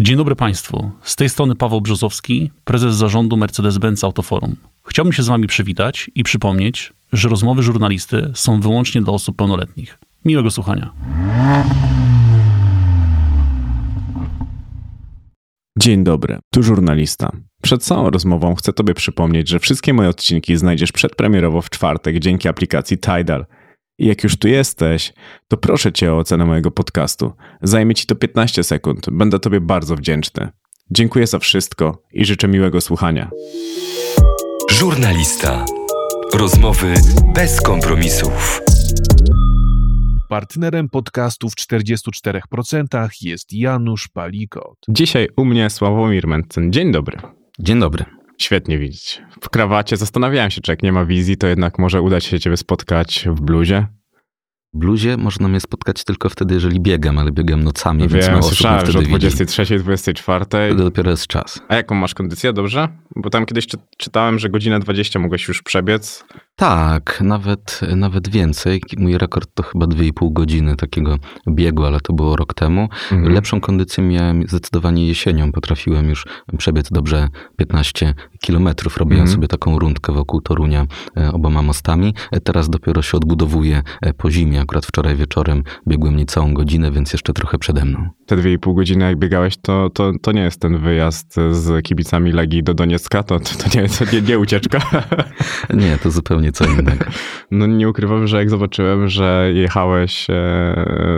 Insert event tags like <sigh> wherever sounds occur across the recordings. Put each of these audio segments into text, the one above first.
Dzień dobry Państwu. Z tej strony Paweł Brzozowski, prezes zarządu Mercedes-Benz Autoforum. Chciałbym się z Wami przywitać i przypomnieć, że rozmowy żurnalisty są wyłącznie dla osób pełnoletnich. Miłego słuchania. Dzień dobry, tu żurnalista. Przed całą rozmową chcę Tobie przypomnieć, że wszystkie moje odcinki znajdziesz przedpremierowo w czwartek dzięki aplikacji Tidal. I jak już tu jesteś, to proszę Cię o ocenę mojego podcastu. Zajmie Ci to 15 sekund. Będę Tobie bardzo wdzięczny. Dziękuję za wszystko i życzę miłego słuchania. Żurnalista. Rozmowy bez kompromisów. Partnerem podcastu w 44% jest Janusz Palikot. Dzisiaj u mnie Sławomir Mencen. Dzień dobry. Dzień dobry. Świetnie widzieć. W krawacie zastanawiałem się, czy jak nie ma wizji, to jednak może uda się Ciebie spotkać w bluzie. W bluzie można mnie spotkać tylko wtedy, jeżeli biegam, ale biegam nocami, więc Wiem, mało osób mnie słyszałem, że wtedy o widzi. 23, 24. Wtedy dopiero jest czas. A jaką masz kondycję? Dobrze? Bo tam kiedyś czy, czytałem, że godzinę 20 mogłeś już przebiec. Tak, nawet, nawet więcej. Mój rekord to chyba 2,5 godziny takiego biegu, ale to było rok temu. Mhm. Lepszą kondycję miałem zdecydowanie jesienią. Potrafiłem już przebiec dobrze 15 kilometrów. Robiłem Mhm. sobie taką rundkę wokół Torunia e, oboma mostami. E, Teraz dopiero się odbudowuję e, po zimie. Akurat wczoraj wieczorem biegłem niecałą godzinę, więc jeszcze trochę przede mną. Te 2,5 godziny jak biegałeś, to, to, to nie jest ten wyjazd z kibicami Legii do Doniecka, to, to, nie, to nie, nie ucieczka. <laughs> Nie, to zupełnie co innego. <laughs> No nie ukrywam, że jak zobaczyłem, że jechałeś e,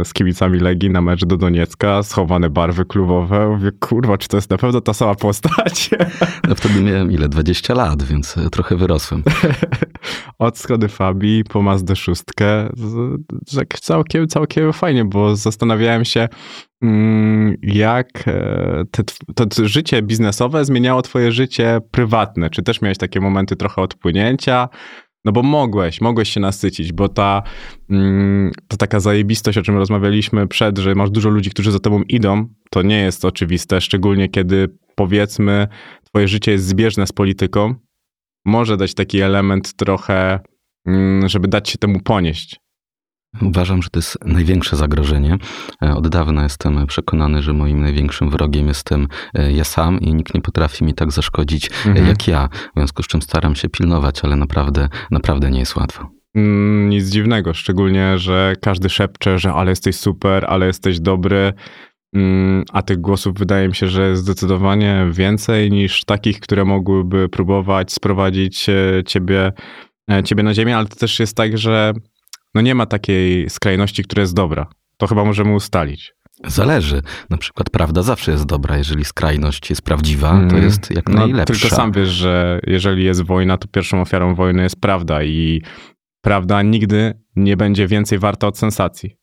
z kibicami Legii na mecz do Doniecka, schowane barwy klubowe, mówię, kurwa, czy to jest na pewno ta sama postać? <laughs> No wtedy miałem ile? 20 lat, więc trochę wyrosłem. Od Skody Fabii po Mazdę szóstkę, tak całkiem, całkiem fajnie, bo zastanawiałem się, jak e, te, to życie biznesowe zmieniało twoje życie prywatne. Czy też miałeś takie momenty trochę odpłynięcia? No bo mogłeś, mogłeś się nasycić, bo ta, mm, to taka zajebistość, o czym rozmawialiśmy przed, że masz dużo ludzi, którzy za tobą idą, to nie jest oczywiste, szczególnie kiedy powiedzmy twoje życie jest zbieżne z polityką, może dać taki element trochę, mm, żeby dać się temu ponieść. Uważam, że to jest największe zagrożenie. E, Od dawna jestem przekonany, że moim największym wrogiem jestem e, ja sam i nikt nie potrafi mi tak zaszkodzić e, Mhm. jak ja. W związku z czym staram się pilnować, ale naprawdę, naprawdę nie jest łatwo. Mm, Nic dziwnego, szczególnie, że każdy szepcze, że ale jesteś super, ale jesteś dobry, Mm, a tych głosów wydaje mi się, że jest zdecydowanie więcej niż takich, które mogłyby próbować sprowadzić ciebie, ciebie na ziemię, ale to też jest tak, że no nie ma takiej skrajności, która jest dobra. To chyba możemy ustalić. Zależy. Na przykład prawda zawsze jest dobra. Jeżeli skrajność jest prawdziwa, to Mhm. jest jak No, najlepsza. Tylko sam wiesz, że jeżeli jest wojna, to pierwszą ofiarą wojny jest prawda i prawda nigdy nie będzie więcej warta od sensacji.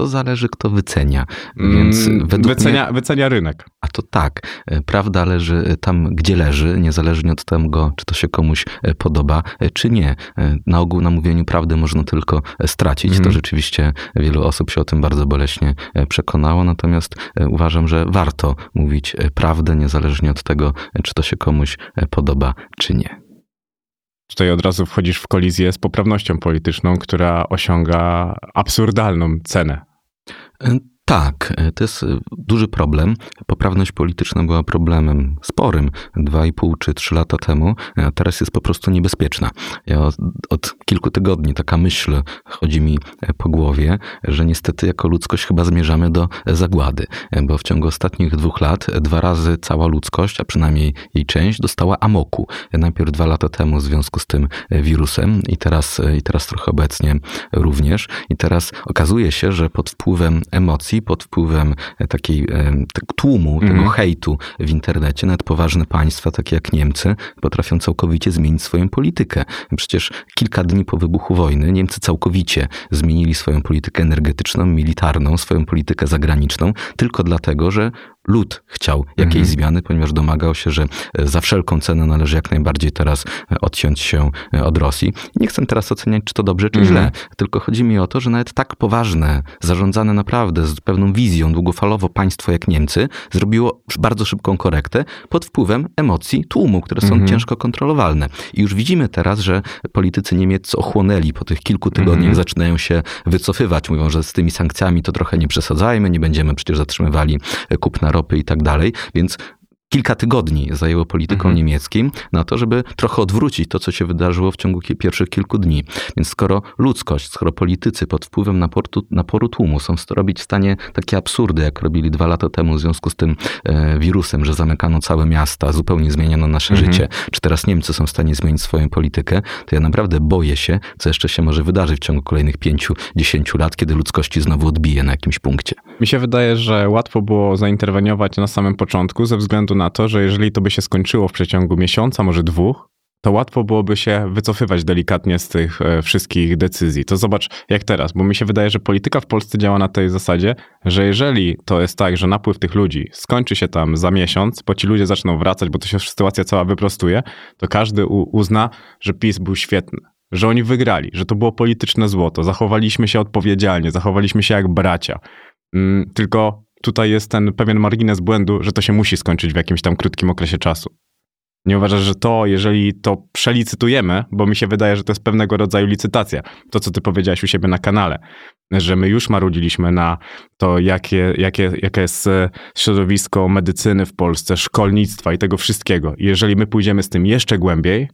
To zależy, kto wycenia. Więc Mm, według wycenia, mnie... wycenia rynek. A to tak, e, prawda leży tam, gdzie leży, niezależnie od tego, czy to się komuś e, podoba, e, czy nie. E, Na ogół na mówieniu prawdy można tylko e, stracić. Mhm. To rzeczywiście wielu osób się o tym bardzo boleśnie e, przekonało, natomiast e, uważam, że warto mówić e, prawdę, niezależnie od tego, e, czy to się komuś e, podoba, czy nie. Tutaj od razu wchodzisz w kolizję z poprawnością polityczną, która osiąga absurdalną cenę. E, Tak, e, to jest e, duży problem. Poprawność polityczna była problemem sporym 2,5 czy 3 lata temu, e, a teraz jest po prostu niebezpieczna. Ja od, od kilku tygodni taka myśl chodzi mi po głowie, że niestety jako ludzkość chyba zmierzamy do zagłady, bo w ciągu ostatnich dwóch lat dwa razy cała ludzkość, a przynajmniej jej część, dostała amoku. Najpierw dwa lata temu w związku z tym wirusem i teraz, i teraz trochę obecnie również. I teraz okazuje się, że pod wpływem emocji, pod wpływem e, takiej e, tak tłumu, Mhm. tego hejtu w internecie, nawet poważne państwa, takie jak Niemcy, potrafią całkowicie zmienić swoją politykę. Przecież kilka dni po wybuchu wojny Niemcy całkowicie zmienili swoją politykę energetyczną, militarną, swoją politykę zagraniczną, tylko dlatego, że lud chciał jakiejś Mhm. zmiany, ponieważ domagał się, że e, za wszelką cenę należy jak najbardziej teraz e, odciąć się e, od Rosji. Nie chcę teraz oceniać, czy to dobrze, czy Mhm. źle, tylko chodzi mi o to, że nawet tak poważne, zarządzane naprawdę z pewną wizją długofalowo państwo jak Niemcy zrobiło bardzo szybką korektę pod wpływem emocji tłumu, które są Mhm. ciężko kontrolowalne. I już widzimy teraz, że politycy niemieccy ochłonęli po tych kilku tygodniach, Mhm. zaczynają się wycofywać. Mówią, że z tymi sankcjami to trochę nie przesadzajmy, nie będziemy przecież zatrzymywali kupna ropy i tak dalej. Więc kilka tygodni zajęło politykom Mhm. niemieckim na to, żeby trochę odwrócić to, co się wydarzyło w ciągu pierwszych kilku dni. Więc skoro ludzkość, skoro politycy pod wpływem naporu, naporu tłumu są robić w stanie takie absurdy, jak robili dwa lata temu w związku z tym e, wirusem, że zamykano całe miasta, zupełnie zmieniono nasze Mhm. życie, czy teraz Niemcy są w stanie zmienić swoją politykę, to ja naprawdę boję się, co jeszcze się może wydarzyć w ciągu kolejnych pięciu, dziesięciu lat, kiedy ludzkości znowu odbije na jakimś punkcie. Mi się wydaje, że łatwo było zainterweniować na samym początku, ze względu na to, że jeżeli to by się skończyło w przeciągu miesiąca, może dwóch, to łatwo byłoby się wycofywać delikatnie z tych e, wszystkich decyzji. To zobacz jak teraz, bo mi się wydaje, że polityka w Polsce działa na tej zasadzie, że jeżeli to jest tak, że napływ tych ludzi skończy się tam za miesiąc, bo ci ludzie zaczną wracać, bo to się sytuacja cała wyprostuje, to każdy uzna, że PiS był świetny. Że oni wygrali, że to było polityczne złoto, zachowaliśmy się odpowiedzialnie, zachowaliśmy się jak bracia. Mm, Tylko tutaj jest ten pewien margines błędu, że to się musi skończyć w jakimś tam krótkim okresie czasu. Nie uważasz, że to, jeżeli to przelicytujemy, bo mi się wydaje, że to jest pewnego rodzaju licytacja, to co ty powiedziałeś u siebie na kanale, że my już marudziliśmy na to, jakie, jakie, jakie jest e, środowisko medycyny w Polsce, szkolnictwa i tego wszystkiego. Jeżeli my pójdziemy z tym jeszcze głębiej,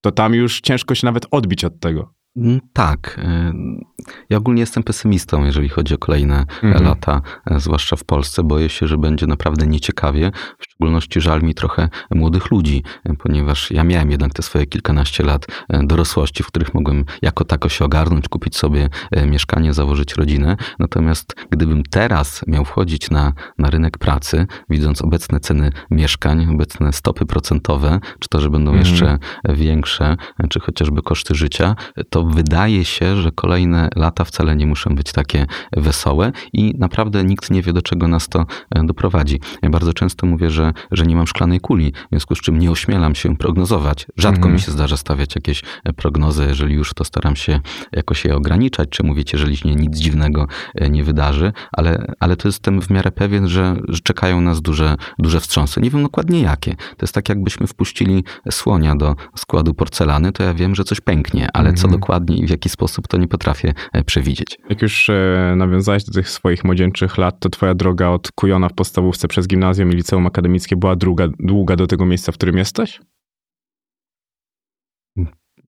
to tam już ciężko się nawet odbić od tego. Mm, Tak. y, Ja ogólnie jestem pesymistą, jeżeli chodzi o kolejne Mhm. lata, e, zwłaszcza w Polsce. Boję się, że będzie naprawdę nieciekawie. W szczególności żal mi trochę młodych ludzi, e, ponieważ ja miałem jednak te swoje kilkanaście lat e, dorosłości, w których mogłem jako tako się ogarnąć, kupić sobie mieszkanie, założyć rodzinę. Natomiast gdybym teraz miał wchodzić na, na rynek pracy, widząc obecne ceny mieszkań, obecne stopy procentowe, czy to, że będą Mhm. jeszcze większe, czy chociażby koszty życia, to wydaje się, że kolejne lata wcale nie muszą być takie wesołe i naprawdę nikt nie wie, do czego nas to e, doprowadzi. Ja bardzo często mówię, że, że nie mam szklanej kuli, w związku z czym nie ośmielam się prognozować. Rzadko Mhm. mi się zdarza stawiać jakieś e, prognozy, jeżeli już to staram się jakoś je ograniczać, czy mówić, jeżeli się nic dziwnego e, nie wydarzy, ale, ale to jestem w miarę pewien, że, że czekają nas duże, duże wstrząsy. Nie wiem dokładnie jakie. To jest tak, jakbyśmy wpuścili słonia do składu porcelany, to ja wiem, że coś pęknie, ale co Mhm. Dokładnie i w jaki sposób, to nie potrafię e, przewidzieć. Jak już e, nawiązałeś do tych swoich młodzieńczych lat, to twoja droga od Kujona w podstawówce przez gimnazjum i liceum akademickie była druga, długa do tego miejsca, w którym jesteś?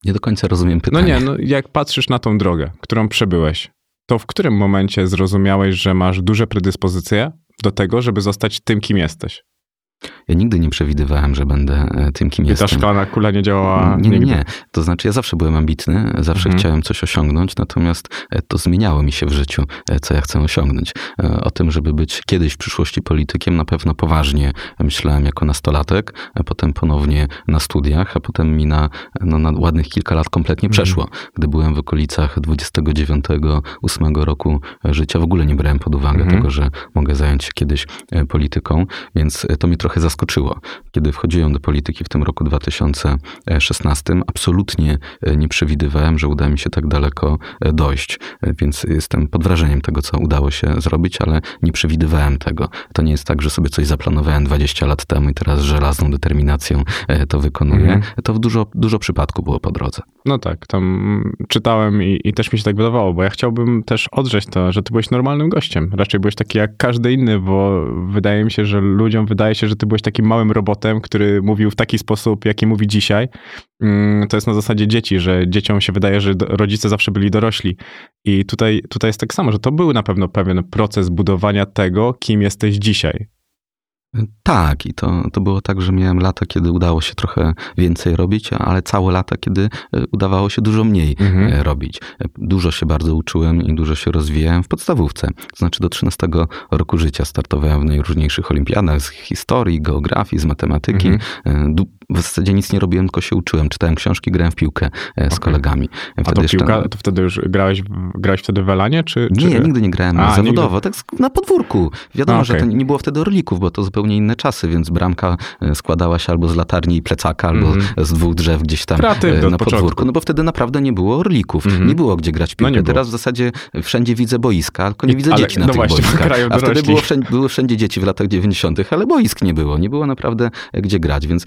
Nie do końca rozumiem No pytanie. nie, no jak patrzysz na tą drogę, którą przebyłeś, to w którym momencie zrozumiałeś, że masz duże predyspozycje do tego, żeby zostać tym, kim jesteś? Ja nigdy nie przewidywałem, że będę e, tym, kim I ta jestem. szklana kula nie działała Nie, nie, nie. To znaczy, ja zawsze byłem ambitny, zawsze Mhm. chciałem coś osiągnąć, natomiast e, to zmieniało mi się w życiu, e, co ja chcę osiągnąć. O tym, żeby być kiedyś w przyszłości politykiem, na pewno poważnie myślałem jako nastolatek, a potem ponownie na studiach, a potem mi na, no, na ładnych kilka lat kompletnie Mhm. przeszło. Gdy byłem w okolicach 29-8 roku życia, w ogóle nie brałem pod uwagę Mhm. tego, że mogę zająć się kiedyś polityką, więc to mnie trochę zaskoczyło. Kiedy wchodziłem do polityki w tym roku 2016, absolutnie e, nie przewidywałem, że uda mi się tak daleko e, dojść. E, Więc jestem pod wrażeniem tego, co udało się zrobić, ale nie przewidywałem tego. To nie jest tak, że sobie coś zaplanowałem 20 lat temu i teraz z żelazną determinacją to wykonuję. Mhm. To w dużo, dużo przypadków było po drodze. No tak, tam czytałem i, i też mi się tak wydawało, bo ja chciałbym też odrzeć to, że ty byłeś normalnym gościem. Raczej byłeś taki jak każdy inny, bo wydaje mi się, że ludziom wydaje się, że ty byłeś takim małym robotem, który mówił w taki sposób, jaki mówi dzisiaj. Mm, To jest na zasadzie dzieci, że dzieciom się wydaje, że rodzice zawsze byli dorośli. I tutaj, tutaj jest tak samo, że to był na pewno pewien proces budowania tego, kim jesteś dzisiaj. Tak, i to, to było tak, że miałem lata, kiedy udało się trochę więcej robić, ale całe lata, kiedy e, udawało się dużo mniej Mhm. e, robić. E, Dużo się bardzo uczyłem i dużo się rozwijałem w podstawówce. To znaczy do 13 roku życia startowałem w najróżniejszych olimpiadach z historii, geografii, z matematyki. Mhm. W zasadzie nic nie robiłem, tylko się uczyłem. Czytałem książki, grałem w piłkę e, z Okej. kolegami. A to piłka, to wtedy już grałeś, grałeś wtedy w Elanie, czy... Nie, czy... nigdy nie grałem A, zawodowo, tak z- na podwórku. Wiadomo, A, że to nie było wtedy orlików, bo to zupełnie inne czasy, więc bramka e, składała się albo z latarni i plecaka, albo Mhm. z dwóch drzew gdzieś tam Kreatywne na początku. podwórku. No bo wtedy naprawdę nie było orlików. Mhm. Nie było gdzie grać w No piłkę. nie było. Teraz w zasadzie wszędzie widzę boiska, tylko nie I- widzę ale- dzieci na no tych właśnie, boiskach. A wtedy było wszędzie, były wszędzie dzieci w latach 90., ale boisk nie było. Nie było naprawdę e, gdzie grać, więc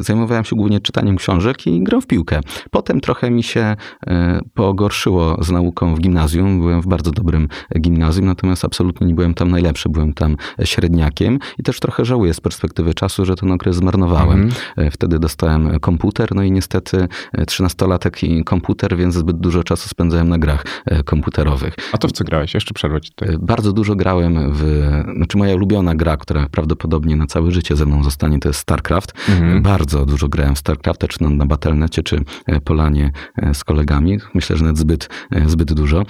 zajmowałem się głównie czytaniem książek i grą w piłkę. Potem trochę mi się e, pogorszyło z nauką w gimnazjum. Byłem w bardzo dobrym gimnazjum, natomiast absolutnie nie byłem tam najlepszy. Byłem tam średniakiem i też trochę żałuję z perspektywy czasu, że ten okres zmarnowałem. Mhm. E, Wtedy dostałem komputer, no i niestety e, 13-latek i komputer, więc zbyt dużo czasu spędzałem na grach komputerowych. A to w co grałeś? Jeszcze przerwę tutaj. Bardzo dużo grałem w. Znaczy, moja ulubiona gra, która prawdopodobnie na całe życie ze mną zostanie, to jest StarCraft. Mhm. Bardzo dużo grałem w StarCrafta, czy na, na Battle.necie, czy e, Polanie e, z kolegami. Myślę, że nawet zbyt, e, zbyt dużo.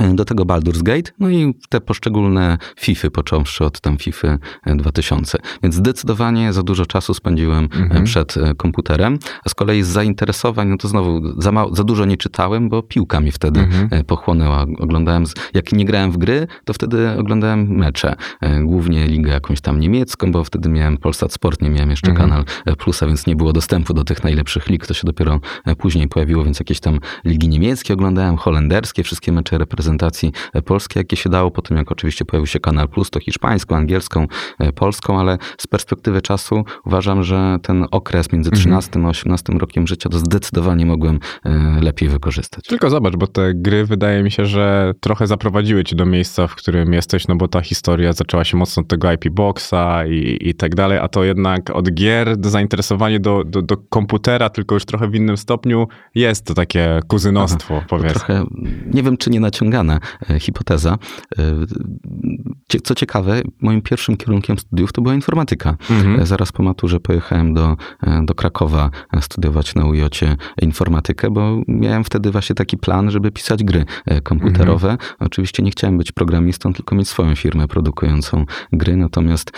E, Do tego Baldur's Gate, no i te poszczególne FIFA, począwszy od tam FIFA 2000. Więc zdecydowanie za dużo czasu spędziłem e, Mhm. przed e, komputerem. A z kolei z zainteresowań, no to znowu za, mało, za dużo nie czytałem, bo piłka mi wtedy Mhm. e, pochłonęła. Oglądałem, jak nie grałem w gry, to wtedy oglądałem mecze. E, Głównie ligę jakąś tam niemiecką, bo wtedy miałem Polsat Sport, nie miałem jeszcze Mhm. kanał e, Plusa, więc nie było dostępu do tych najlepszych lig. To się dopiero e, później pojawiło, więc jakieś tam ligi niemieckie oglądałem, holenderskie, wszystkie mecze reprezentacji polskiej, jakie się dało. Potem jak oczywiście pojawił się kanał Plus, to hiszpańską, angielską, e, polską, ale z perspektywy czasu uważam, że ten okres między Mhm. 13 a 18 rokiem życia to zdecydowanie mogłem e, lepiej wykorzystać. Tylko zobacz, bo te gry wydaje mi się, że trochę zaprowadziły cię do miejsca, w którym jesteś, no bo ta historia zaczęła się mocno od tego IP Boxa i, i tak dalej, a to jednak od gier do zainteresowanie do, do, do komputera, tylko już trochę w innym stopniu, jest to takie kuzynostwo, To powiedzmy. trochę, nie wiem czy nie naciągana e, hipoteza. E, Co ciekawe, moim pierwszym kierunkiem studiów to była informatyka. Mhm. E, Zaraz po maturze pojechałem do, do Krakowa studiować na UJ informatykę, bo miałem wtedy właśnie taki plan, żeby pisać gry komputerowe. Oczywiście nie chciałem być programistą, tylko mieć swoją firmę produkującą gry, natomiast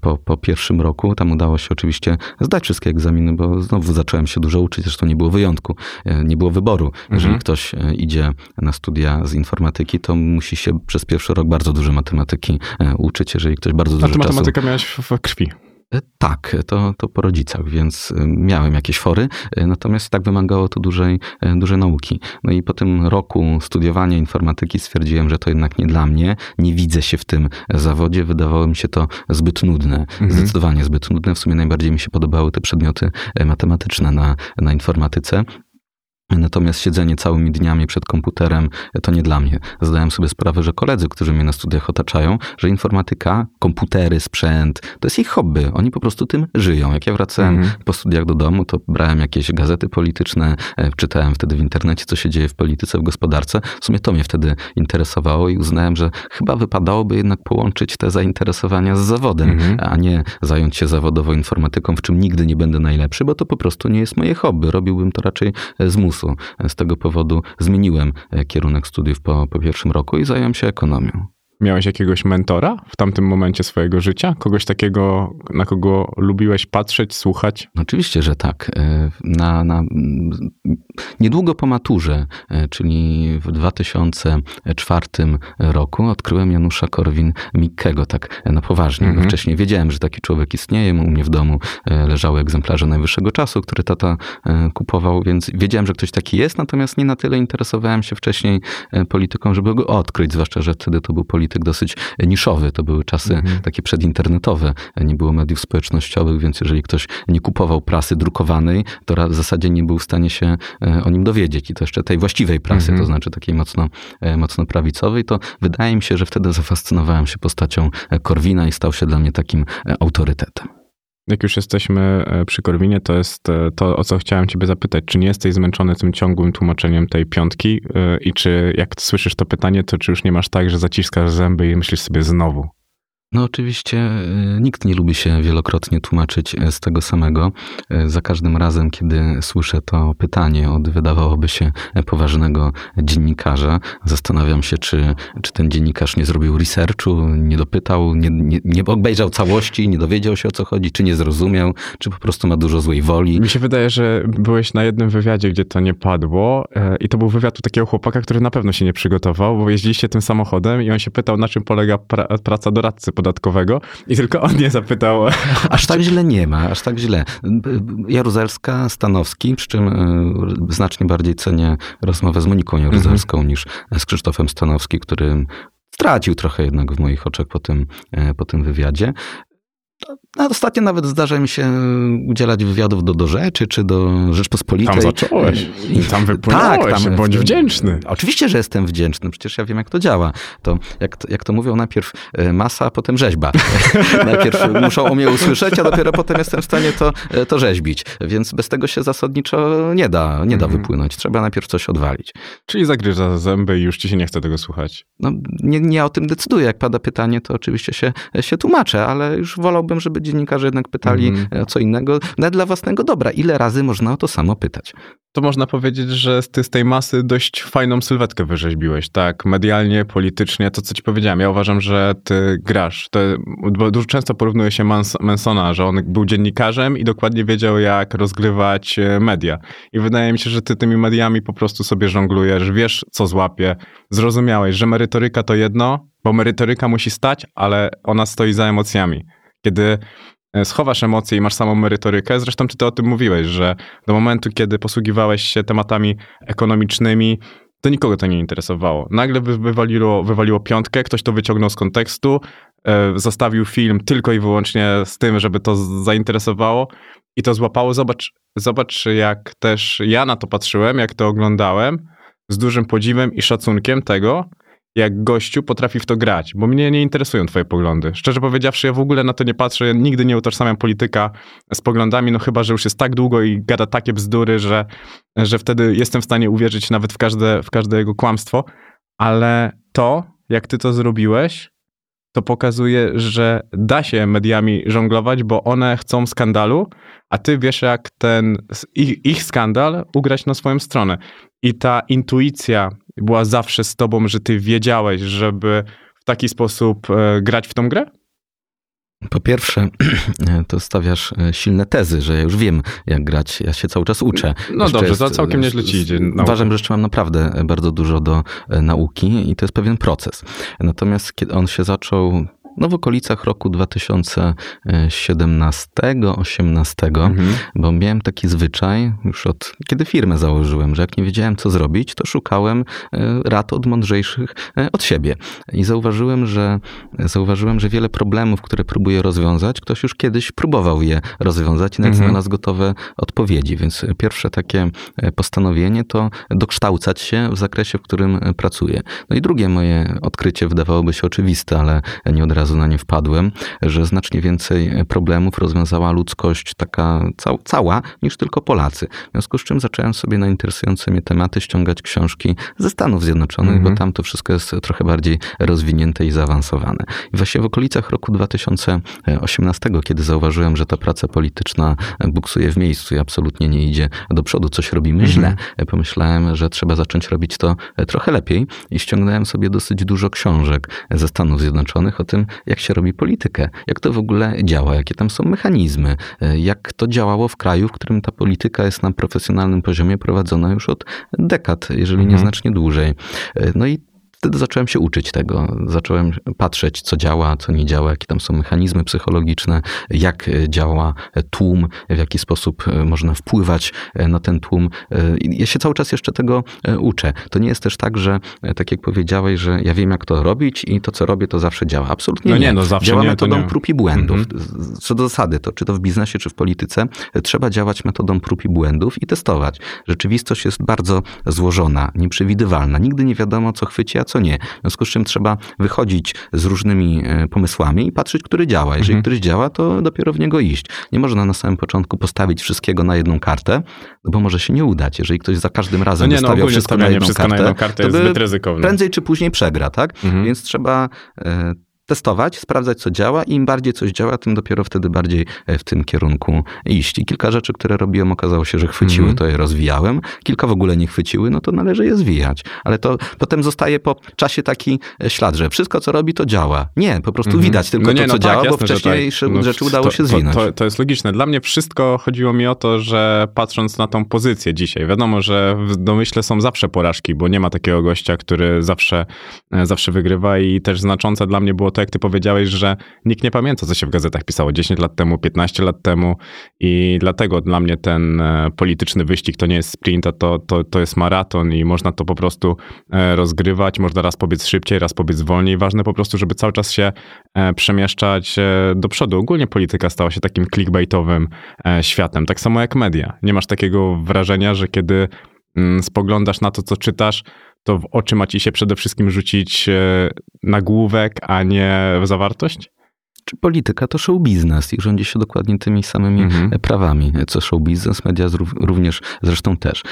po, po pierwszym roku tam udało się oczywiście zdać wszystkie egzaminy, bo znowu zacząłem się dużo uczyć, zresztą nie było wyjątku, nie było wyboru. Jeżeli Mhm. ktoś idzie na studia z informatyki, to musi się przez pierwszy rok bardzo dużo matematyki e, uczyć, jeżeli ktoś bardzo A dużo ty czasu... matematykę miałeś w, krwi. E, Tak, to, to po rodzicach, więc e, miałem jakieś fory, natomiast tak wymagało to dużej, dużej nauki. No i po tym roku studiowania informatyki stwierdziłem, że to jednak nie dla mnie, nie widzę się w tym zawodzie, wydawało mi się to zbyt nudne, Mhm. zdecydowanie zbyt nudne. W sumie najbardziej mi się podobały te przedmioty matematyczne na, na informatyce. Natomiast siedzenie całymi dniami przed komputerem e, to nie dla mnie. Zdałem sobie sprawę, że koledzy, którzy mnie na studiach otaczają, że informatyka, komputery, sprzęt, to jest ich hobby. Oni po prostu tym żyją. Jak ja wracałem Mhm. po studiach do domu, to brałem jakieś gazety polityczne, e, czytałem wtedy w internecie, co się dzieje w polityce, w gospodarce. W sumie to mnie wtedy interesowało i uznałem, że chyba wypadałoby jednak połączyć te zainteresowania z zawodem, Mhm. a nie zająć się zawodowo informatyką, w czym nigdy nie będę najlepszy, bo to po prostu nie jest moje hobby. Robiłbym to raczej e, z musu. Z tego powodu zmieniłem e, kierunek studiów po, po pierwszym roku i zająłem się ekonomią. Miałeś jakiegoś mentora w tamtym momencie swojego życia? Kogoś takiego, na kogo lubiłeś patrzeć, słuchać? Oczywiście, że tak. E, Na, na, niedługo po maturze, e, czyli w 2004 roku, odkryłem Janusza Korwin-Mikkego, tak na poważnie. Mhm. Wcześniej wiedziałem, że taki człowiek istnieje. U mnie w domu e, leżały egzemplarze najwyższego czasu, które tata e, kupował, więc wiedziałem, że ktoś taki jest, natomiast nie na tyle interesowałem się wcześniej e, polityką, żeby go odkryć, zwłaszcza, że wtedy to był polityk dosyć niszowy. To były czasy Mhm. takie przedinternetowe, nie było mediów społecznościowych, więc jeżeli ktoś nie kupował prasy drukowanej, to w zasadzie nie był w stanie się e, o nim dowiedzieć. I to jeszcze tej właściwej prasy, Mhm. to znaczy takiej mocno, e, mocno prawicowej, to wydaje mi się, że wtedy zafascynowałem się postacią e, Korwina i stał się dla mnie takim autorytetem. Jak już jesteśmy e, przy Korwinie, to jest e, to, o co chciałem ciebie zapytać. Czy nie jesteś zmęczony tym ciągłym tłumaczeniem tej piątki? E, I czy jak słyszysz to pytanie, to czy już nie masz tak, że zaciskasz zęby i myślisz sobie znowu? No oczywiście e, nikt nie lubi się wielokrotnie tłumaczyć e, z tego samego. E, za każdym razem, kiedy słyszę to pytanie od wydawałoby się poważnego dziennikarza, zastanawiam się, czy, czy ten dziennikarz nie zrobił researchu, nie dopytał, nie, nie, nie obejrzał całości, nie dowiedział się o co chodzi, czy nie zrozumiał, czy po prostu ma dużo złej woli. Mi się wydaje, że byłeś na jednym wywiadzie, gdzie to nie padło i to był wywiad u takiego chłopaka, który na pewno się nie przygotował, bo jeździliście tym samochodem i on się pytał, na czym polega pra praca doradcy podatkowego i tylko on nie zapytał. Aż tak źle nie ma, aż tak źle. Jaruzelska, Stanowski, przy czym e, znacznie bardziej cenię rozmowę z Moniką Jaruzelską mhm. niż z Krzysztofem Stanowski, który stracił trochę jednak w moich oczach po tym, e, po tym wywiadzie. No, ostatnio nawet zdarza mi się udzielać wywiadów do, do Rzeczy czy do Rzeczpospolitej. Tam zacząłeś. I tam wypłynąłeś. Tak, tam, bądź wdzięczny. Oczywiście, że jestem wdzięczny. Przecież ja wiem, jak to działa. To, jak, jak to mówią, najpierw e, masa, a potem rzeźba. <laughs> najpierw muszą o mnie usłyszeć, a dopiero potem jestem w stanie to, e, to rzeźbić. Więc bez tego się zasadniczo nie da, nie da mhm. wypłynąć. Trzeba najpierw coś odwalić. Czyli zagryza zęby i już ci się nie chce tego słuchać. No, nie, nie o tym decyduję. Jak pada pytanie, to oczywiście się, się tłumaczę, ale już wolałbym, żeby dziennikarze jednak pytali mm. o co innego, nawet dla własnego dobra. Ile razy można o to samo pytać? To można powiedzieć, że ty z tej masy dość fajną sylwetkę wyrzeźbiłeś, tak? Medialnie, politycznie, to co ci powiedziałem. Ja uważam, że ty grasz. To, bo dużo często porównuje się Mans Mansona, że on był dziennikarzem i dokładnie wiedział, jak rozgrywać e, media. I wydaje mi się, że ty tymi mediami po prostu sobie żonglujesz, wiesz, co złapie. Zrozumiałeś, że merytoryka to jedno, bo merytoryka musi stać, ale ona stoi za emocjami kiedy e, schowasz emocje i masz samą merytorykę. Zresztą ty to o tym mówiłeś, że do momentu, kiedy posługiwałeś się tematami ekonomicznymi, to nikogo to nie interesowało. Nagle wywaliło, wywaliło piątkę, ktoś to wyciągnął z kontekstu, e, zostawił film tylko i wyłącznie z tym, żeby to zainteresowało i to złapało. Zobacz, zobacz, jak też ja na to patrzyłem, jak to oglądałem, z dużym podziwem i szacunkiem tego, jak gościu potrafi w to grać, bo mnie nie interesują twoje poglądy. Szczerze powiedziawszy, ja w ogóle na to nie patrzę, nigdy nie utożsamiam polityka z poglądami, no chyba, że już jest tak długo i gada takie bzdury, że, że wtedy jestem w stanie uwierzyć nawet w każde, w każde jego kłamstwo, ale to, jak ty to zrobiłeś, to pokazuje, że da się mediami żonglować, bo one chcą skandalu, a ty wiesz, jak ten ich, ich skandal ugrać na swoją stronę. I ta intuicja była zawsze z tobą, że ty wiedziałeś, żeby w taki sposób e, grać w tą grę? Po pierwsze, <clears throat> to stawiasz e, silne tezy, że ja już wiem, jak grać. Ja się cały czas uczę. No jeszcze dobrze, jest, to całkiem nieźle ci idzie. Nauka. Uważam, że jeszcze mam naprawdę bardzo dużo do e, nauki i to jest pewien proces. Natomiast kiedy on się zaczął no w okolicach roku 2017-18, mhm. bo miałem taki zwyczaj już od kiedy firmę założyłem, że jak nie wiedziałem co zrobić, to szukałem e, rad od mądrzejszych e, od siebie. I zauważyłem, że zauważyłem, że wiele problemów, które próbuję rozwiązać, ktoś już kiedyś próbował je rozwiązać i nawet mhm. znalazł gotowe odpowiedzi. Więc pierwsze takie e, postanowienie to dokształcać się w zakresie, w którym pracuję. No i drugie moje odkrycie wydawałoby się oczywiste, ale nie od razu razu na nie wpadłem, że znacznie więcej problemów rozwiązała ludzkość taka cał, cała niż tylko Polacy. W związku z czym zacząłem sobie na interesujące mnie tematy ściągać książki ze Stanów Zjednoczonych, mm -hmm. bo mhm. tam to wszystko jest trochę bardziej rozwinięte i zaawansowane. I właśnie w okolicach roku 2018, kiedy zauważyłem, że ta praca polityczna buksuje w miejscu i absolutnie nie idzie do przodu, coś robimy mm -hmm. źle, pomyślałem, że trzeba zacząć robić to trochę lepiej i ściągnąłem sobie dosyć dużo książek ze Stanów Zjednoczonych o tym, jak się robi politykę, jak to w ogóle działa, jakie tam są mechanizmy, e, jak to działało w kraju, w którym ta polityka jest na profesjonalnym poziomie prowadzona już od dekad, jeżeli nie mhm. znacznie dłużej. E, no i wtedy zacząłem się uczyć tego. Zacząłem patrzeć, co działa, co nie działa, jakie tam są mechanizmy psychologiczne, jak działa tłum, w jaki sposób e, można wpływać e, na ten tłum. E, ja się cały czas jeszcze tego uczę. To nie jest też tak, że tak jak powiedziałeś, że ja wiem, jak to robić i to, co robię, to zawsze działa. Absolutnie no nie. nie. No zawsze działa nie, metodą nie. prób i błędów. Mhm. Co do zasady, to czy to w biznesie, czy w polityce, trzeba działać metodą prób i błędów i testować. Rzeczywistość jest bardzo złożona, nieprzewidywalna. Nigdy nie wiadomo, co chwyci, a co nie. W związku z czym trzeba wychodzić z różnymi e, pomysłami i patrzeć, który działa. Jeżeli mhm. któryś działa, to dopiero w niego iść. Nie można na samym początku postawić wszystkiego na jedną kartę, no bo może się nie udać. Jeżeli ktoś za każdym razem no nie, no, wszystko, na jedną, wszystko kartę, na jedną kartę, to jest zbyt ryzykowne. Prędzej czy później przegra, tak? Mhm. Więc trzeba e, testować, sprawdzać, co działa i im bardziej coś działa, tym dopiero wtedy bardziej e, w tym kierunku iść. I kilka rzeczy, które robiłem, okazało się, że chwyciły, Mhm. to je rozwijałem. Kilka w ogóle nie chwyciły, no to należy je zwijać. Ale to potem zostaje po czasie taki e, ślad, że wszystko, co robi, to działa. Nie, po prostu Mhm. widać tylko to, co tak, działa, bo jasne, że wcześniejsze No, rzeczy udało to, się to, zwinąć. To, to jest logiczne. Dla mnie wszystko chodziło mi o to, że patrząc na tą pozycję dzisiaj, wiadomo, że w domyśle są zawsze porażki, bo nie ma takiego gościa, który zawsze, e, zawsze wygrywa i też znaczące dla mnie było to, jak ty powiedziałeś, że nikt nie pamięta, co się w gazetach pisało 10 lat temu, 15 lat temu i dlatego dla mnie ten e, polityczny wyścig to nie jest sprint, a to, to, to jest maraton i można to po prostu e, rozgrywać, można raz pobiec szybciej, raz pobiec wolniej. Ważne po prostu, żeby cały czas się e, przemieszczać do przodu. Ogólnie polityka stała się takim clickbaitowym światem, tak samo jak media. Nie masz takiego wrażenia, że kiedy mm, spoglądasz na to, co czytasz, to w oczy ma ci się przede wszystkim rzucić e, nagłówek, a nie zawartość? Czy polityka to show biznes i rządzi się dokładnie tymi samymi Mhm. prawami, co show biznes, media również zresztą też.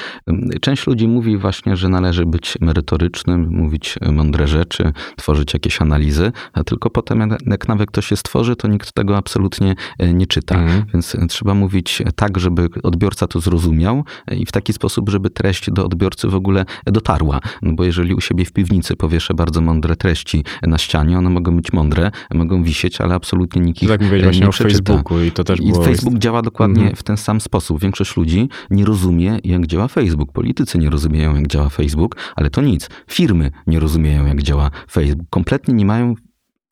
Część ludzi mówi właśnie, że należy być merytorycznym, mówić mądre rzeczy, tworzyć jakieś analizy, a tylko potem jak- nawet ktoś się stworzy, to nikt tego absolutnie e, nie czyta. Mhm. Więc trzeba mówić tak, żeby odbiorca to zrozumiał i w taki sposób, żeby treść do odbiorcy w ogóle dotarła. No bo jeżeli u siebie w piwnicy powieszę bardzo mądre treści na ścianie, one mogą być mądre, mogą wisieć, ale absolutnie nikt ich Tak mówiłeś e, właśnie nie o przeczyta. Facebooku i to też I było... Facebook działa dokładnie Mhm. w ten sam sposób. Większość ludzi nie rozumie, jak działa Facebook. Politycy nie rozumieją, jak działa Facebook, ale to nic. Firmy nie rozumieją, jak działa Facebook. Kompletnie nie mają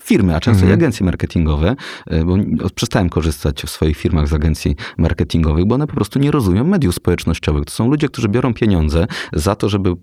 firmy, a często Mhm. i agencje marketingowe, e, bo przestałem korzystać w swoich firmach z agencji marketingowych, bo one po prostu nie rozumieją mediów społecznościowych. To są ludzie, którzy biorą pieniądze za to, żeby e,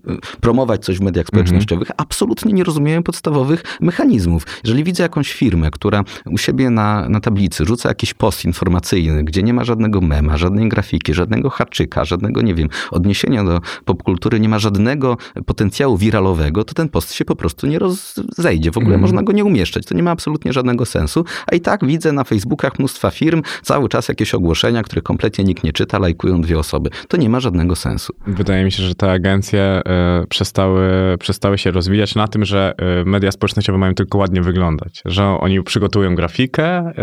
promować coś w mediach Mhm. społecznościowych, absolutnie nie rozumieją podstawowych mechanizmów. Jeżeli widzę jakąś firmę, która u siebie na, na tablicy rzuca jakiś post informacyjny, gdzie nie ma żadnego mema, żadnej grafiki, żadnego haczyka, żadnego, nie wiem, odniesienia do popkultury, nie ma żadnego potencjału wiralowego, to ten post się po prostu nie rozejdzie. W ogóle Mhm. można go nie umieszczać. To nie ma absolutnie żadnego sensu. A i tak widzę na Facebookach mnóstwa firm, cały czas jakieś ogłoszenia, które kompletnie nikt nie czyta, lajkują dwie osoby. To nie ma żadnego sensu. Wydaje mi się, że te agencje e, przestały, przestały się rozwijać na tym, że e, media społecznościowe mają tylko ładnie wyglądać. Że oni przygotują grafikę e,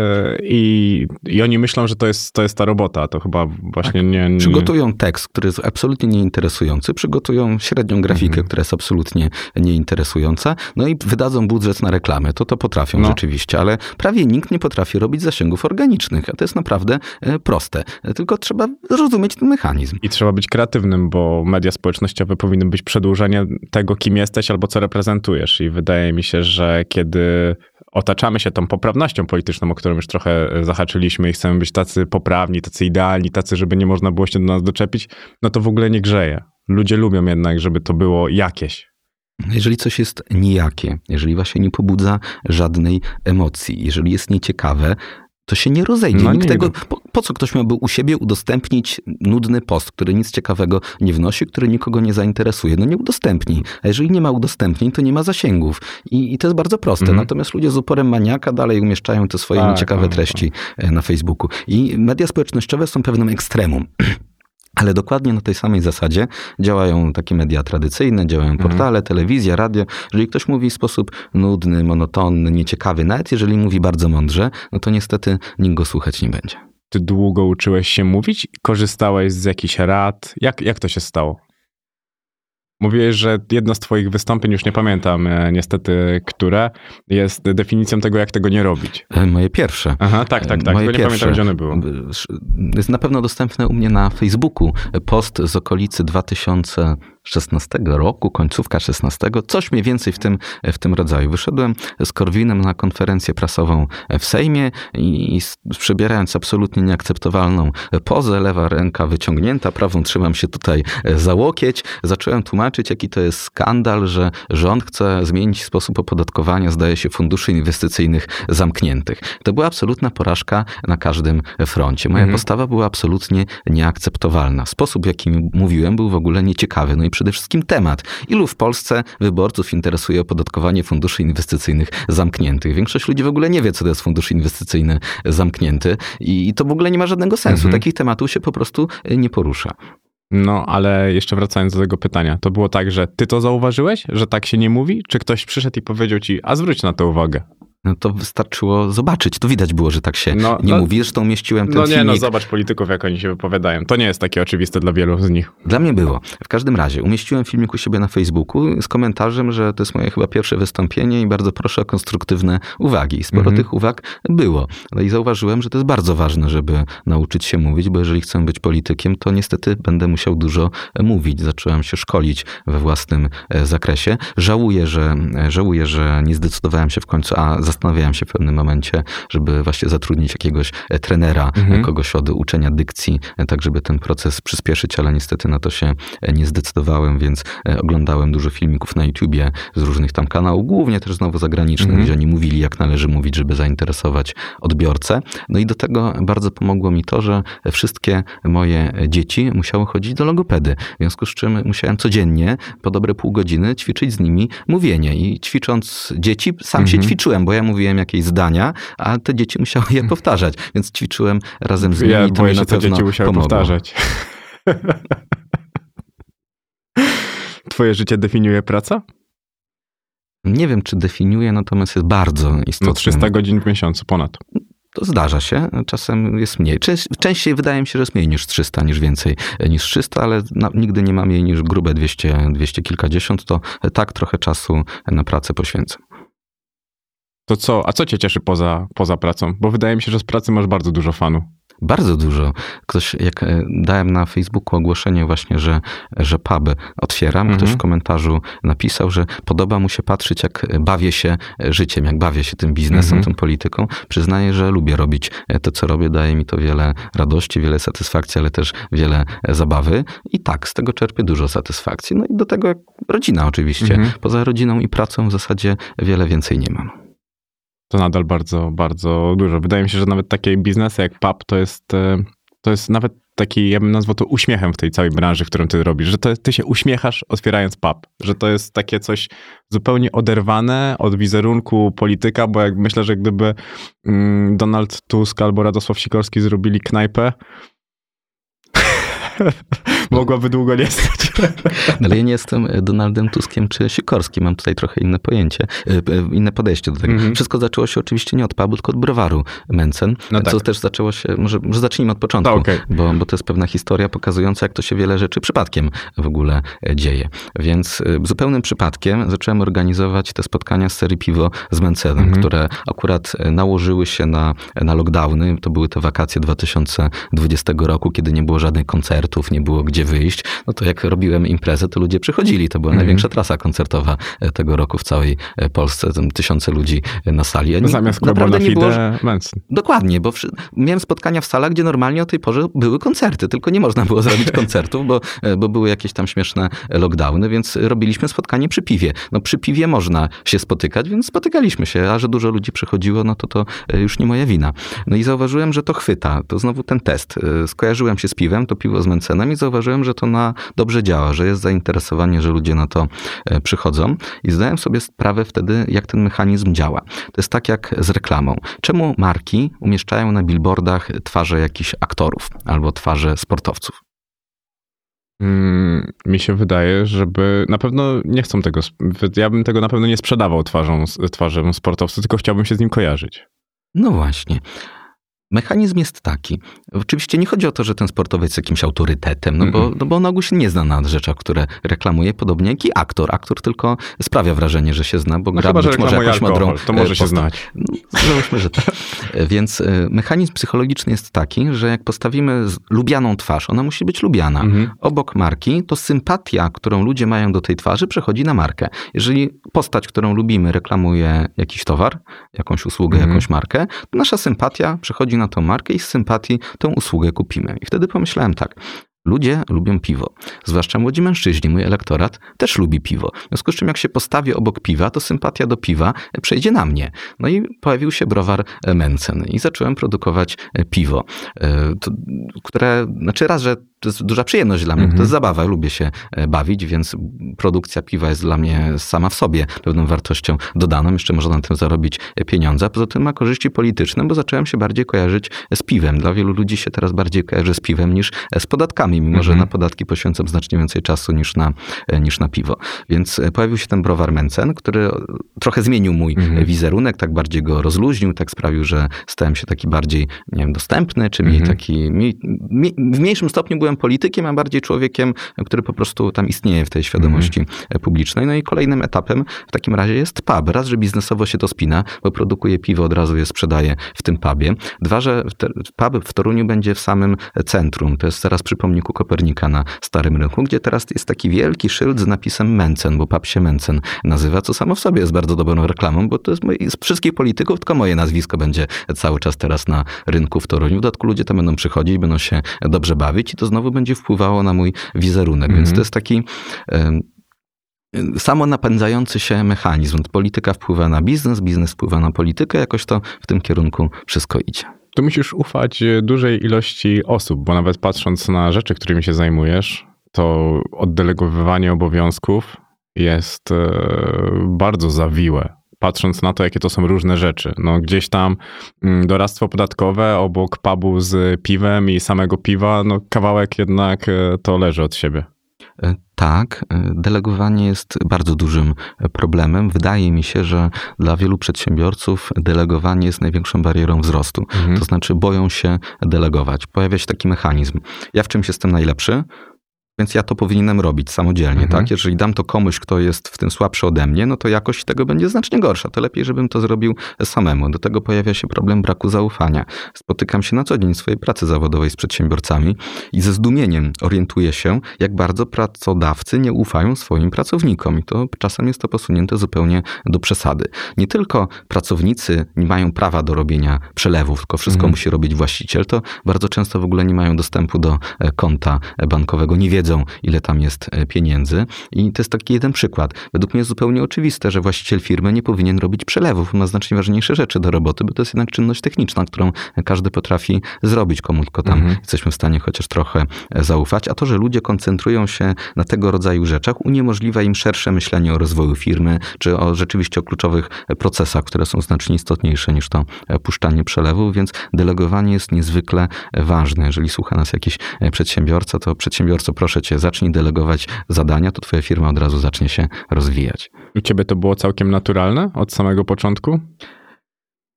i, i oni myślą, że to jest, to jest ta robota. To chyba właśnie nie, nie... Przygotują tekst, który jest absolutnie nieinteresujący, przygotują średnią grafikę, Mhm. która jest absolutnie nieinteresująca, no i wydadzą budżet na reklamę. To to potrafią No. rzeczywiście, ale prawie nikt nie potrafi robić zasięgów organicznych, a to jest naprawdę e, proste. E, Tylko trzeba zrozumieć ten mechanizm. I trzeba być kreatywnym, bo media społecznościowe powinny być przedłużeniem tego, kim jesteś albo co reprezentujesz. I wydaje mi się, że kiedy otaczamy się tą poprawnością polityczną, o którą już trochę e, zahaczyliśmy i chcemy być tacy poprawni, tacy idealni, tacy, żeby nie można było się do nas doczepić, no to w ogóle nie grzeje. Ludzie lubią jednak, żeby to było jakieś. Jeżeli coś jest nijakie, jeżeli właśnie nie pobudza żadnej emocji, jeżeli jest nieciekawe, to się nie rozejdzie. No Nikt nie tego, po, po co ktoś miałby u siebie udostępnić nudny post, który nic ciekawego nie wnosi, który nikogo nie zainteresuje? No nie udostępnij. A jeżeli nie ma udostępnień, to nie ma zasięgów. I, i to jest bardzo proste. Mhm. Natomiast ludzie z uporem maniaka dalej umieszczają te swoje Tak, nieciekawe tak, treści e, na Facebooku. I media społecznościowe są pewnym ekstremum. <clears throat> Ale dokładnie na tej samej zasadzie działają takie media tradycyjne, działają Mhm. portale, telewizja, radio. Jeżeli ktoś mówi w sposób nudny, monotonny, nieciekawy, nawet jeżeli mówi bardzo mądrze, no to niestety nikt go słuchać nie będzie. Ty długo uczyłeś się mówić? Korzystałeś z jakichś rad? Jak, jak to się stało? Mówiłeś, że jedno z twoich wystąpień, już nie pamiętam e, niestety które, jest definicją tego, jak tego nie robić. E, Moje pierwsze. Aha, tak, tak, tak. Moje Tylko nie pierwsze. pamiętam, gdzie one były. Jest na pewno dostępne u mnie na Facebooku. Post z okolicy 2016 roku, końcówka 16, coś mniej więcej w tym, w tym rodzaju. Wyszedłem z Korwinem na konferencję prasową w Sejmie i, i przebierając absolutnie nieakceptowalną pozę, lewa ręka wyciągnięta, prawą trzymam się tutaj za łokieć, zacząłem tłumaczyć, jaki to jest skandal, że rząd chce zmienić sposób opodatkowania, zdaje się, funduszy inwestycyjnych zamkniętych. To była absolutna porażka na każdym froncie. Moja Mhm. postawa była absolutnie nieakceptowalna. Sposób, w jaki mówiłem, był w ogóle nieciekawy. No i przede wszystkim temat. Ilu w Polsce wyborców interesuje opodatkowanie funduszy inwestycyjnych zamkniętych? Większość ludzi w ogóle nie wie, co to jest fundusz inwestycyjny zamknięty i to w ogóle nie ma żadnego sensu. Mhm. Takich tematów się po prostu y, nie porusza. No, ale jeszcze wracając do tego pytania, to było tak, że ty to zauważyłeś, że tak się nie mówi? Czy ktoś przyszedł i powiedział ci, a zwróć na to uwagę? No to wystarczyło zobaczyć. To widać było, że tak się No, nie no- mówi. Zresztą umieściłem ten No nie, no filmik. zobacz polityków, jak oni się wypowiadają. To nie jest takie oczywiste dla wielu z nich. Dla mnie było. W każdym razie umieściłem filmik u siebie na Facebooku z komentarzem, że to jest moje chyba pierwsze wystąpienie i bardzo proszę o konstruktywne uwagi. I sporo Mhm. tych uwag było. No i zauważyłem, że to jest bardzo ważne, żeby nauczyć się mówić, bo jeżeli chcę być politykiem, to niestety będę musiał dużo mówić. Zacząłem się szkolić we własnym e, zakresie. Żałuję, że, e, żałuję, że nie zdecydowałem się w końcu, a zastanawiałem się w pewnym momencie, żeby właśnie zatrudnić jakiegoś e, trenera, Mhm. e, kogoś od uczenia dykcji, e, tak żeby ten proces przyspieszyć, ale niestety na to się nie zdecydowałem, więc oglądałem dużo filmików na YouTubie z różnych tam kanałów, głównie też znowu zagranicznych, Mhm. gdzie oni mówili, jak należy mówić, żeby zainteresować odbiorcę. No i do tego bardzo pomogło mi to, że wszystkie moje dzieci musiały chodzić do logopedy, w związku z czym musiałem codziennie po dobre pół godziny ćwiczyć z nimi mówienie i ćwicząc dzieci, sam się Mhm. ćwiczyłem, bo ja mówiłem jakieś zdania, a te dzieci musiały je <laughs> powtarzać, więc ćwiczyłem razem z nimi Ja i to boję mi się, na pewno dzieci musiały pomogło. powtarzać. <laughs> Twoje życie definiuje praca? Nie wiem, czy definiuje, natomiast jest bardzo istotne. No 300 godzin w miesiącu, ponad. To zdarza się, czasem jest mniej. Częś, częściej wydaje mi się, że jest mniej niż 300, niż więcej e, niż 300, ale na, nigdy nie ma mniej niż grube 200, 200 kilkadziesiąt, to tak trochę czasu na pracę poświęcam. To co, a co cię cieszy poza, poza pracą? Bo wydaje mi się, że z pracy masz bardzo dużo fanu. Bardzo dużo. Ktoś, jak e, dałem na Facebooku ogłoszenie właśnie, że, że pub otwieram, Mhm. ktoś w komentarzu napisał, że podoba mu się patrzeć, jak bawię się życiem, jak bawię się tym biznesem, Mhm. tą polityką. Przyznaję, że lubię robić e, to, co robię. Daje mi to wiele radości, wiele satysfakcji, ale też wiele e, zabawy. I tak, z tego czerpię dużo satysfakcji. No i do tego jak rodzina oczywiście. Mhm. Poza rodziną i pracą w zasadzie wiele więcej nie mam. To nadal bardzo, bardzo dużo. Wydaje mi się, że nawet takie biznesy jak pub to jest, e, to jest nawet taki, ja bym nazwał to uśmiechem w tej całej branży, w którą ty robisz, że to, ty się uśmiechasz otwierając pub, że to jest takie coś zupełnie oderwane od wizerunku polityka, bo jak myślę, że gdyby mm, Donald Tusk albo Radosław Sikorski zrobili knajpę, <laughs> mogłaby długo nie stać. <laughs> Ale ja nie jestem Donaldem Tuskiem czy Sikorskim. Mam tutaj trochę inne pojęcie, e, e, inne podejście do tego. Mhm. Wszystko zaczęło się oczywiście nie od pubu, tylko od browaru Mencen. No co tak. też zaczęło się, może, może zacznijmy od początku, No, okej. bo, bo to jest pewna historia pokazująca, jak to się wiele rzeczy przypadkiem w ogóle e, dzieje. Więc e, zupełnym przypadkiem zacząłem organizować te spotkania z serii Piwo z Mencenem, Mhm. które akurat e, nałożyły się na, na lockdowny. To były te wakacje 2020 roku, kiedy nie było żadnych koncertów, nie było gdzie wyjść. No to jak robiłem imprezę, to ludzie przychodzili. To była Mhm. największa trasa koncertowa e, tego roku w całej e, Polsce. Tam tysiące ludzi e, na sali. Zamiast naprawdę na nie było, Manson. Dokładnie, bo wszy- miałem spotkania w salach, gdzie normalnie o tej porze były koncerty, tylko nie można było zrobić <laughs> koncertów, bo, bo były jakieś tam śmieszne lockdowny, więc robiliśmy spotkanie przy piwie. No przy piwie można się spotykać, więc spotykaliśmy się, a że dużo ludzi przychodziło, no to to już nie moja wina. No i zauważyłem, że to chwyta. To znowu ten test. Skojarzyłem się z piwem, to piwo Mencenem i zauważyłem, że to na dobrze działa, że jest zainteresowanie, że ludzie na to e, przychodzą i zdałem sobie sprawę wtedy, jak ten mechanizm działa. To jest tak jak z reklamą. Czemu marki umieszczają na billboardach twarze jakichś aktorów albo twarze sportowców? Mm, mi się wydaje, żeby na pewno nie chcą tego. Ja bym tego na pewno nie sprzedawał twarzą, twarzą sportowcy, tylko chciałbym się z nim kojarzyć. No właśnie. Mechanizm jest taki. Oczywiście nie chodzi o to, że ten sportowiec jest jakimś autorytetem, no bo, no bo on ogół się nie zna na rzeczach, które reklamuje, podobnie jak i aktor. Aktor tylko sprawia wrażenie, że się zna, bo No gra chyba, być może jakąś alkohol, to może e, się znać. No, załóżmy, że tak. E, Więc e, mechanizm psychologiczny jest taki, że jak postawimy lubianą twarz, ona musi być lubiana. Mhm. Obok marki, to sympatia, którą ludzie mają do tej twarzy, przechodzi na markę. Jeżeli postać, którą lubimy, reklamuje jakiś towar, jakąś usługę, Mhm. jakąś markę, to nasza sympatia przechodzi na tą markę i z sympatii tą usługę kupimy. I wtedy pomyślałem tak. Ludzie lubią piwo, zwłaszcza młodzi mężczyźni. Mój elektorat też lubi piwo. W związku z czym, jak się postawię obok piwa, to sympatia do piwa przejdzie na mnie. No i pojawił się browar e, Mencen i zacząłem produkować e, piwo, e, które, znaczy raz, że to jest duża przyjemność dla mnie, Mhm. to jest zabawa, lubię się e, bawić, więc produkcja piwa jest dla mnie sama w sobie pewną wartością dodaną. Jeszcze można na tym zarobić e, pieniądze, poza tym ma korzyści polityczne, bo zacząłem się bardziej kojarzyć z piwem. Dla wielu ludzi się teraz bardziej kojarzy z piwem niż e, z podatkami, mimo że Mhm. na podatki poświęcam znacznie więcej czasu niż na, e, niż na piwo. Więc e, pojawił się ten browar Mencen, który e, trochę zmienił mój Mhm. wizerunek, tak bardziej go rozluźnił, tak sprawił, że stałem się taki bardziej, nie wiem, dostępny, czy mniej Mhm. taki, mniej, w mniejszym stopniu byłem politykiem, a bardziej człowiekiem, który po prostu tam istnieje w tej świadomości e, publicznej. No i kolejnym etapem w takim razie jest pub. Raz, że biznesowo się to spina, bo produkuje piwo, od razu je sprzedaje w tym pubie. Dwa, że pub w Toruniu będzie w samym centrum. To jest zaraz przy pomniku Kopernika na Starym Rynku, gdzie teraz jest taki wielki szyld z napisem Mencen, bo pub się Mencen nazywa, co samo w sobie jest bardzo dobrą reklamą, bo to jest z wszystkich polityków, tylko moje nazwisko będzie cały czas teraz na rynku w Toruniu. W dodatku ludzie tam będą przychodzić, będą się dobrze bawić i to znowu będzie wpływało na mój wizerunek. Więc Mhm. to jest taki samo napędzający się mechanizm. Polityka wpływa na biznes, biznes wpływa na politykę, jakoś to w tym kierunku wszystko idzie. Tu musisz ufać e, dużej ilości osób, bo nawet patrząc na rzeczy, którymi się zajmujesz, to oddelegowywanie obowiązków jest e, bardzo zawiłe. Patrząc na to, jakie to są różne rzeczy. No, gdzieś tam mm, doradztwo podatkowe obok pubu z piwem i samego piwa, no kawałek jednak e, to leży od siebie. E, Tak, e, delegowanie jest bardzo dużym problemem. Wydaje mi się, że dla wielu przedsiębiorców delegowanie jest największą barierą wzrostu. Mhm. To znaczy boją się delegować. Pojawia się taki mechanizm. Ja w czymś jestem najlepszy, więc ja to powinienem robić samodzielnie, Mhm. tak? Jeżeli dam to komuś, kto jest w tym słabszy ode mnie, no to jakość tego będzie znacznie gorsza. To lepiej, żebym to zrobił samemu. Do tego pojawia się problem braku zaufania. Spotykam się na co dzień w swojej pracy zawodowej z przedsiębiorcami i ze zdumieniem orientuję się, jak bardzo pracodawcy nie ufają swoim pracownikom. I to czasem jest to posunięte zupełnie do przesady. Nie tylko pracownicy nie mają prawa do robienia przelewów, tylko wszystko Mhm. musi robić właściciel, to bardzo często w ogóle nie mają dostępu do e, konta e, bankowego, nie wiedzą, ile tam jest e, pieniędzy. I to jest taki jeden przykład. Według mnie jest zupełnie oczywiste, że właściciel firmy nie powinien robić przelewów. Ma znacznie ważniejsze rzeczy do roboty, bo to jest jednak czynność techniczna, którą każdy potrafi zrobić, komu tylko tam Mhm. jesteśmy w stanie chociaż trochę e, zaufać. A to, że ludzie koncentrują się na tego rodzaju rzeczach, uniemożliwia im szersze myślenie o rozwoju firmy, czy o rzeczywiście o kluczowych e, procesach, które są znacznie istotniejsze niż to puszczanie przelewów, więc delegowanie jest niezwykle ważne. Jeżeli słucha nas jakiś przedsiębiorca, to przedsiębiorco, proszę cię, zacznij delegować zadania, to twoja firma od razu zacznie się rozwijać. U ciebie to było całkiem naturalne od samego początku?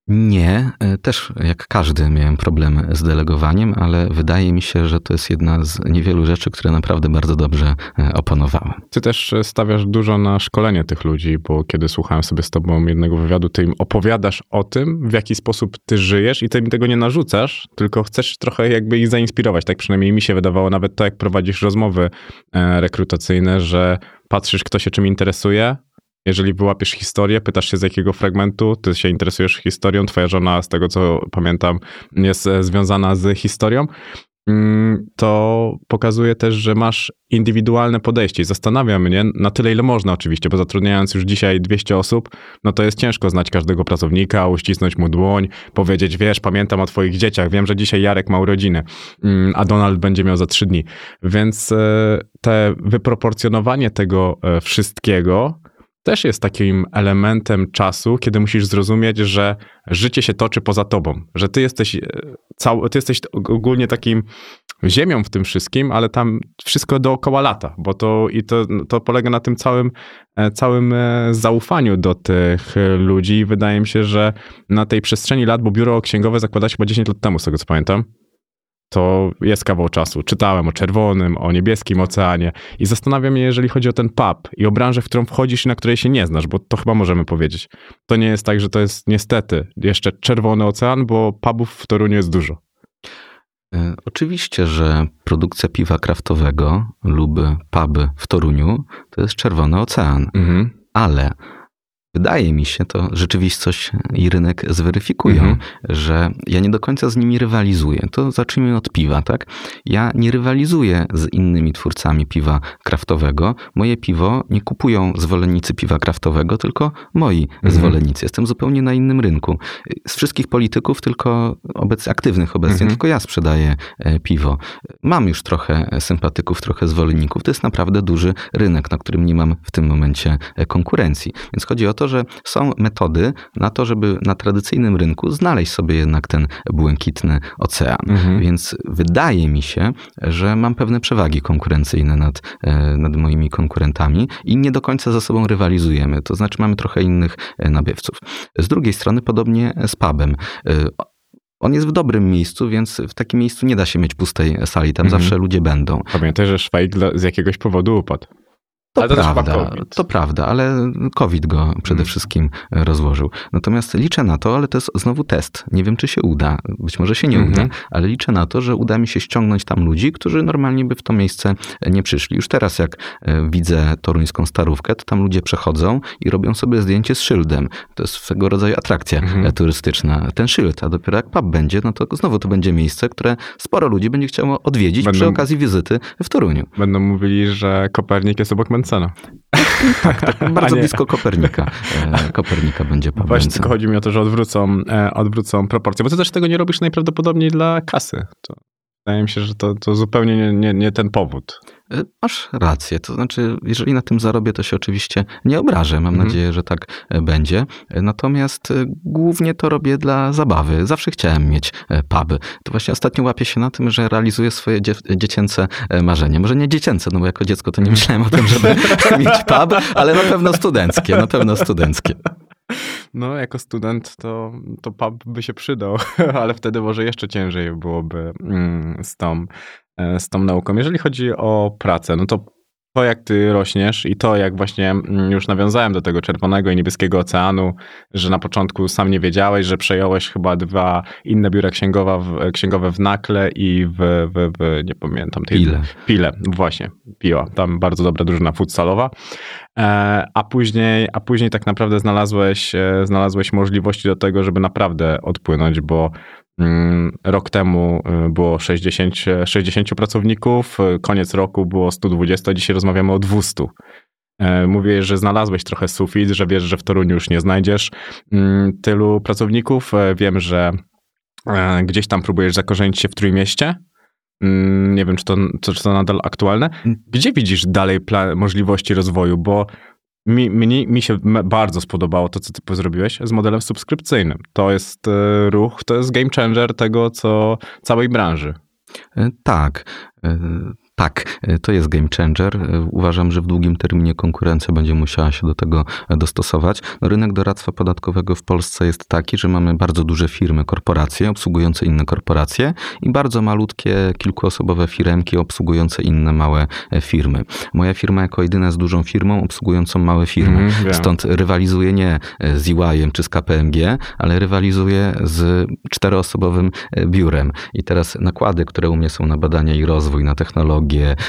Nie, e, też jak każdy miałem problem z delegowaniem, ale wydaje mi się, że to jest jedna z niewielu rzeczy, które naprawdę bardzo dobrze e, opanowałem. Ty też e, stawiasz dużo na szkolenie tych ludzi, bo kiedy słuchałem sobie z tobą jednego wywiadu, ty im opowiadasz o tym, w jaki sposób ty żyjesz i ty im tego nie narzucasz, tylko chcesz trochę jakby ich zainspirować. Tak przynajmniej mi się wydawało, nawet to jak prowadzisz rozmowy rekrutacyjne, że patrzysz, kto się czym interesuje, jeżeli wyłapiesz historię, pytasz się z jakiego fragmentu, ty się interesujesz historią, twoja żona, z tego co pamiętam, jest e, związana z historią, mm, to pokazuje też, że masz indywidualne podejście. I zastanawia mnie, na tyle ile można oczywiście, bo zatrudniając już dzisiaj 200 osób, no to jest ciężko znać każdego pracownika, uścisnąć mu dłoń, powiedzieć, wiesz, pamiętam o twoich dzieciach, wiem, że dzisiaj Jarek ma urodziny, mm, a Donald będzie miał za trzy dni. Więc e, te wyproporcjonowanie tego e, wszystkiego też jest takim elementem czasu, kiedy musisz zrozumieć, że życie się toczy poza tobą, że ty jesteś, e, cał, ty jesteś ogólnie takim ziemią w tym wszystkim, ale tam wszystko dookoła lata, bo to i to, to polega na tym całym, e, całym e, zaufaniu do tych ludzi. Wydaje mi się, że na tej przestrzeni lat, bo biuro księgowe zakłada się chyba 10 lat temu, z tego co pamiętam, to jest kawał czasu. Czytałem o czerwonym, o niebieskim oceanie i zastanawiam mnie, jeżeli chodzi o ten pub i o branżę, w którą wchodzisz i na której się nie znasz, bo to chyba możemy powiedzieć. To nie jest tak, że to jest niestety jeszcze czerwony ocean, bo pubów w Toruniu jest dużo. E, Oczywiście, że produkcja piwa kraftowego lub puby w Toruniu to jest czerwony ocean, Mhm. ale Wydaje mi się, to rzeczywistość i rynek zweryfikują, Mhm. że ja nie do końca z nimi rywalizuję. To zacznijmy od piwa, tak? Ja nie rywalizuję z innymi twórcami piwa kraftowego. Moje piwo nie kupują zwolennicy piwa kraftowego, tylko moi Mhm. zwolennicy. Jestem zupełnie na innym rynku. Z wszystkich polityków tylko obecnie, aktywnych obecnie, Mhm. tylko ja sprzedaję e, piwo. Mam już trochę sympatyków, trochę zwolenników. To jest naprawdę duży rynek, na którym nie mam w tym momencie e, konkurencji. Więc chodzi o to, że są metody na to, żeby na tradycyjnym rynku znaleźć sobie jednak ten błękitny ocean. Mhm. Więc wydaje mi się, że mam pewne przewagi konkurencyjne nad, e, nad moimi konkurentami i nie do końca ze sobą rywalizujemy. To znaczy mamy trochę innych e, nabywców. Z drugiej strony podobnie z pubem. E, On jest w dobrym miejscu, więc w takim miejscu nie da się mieć pustej sali. Tam Mhm. zawsze ludzie będą. Pamiętaj, że Szwajk z jakiegoś powodu upadł. To Ale to prawda, COVID. to prawda, ale COVID go przede Mm. wszystkim rozłożył. Natomiast liczę na to, ale to jest znowu test. Nie wiem, czy się uda. Być może się nie Mhm. uda, ale liczę na to, że uda mi się ściągnąć tam ludzi, którzy normalnie by w to miejsce nie przyszli. Już teraz, jak e, widzę toruńską starówkę, to tam ludzie przechodzą i robią sobie zdjęcie z szyldem. To jest swego rodzaju atrakcja e, turystyczna. Ten szyld, a dopiero jak pub będzie, no to znowu to będzie miejsce, które sporo ludzi będzie chciało odwiedzić przy Będą- okazji wizyty w Toruniu. Będą mówili, że Kopernik jest obok Mencena. <laughs> <laughs> Bardzo A nie. blisko Kopernika. E, Kopernika będzie pub <laughs> Właśnie tylko chodzi mi o to, że odwrócą, e, odwrócą proporcje, bo ty też tego nie robisz najprawdopodobniej dla kasy. To wydaje mi się, że to, to zupełnie nie, nie, nie ten powód. E, Masz rację. To znaczy, jeżeli na tym zarobię, to się oczywiście nie obrażę. Mam Mhm. nadzieję, że tak e, będzie. E, Natomiast głównie to robię dla zabawy. Zawsze chciałem mieć puby. To właśnie ostatnio łapię się na tym, że realizuję swoje dziecięce marzenie. Może nie dziecięce, no bo jako dziecko to nie myślałem o tym, żeby <laughs> mieć pub, ale na pewno studenckie. Na pewno studenckie. No, jako student to, to pub by się przydał, <laughs> ale wtedy może jeszcze ciężej byłoby mm, z tą, e, z tą nauką. Jeżeli chodzi o pracę, no to to jak ty rośniesz i to jak właśnie mm, już nawiązałem do tego czerwonego i niebieskiego oceanu, że na początku sam nie wiedziałeś, że przejąłeś chyba dwa inne biura księgowa w, księgowe w Nakle i w, w, w nie pamiętam tej Pile. Pile, właśnie, Piła. Tam bardzo dobra drużyna futsalowa. E, a, później, a później tak naprawdę znalazłeś, e, znalazłeś możliwości do tego, żeby naprawdę odpłynąć, bo rok temu e, było 60, 60 pracowników, e, koniec roku było 120, dzisiaj rozmawiamy o 200. E, Mówię, że znalazłeś trochę sufit, że wiesz, że w Toruniu już nie znajdziesz mm, tylu pracowników. E, Wiem, że e, gdzieś tam próbujesz zakorzenić się w Trójmieście. Mm, Nie wiem, czy to, czy to nadal aktualne. Gdzie widzisz dalej możliwości rozwoju? Bo mi, mi, mi się bardzo spodobało to, co ty zrobiłeś z modelem subskrypcyjnym. To jest e, ruch, to jest game changer tego, co całej branży. E, Tak. Tak, e, to jest game changer. E, Uważam, że w długim terminie konkurencja będzie musiała się do tego e, dostosować. No, rynek doradztwa podatkowego w Polsce jest taki, że mamy bardzo duże firmy, korporacje obsługujące inne korporacje i bardzo malutkie, kilkuosobowe firemki obsługujące inne małe firmy. Moja firma jako jedyna jest dużą firmą obsługującą małe firmy. Mhm, wiem. Stąd rywalizuje nie z EY-em czy z KPMG, ale rywalizuje z czteroosobowym biurem. I teraz nakłady, które u mnie są na badania i rozwój, na technologię,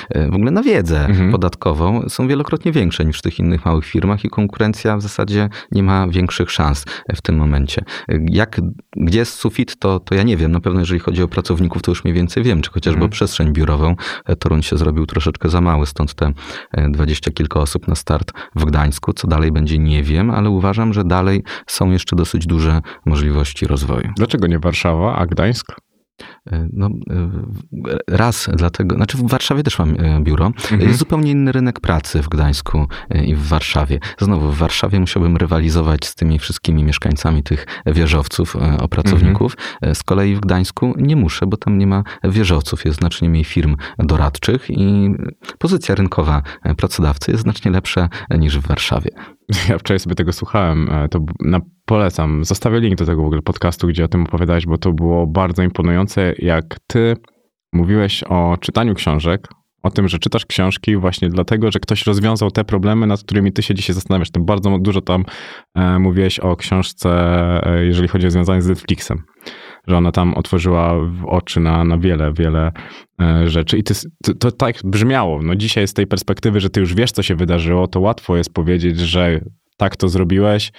e, w ogóle na wiedzę Mhm. podatkową, są wielokrotnie większe niż w tych innych małych firmach i konkurencja w zasadzie nie ma większych szans w tym momencie. E, Jak, gdzie jest sufit, to, to ja nie wiem. Na pewno jeżeli chodzi o pracowników, to już mniej więcej wiem, czy chociażby Mhm. przestrzeń biurową. e, Toruń się zrobił troszeczkę za mały, stąd te e, dwadzieścia kilka osób na start w Gdańsku. Co dalej będzie, nie wiem, ale uważam, że dalej są jeszcze dosyć duże możliwości rozwoju. Dlaczego nie Warszawa, a Gdańsk? E, No, e, raz dlatego, znaczy w Warszawie też mam e, biuro. Mhm. Jest zupełnie inny rynek pracy w Gdańsku i w Warszawie. Znowu w Warszawie musiałbym rywalizować z tymi wszystkimi mieszkańcami tych wieżowców, e, o pracowników. E, Z kolei w Gdańsku nie muszę, bo tam nie ma wieżowców. Jest znacznie mniej firm doradczych i pozycja rynkowa pracodawcy jest znacznie lepsza niż w Warszawie. Ja wczoraj sobie tego słuchałem, to na, polecam. Zostawię link do tego w ogóle podcastu, gdzie o tym opowiadałeś, bo to było bardzo imponujące, jak ty mówiłeś o czytaniu książek, o tym, że czytasz książki właśnie dlatego, że ktoś rozwiązał te problemy, nad którymi ty się dzisiaj zastanawiasz. Ty bardzo dużo tam e, mówiłeś o książce, e, jeżeli chodzi o związanie z Netflixem, że ona tam otworzyła oczy na, na wiele, wiele e, rzeczy. I ty, to, to tak brzmiało. No dzisiaj z tej perspektywy, że ty już wiesz, co się wydarzyło, to łatwo jest powiedzieć, że tak to zrobiłeś,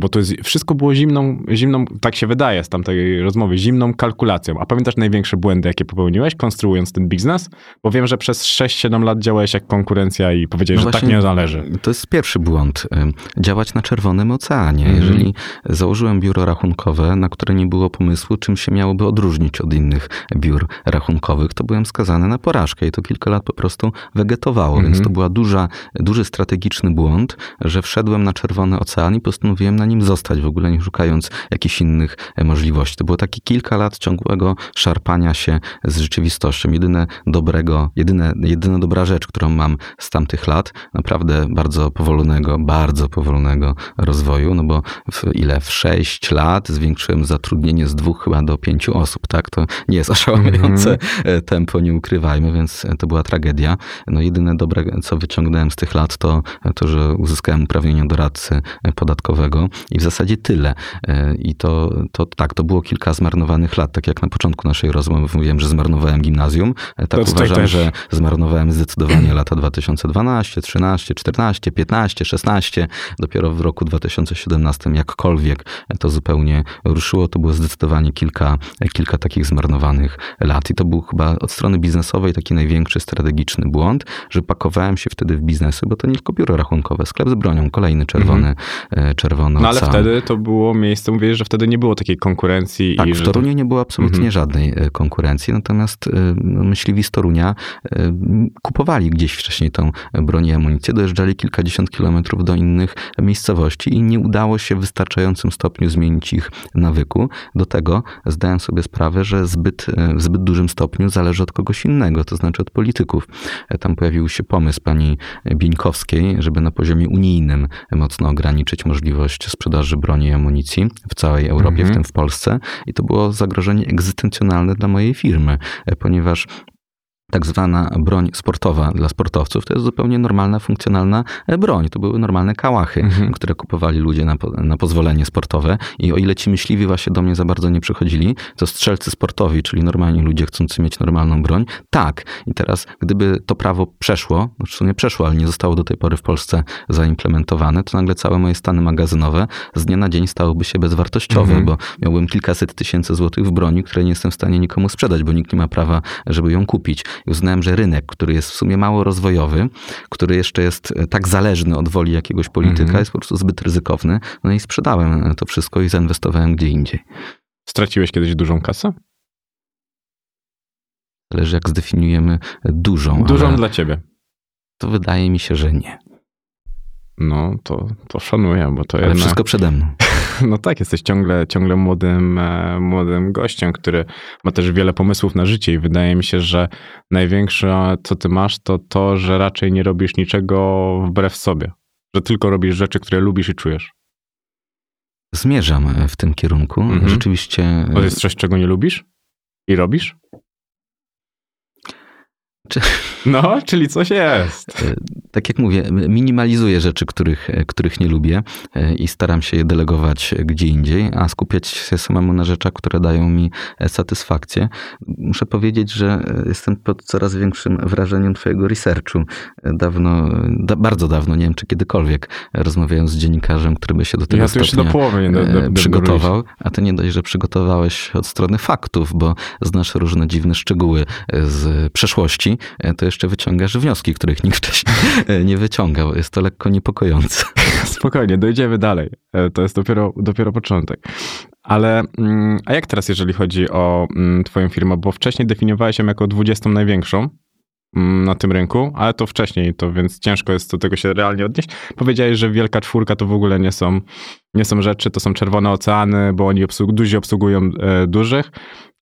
bo to jest, wszystko było zimną, zimną, tak się wydaje z tamtej rozmowy, zimną kalkulacją. A pamiętasz największe błędy, jakie popełniłeś, konstruując ten biznes? Bo wiem, że przez 6-7 lat działałeś jak konkurencja i powiedziałeś, No że tak nie należy. To jest pierwszy błąd. Działać na czerwonym oceanie. Mhm. Jeżeli założyłem biuro rachunkowe, na które nie było pomysłu, czym się miałoby odróżnić od innych biur rachunkowych, to byłem skazany na porażkę i to kilka lat po prostu wegetowało. Mhm. Więc to była duża, duży strategiczny błąd, że wszedłem na czerwony ocean i postanowiłem na nim zostać, w ogóle nie szukając jakichś innych e, możliwości. To było takie kilka lat ciągłego szarpania się z rzeczywistością. Jedyne dobrego, jedyne, jedyna dobra rzecz, którą mam z tamtych lat, naprawdę bardzo powolnego, bardzo powolnego rozwoju, no bo w ile? W sześć lat zwiększyłem zatrudnienie z dwóch chyba do pięciu osób, tak? To nie jest <laughs> oszałamiające e, tempo, nie ukrywajmy, więc e, to była tragedia. No jedyne dobre, co wyciągnąłem z tych lat, to to, że uzyskałem uprawnienia doradcy e, i w zasadzie tyle. E, I to, to tak, to było kilka zmarnowanych lat, tak jak na początku naszej rozmowy mówiłem, że zmarnowałem gimnazjum, e, tak To uważam, też. że zmarnowałem zdecydowanie lata 2012, 13, 14, 15, 16. Dopiero w roku 2017 jakkolwiek to zupełnie ruszyło. To było zdecydowanie kilka, kilka takich zmarnowanych lat. I to był chyba od strony biznesowej taki największy strategiczny błąd, że pakowałem się wtedy w biznesy, bo to nie tylko biuro rachunkowe, sklep z bronią, kolejny czerwony, e, czerwony No ale wtedy to było miejsce, mówisz, że wtedy nie było takiej konkurencji. Tak, i w Toruniu nie było absolutnie Mhm. żadnej e, konkurencji, natomiast e, myśliwi z Torunia e, kupowali gdzieś wcześniej tą broń i amunicję, dojeżdżali kilkadziesiąt kilometrów do innych miejscowości i nie udało się w wystarczającym stopniu zmienić ich nawyku. Do tego zdałem sobie sprawę, że zbyt, w zbyt dużym stopniu zależy od kogoś innego, to znaczy od polityków. Tam pojawił się pomysł pani Bieńkowskiej, żeby na poziomie unijnym mocno ograniczyć możliwość sprzedaży broni i amunicji w całej Europie, Mhm. w tym w Polsce. I to było zagrożenie egzystencjonalne dla mojej firmy, e, ponieważ tak zwana broń sportowa dla sportowców to jest zupełnie normalna, funkcjonalna e, broń. To były normalne kałachy, Mhm. które kupowali ludzie na, na pozwolenie sportowe. I o ile ci myśliwi właśnie do mnie za bardzo nie przychodzili, to strzelcy sportowi, czyli normalni ludzie chcący mieć normalną broń, tak. I teraz, gdyby to prawo przeszło, w sumie przeszło, ale nie zostało do tej pory w Polsce zaimplementowane, to nagle całe moje stany magazynowe z dnia na dzień stałyby się bezwartościowe, Mhm. bo miałbym kilkaset tysięcy złotych w broni, które nie jestem w stanie nikomu sprzedać, bo nikt nie ma prawa, żeby ją kupić. I uznałem, że rynek, który jest w sumie mało rozwojowy, który jeszcze jest e, tak zależny od woli jakiegoś polityka, Mhm. jest po prostu zbyt ryzykowny. No i sprzedałem e, to wszystko i zainwestowałem gdzie indziej. Straciłeś kiedyś dużą kasę? Zależy jak zdefiniujemy dużą, Dużą ale dla ciebie. to wydaje mi się, że nie. No, to, to szanuję, bo to Ale jednak... wszystko przede mną. <laughs> No tak, jesteś ciągle, ciągle młodym, e, młodym gościem, który ma też wiele pomysłów na życie i wydaje mi się, że największe, co ty masz, to to, że raczej nie robisz niczego wbrew sobie. Że tylko robisz rzeczy, które lubisz i czujesz. Zmierzam e, w tym kierunku. Mhm. Rzeczywiście. To jest coś, czego nie lubisz i robisz? Czy- No, czyli coś jest. E, Tak jak mówię, minimalizuję rzeczy, których, e, których nie lubię e, i staram się je delegować gdzie indziej, a skupiać się samemu na rzeczach, które dają mi satysfakcję. Muszę powiedzieć, że jestem pod coraz większym wrażeniem twojego researchu. Dawno, da, bardzo dawno, nie wiem czy kiedykolwiek, rozmawiałem z dziennikarzem, który by się do tego Ja stopnia do połowy nie do, do, przygotował, a ty nie dość, że przygotowałeś od strony faktów, bo znasz różne dziwne szczegóły z przeszłości, e, to jeszcze wyciągasz wnioski, których nikt wcześniej e, nie wyciągał. Jest to lekko niepokojące. <laughs> Spokojnie, dojdziemy dalej. E, To jest dopiero, dopiero początek. Ale, mm, a jak teraz, jeżeli chodzi o mm, twoją firmę? Bo wcześniej definiowałeś ją jako 20 największą mm, na tym rynku, ale to wcześniej, to więc ciężko jest do tego się realnie odnieść. Powiedziałeś, że wielka czwórka to w ogóle nie są, nie są rzeczy, to są czerwone oceany, bo oni obsług, duzi obsługują e, dużych,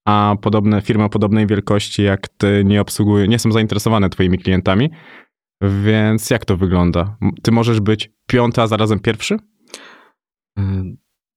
a podobne firmy o podobnej wielkości jak ty nie obsługują, nie są zainteresowane twoimi klientami. Więc jak to wygląda? Ty możesz być piąty, a zarazem pierwszy?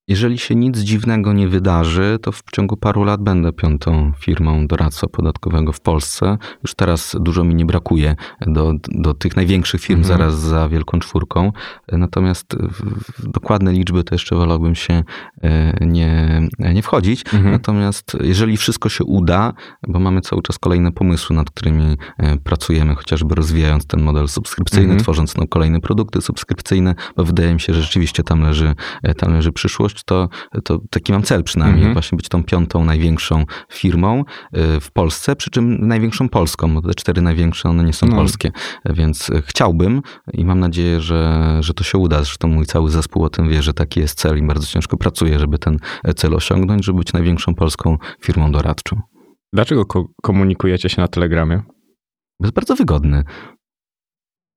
Jeżeli się nic dziwnego nie wydarzy, to w ciągu paru lat będę piątą firmą doradcą podatkowego w Polsce. Już teraz dużo mi nie brakuje do, do tych największych firm Mhm. zaraz za wielką czwórką. Natomiast w, w dokładne liczby to jeszcze wolałbym się e, nie, nie wchodzić. Mhm. Natomiast jeżeli wszystko się uda, bo mamy cały czas kolejne pomysły, nad którymi e, pracujemy, chociażby rozwijając ten model subskrypcyjny, Mhm. tworząc no, kolejne produkty subskrypcyjne, bo wydaje mi się, że rzeczywiście tam leży, e, tam leży przyszłość, to, to taki mam cel przynajmniej, Mhm. właśnie być tą piątą największą firmą e, w Polsce, przy czym największą polską, bo te cztery największe, one nie są No. polskie, więc e, chciałbym i mam nadzieję, że, że to się uda. Zresztą mój cały zespół o tym wie, że taki jest cel i bardzo ciężko pracuję, żeby ten e, cel osiągnąć, żeby być największą polską firmą doradczą. Dlaczego ko- komunikujecie się na Telegramie? Jest bardzo wygodny.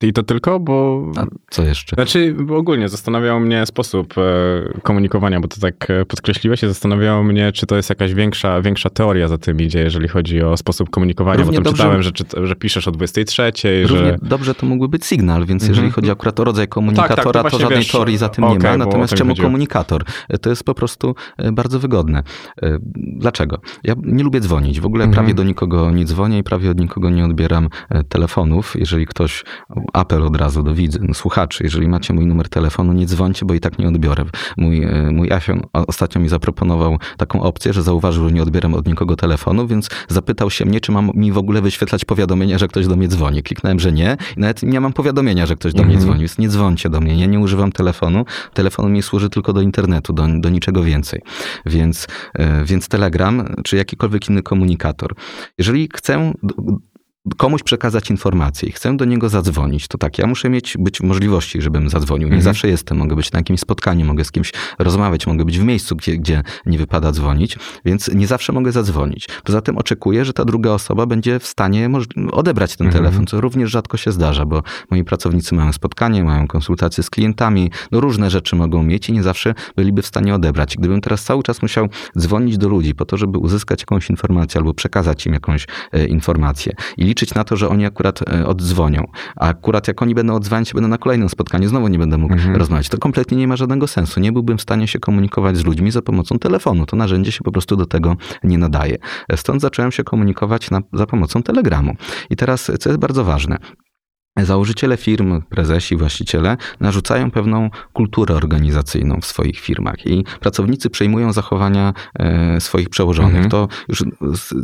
I to tylko, bo... A co jeszcze? Znaczy, ogólnie zastanawiał mnie sposób e, komunikowania, bo to tak e, podkreśliłeś i zastanawiało mnie, czy to jest jakaś większa, większa teoria za tym idzie, jeżeli chodzi o sposób komunikowania, Równie bo tam dobrze- czytałem, że, że piszesz o 23, Równie że... dobrze to mógłby być sygnał, więc Mhm. jeżeli chodzi akurat o rodzaj tak, to komunikatora, to, właśnie żadnej wiesz, teorii za tym okej, nie ma. Natomiast to mi czemu chodziło. komunikator? E, To jest po prostu bardzo wygodne. Dlaczego? Ja nie lubię dzwonić. W ogóle Mhm. prawie do nikogo nie dzwonię i prawie od nikogo nie odbieram telefonów. Jeżeli ktoś, apel od razu do widzów, słuchaczy, jeżeli macie mój numer telefonu, nie dzwońcie, bo i tak nie odbiorę. Mój, e, mój o- ostatnio mi zaproponował taką opcję, że zauważył, że nie odbieram od nikogo telefonu, więc zapytał się mnie, czy mam mi w ogóle wyświetlać powiadomienia, że ktoś do mnie dzwoni. Kliknąłem, że nie i nawet nie mam powiadomienia, że ktoś do mnie Mhm. dzwoni, więc nie dzwońcie do mnie. Ja nie używam telefonu. Telefon mi służy tylko do internetu, do, do niczego więcej. Więc, e, więc Telegram, czy jakikolwiek inny komunikator. Jeżeli chcę komuś przekazać informację i chcę do niego zadzwonić, to tak, ja muszę mieć być możliwości, żebym zadzwonił. Nie Mhm. zawsze jestem, mogę być na jakimś spotkaniu, mogę z kimś rozmawiać, mogę być w miejscu, gdzie, gdzie nie wypada dzwonić, więc nie zawsze mogę zadzwonić. Poza tym oczekuję, że ta druga osoba będzie w stanie odebrać ten Mhm. telefon, co również rzadko się zdarza, bo moi pracownicy mają spotkanie, mają konsultacje z klientami, no różne rzeczy mogą mieć i nie zawsze byliby w stanie odebrać. Gdybym teraz cały czas musiał dzwonić do ludzi po to, żeby uzyskać jakąś informację albo przekazać im jakąś e, informację i liczyć na to, że oni akurat e, oddzwonią, a akurat jak oni będą oddzwaniać, będę na kolejnym spotkaniu, znowu nie będę mógł Mhm. rozmawiać. To kompletnie nie ma żadnego sensu. Nie byłbym w stanie się komunikować z ludźmi za pomocą telefonu. To narzędzie się po prostu do tego nie nadaje. E, Stąd zacząłem się komunikować na, za pomocą telegramu. I teraz, co jest bardzo ważne, Założyciele firm, prezesi, właściciele narzucają pewną kulturę organizacyjną w swoich firmach i pracownicy przejmują zachowania e, swoich przełożonych. Mhm. To już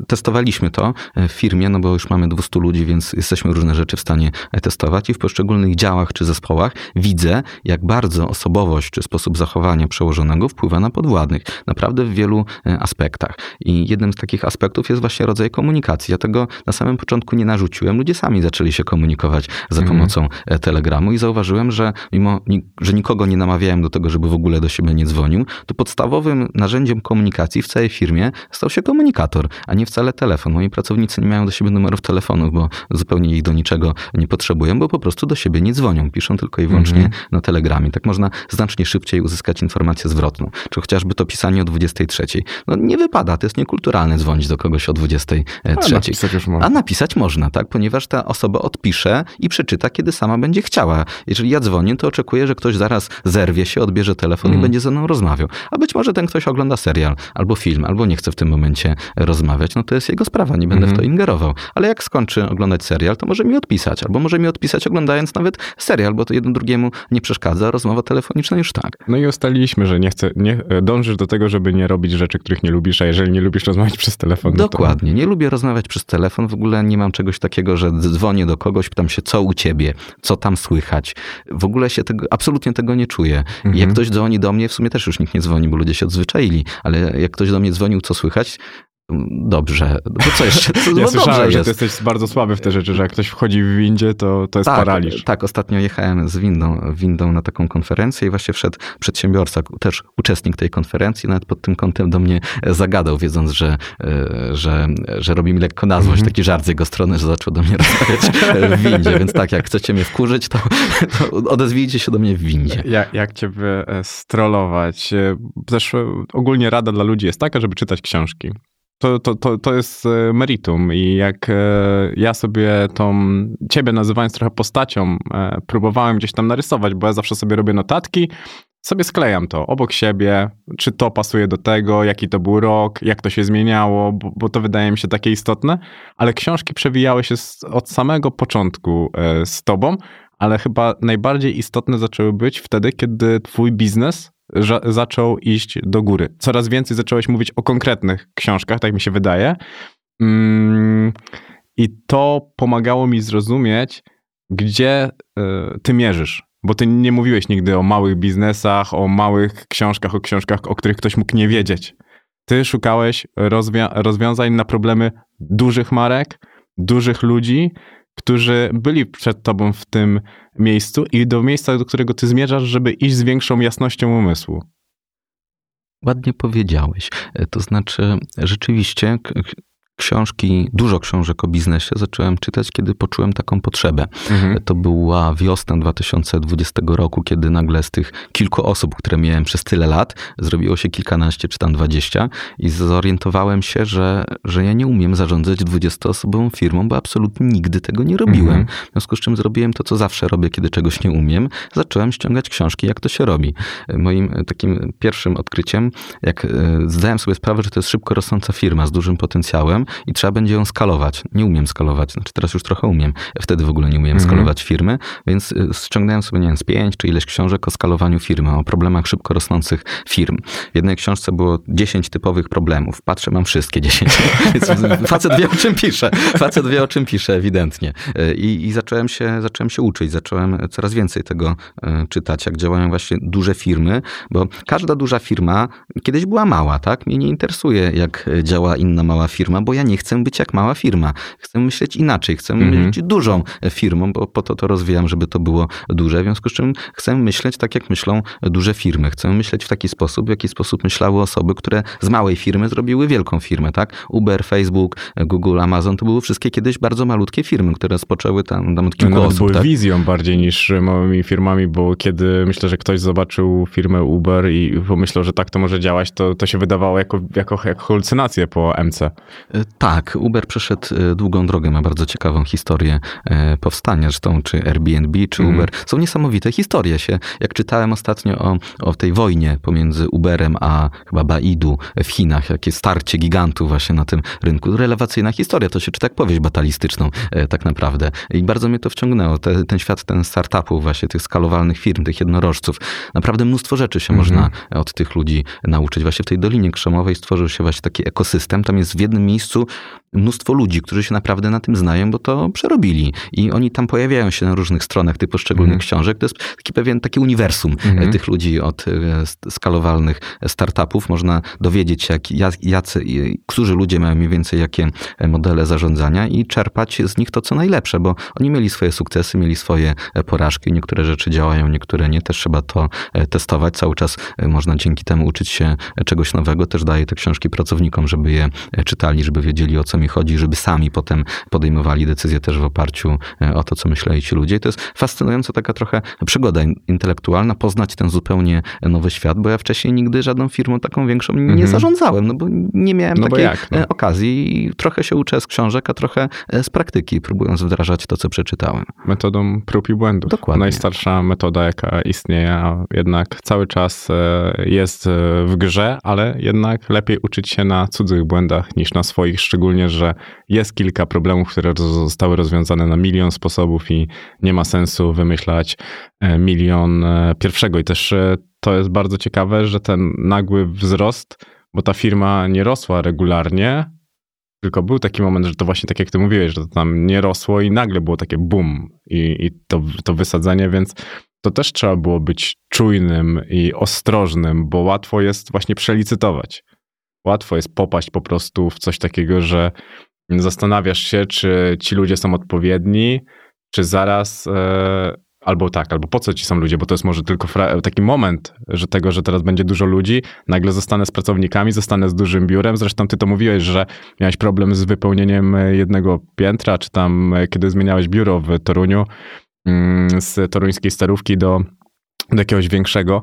testowaliśmy to e, w firmie, no bo już mamy 200 ludzi, więc jesteśmy różne rzeczy w stanie e, testować i w poszczególnych działach czy zespołach widzę, jak bardzo osobowość czy sposób zachowania przełożonego wpływa na podwładnych. Naprawdę w wielu aspektach. I jednym z takich aspektów jest właśnie rodzaj komunikacji. Ja tego na samym początku nie narzuciłem. Ludzie sami zaczęli się komunikować za Mhm. pomocą e, telegramu i zauważyłem, że mimo, że nikogo nie namawiałem do tego, żeby w ogóle do siebie nie dzwonił, to podstawowym narzędziem komunikacji w całej firmie stał się komunikator, a nie wcale telefon. Moi pracownicy nie mają do siebie numerów telefonów, bo zupełnie ich do niczego nie potrzebują, bo po prostu do siebie nie dzwonią. Piszą tylko i wyłącznie Mhm. na telegramie. Tak można znacznie szybciej uzyskać informację zwrotną. Czy chociażby to pisanie o 23. No nie wypada, to jest niekulturalne dzwonić do kogoś o 23. A, napisać można. A napisać można, tak? Ponieważ ta osoba odpisze i przeczyta, kiedy sama będzie chciała. Jeżeli ja dzwonię, to oczekuję, że ktoś zaraz zerwie się, odbierze telefon i Mhm. będzie ze mną rozmawiał. A być może ten ktoś ogląda serial albo film, albo nie chce w tym momencie rozmawiać, no to jest jego sprawa, nie będę w to Mhm. ingerował. Ale jak skończy oglądać serial, to może mi odpisać, albo może mi odpisać oglądając nawet serial, bo to jedno drugiemu nie przeszkadza, rozmowa telefoniczna już tak. No i ustaliliśmy, że nie chcę, nie, e, dążysz do tego, żeby nie robić rzeczy, których nie lubisz, a jeżeli nie lubisz rozmawiać przez telefon, no to... Dokładnie. Nie lubię rozmawiać przez telefon. W ogóle nie mam czegoś takiego, że dzwonię do kogoś, pytam się, co u ciebie, co tam słychać. W ogóle się tego, absolutnie tego nie czuję. Mhm. Jak ktoś dzwoni do mnie, w sumie też już nikt nie dzwoni, bo ludzie się odzwyczaili, ale jak ktoś do mnie dzwonił, co słychać, dobrze. To co jeszcze? To, Ja no słyszałem, dobrze że jest. ty jesteś bardzo słaby w te rzeczy, że jak ktoś wchodzi w windzie, to, to jest Tak, paraliż. tak, ostatnio jechałem z windą, windą na taką konferencję i właśnie wszedł przedsiębiorca, też uczestnik tej konferencji, nawet pod tym kątem do mnie zagadał, wiedząc, że, e, że, że robi mi lekko na złość, Mhm. taki żart z jego strony, że zaczął do mnie <laughs> rozmawiać w windzie, więc tak, jak chcecie mnie wkurzyć, to, to odezwijcie się do mnie w windzie. Jak, jak ciebie e, strollować? E, Też e, ogólnie rada dla ludzi jest taka, żeby czytać książki. To, to, to, to jest e, meritum i jak e, ja sobie tą, ciebie nazywając trochę postacią, e, próbowałem gdzieś tam narysować, bo ja zawsze sobie robię notatki, sobie sklejam to obok siebie, czy to pasuje do tego, jaki to był rok, jak to się zmieniało, bo, bo to wydaje mi się takie istotne, ale książki przewijały się z, od samego początku z tobą, ale chyba najbardziej istotne zaczęły być wtedy, kiedy twój biznes zaczął iść do góry. Coraz więcej zacząłeś mówić o konkretnych książkach, tak mi się wydaje. Mm, I to pomagało mi zrozumieć, gdzie y, ty mierzysz. Bo ty nie mówiłeś nigdy o małych biznesach, o małych książkach, o książkach, o których ktoś mógł nie wiedzieć. Ty szukałeś rozwiązań na problemy dużych marek, dużych ludzi, którzy byli przed tobą w tym miejscu i do miejsca, do którego ty zmierzasz, żeby iść z większą jasnością umysłu. Ładnie powiedziałeś. E, to znaczy, rzeczywiście książki, dużo książek o biznesie zacząłem czytać, kiedy poczułem taką potrzebę. Mhm. To była wiosna 2020 roku, kiedy nagle z tych kilku osób, które miałem przez tyle lat, zrobiło się kilkanaście czy tam dwadzieścia i zorientowałem się, że, że ja nie umiem zarządzać 20-osobową firmą, bo absolutnie nigdy tego nie robiłem. Mhm. W związku z czym zrobiłem to, co zawsze robię, kiedy czegoś nie umiem. Zacząłem ściągać książki, jak to się robi. Moim takim pierwszym odkryciem, jak e, zdałem sobie sprawę, że to jest szybko rosnąca firma z dużym potencjałem, i trzeba będzie ją skalować. Nie umiem skalować, znaczy teraz już trochę umiem. Wtedy w ogóle nie umiem mhm. skalować firmy, więc y, ściągnąłem sobie, nie wiem, z pięć czy ileś książek o skalowaniu firmy, o problemach szybko rosnących firm. W jednej książce było 10 typowych problemów. Patrzę, mam wszystkie 10. <laughs> facet wie, o czym pisze. Facet wie, o czym pisze, ewidentnie. Y, I, i zacząłem, się, zacząłem się uczyć, zacząłem coraz więcej tego y, czytać, jak działają właśnie duże firmy, bo każda duża firma kiedyś była mała, tak? Mnie nie interesuje, jak działa inna mała firma, bo ja nie chcę być jak mała firma. Chcę myśleć inaczej, chcę mhm. być dużą firmą, bo po to to rozwijam, żeby to było duże. W związku z czym chcę myśleć tak, jak myślą duże firmy. Chcę myśleć w taki sposób, w jaki sposób myślały osoby, które z małej firmy zrobiły wielką firmę, tak? Uber, Facebook, Google, Amazon, to były wszystkie kiedyś bardzo malutkie firmy, które spoczęły tam, tam od kilku no, osób. były tak? wizją bardziej niż małymi firmami, bo kiedy myślę, że ktoś zobaczył firmę Uber i pomyślał, że tak to może działać, to, to się wydawało jako, jako, jako halucynację po MC. Tak, Uber przeszedł e, długą drogę, ma bardzo ciekawą historię e, powstania, zresztą czy Airbnb, czy mm. Uber. Są niesamowite historie się. Jak czytałem ostatnio o, o tej wojnie pomiędzy Uberem a chyba Baidu w Chinach, jakie starcie gigantów właśnie na tym rynku. Relewacyjna historia, to się czyta jak powieść batalistyczną e, tak naprawdę. I bardzo mnie to wciągnęło. Te, ten świat, ten startupów właśnie, tych skalowalnych firm, tych jednorożców. Naprawdę mnóstwo rzeczy się mm -hmm. można od tych ludzi nauczyć. Właśnie w tej Dolinie Krzemowej stworzył się właśnie taki ekosystem. Tam jest w jednym miejscu mnóstwo ludzi, którzy się naprawdę na tym znają, bo to przerobili. I oni tam pojawiają się na różnych stronach tych poszczególnych mm. książek. To jest taki pewien taki uniwersum mm. tych ludzi od e, skalowalnych startupów. Można dowiedzieć się, jak, jacy, którzy ludzie mają mniej więcej jakie e, modele zarządzania i czerpać z nich to, co najlepsze, bo oni mieli swoje sukcesy, mieli swoje porażki. Niektóre rzeczy działają, niektóre nie. Też trzeba to testować. Cały czas można dzięki temu uczyć się czegoś nowego. Też daję te książki pracownikom, żeby je czytali, żeby wiedzieli, o co mi chodzi, żeby sami potem podejmowali decyzje też w oparciu e, o to, co myśleli ci ludzie. I to jest fascynująca taka trochę przygoda intelektualna, poznać ten zupełnie nowy świat, bo ja wcześniej nigdy żadną firmą taką większą nie mhm. zarządzałem, no bo nie miałem no takiej jak, no. E, okazji i trochę się uczę z książek, a trochę e, z praktyki, próbując wdrażać to, co przeczytałem. Metodą prób i błędów. Dokładnie. Najstarsza metoda, jaka istnieje, a jednak cały czas jest w grze, ale jednak lepiej uczyć się na cudzych błędach niż na swoich, szczególnie, że jest kilka problemów, które zostały rozwiązane na milion sposobów i nie ma sensu wymyślać e, milion e, pierwszego. I też e, to jest bardzo ciekawe, że ten nagły wzrost, bo ta firma nie rosła regularnie, tylko był taki moment, że to właśnie tak jak ty mówiłeś, że to tam nie rosło i nagle było takie boom i, i to, to wysadzenie, więc to też trzeba było być czujnym i ostrożnym, bo łatwo jest właśnie przelicytować. Łatwo jest popaść po prostu w coś takiego, że zastanawiasz się, czy ci ludzie są odpowiedni, czy zaraz e, albo tak, albo po co ci są ludzie, bo to jest może tylko taki moment, że tego, że teraz będzie dużo ludzi, nagle zostanę z pracownikami, zostanę z dużym biurem. Zresztą ty to mówiłeś, że miałeś problem z wypełnieniem jednego piętra, czy tam e, kiedy zmieniałeś biuro w Toruniu mm, z toruńskiej starówki do, do jakiegoś większego.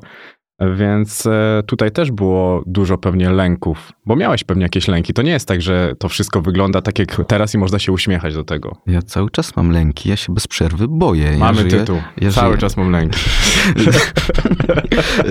Więc e, tutaj też było dużo pewnie lęków, bo miałeś pewnie jakieś lęki. To nie jest tak, że to wszystko wygląda tak jak teraz i można się uśmiechać do tego. Ja cały czas mam lęki, ja się bez przerwy boję. Mamy ja żyję, tytuł. Ja Cały żyję, czas mam lęki.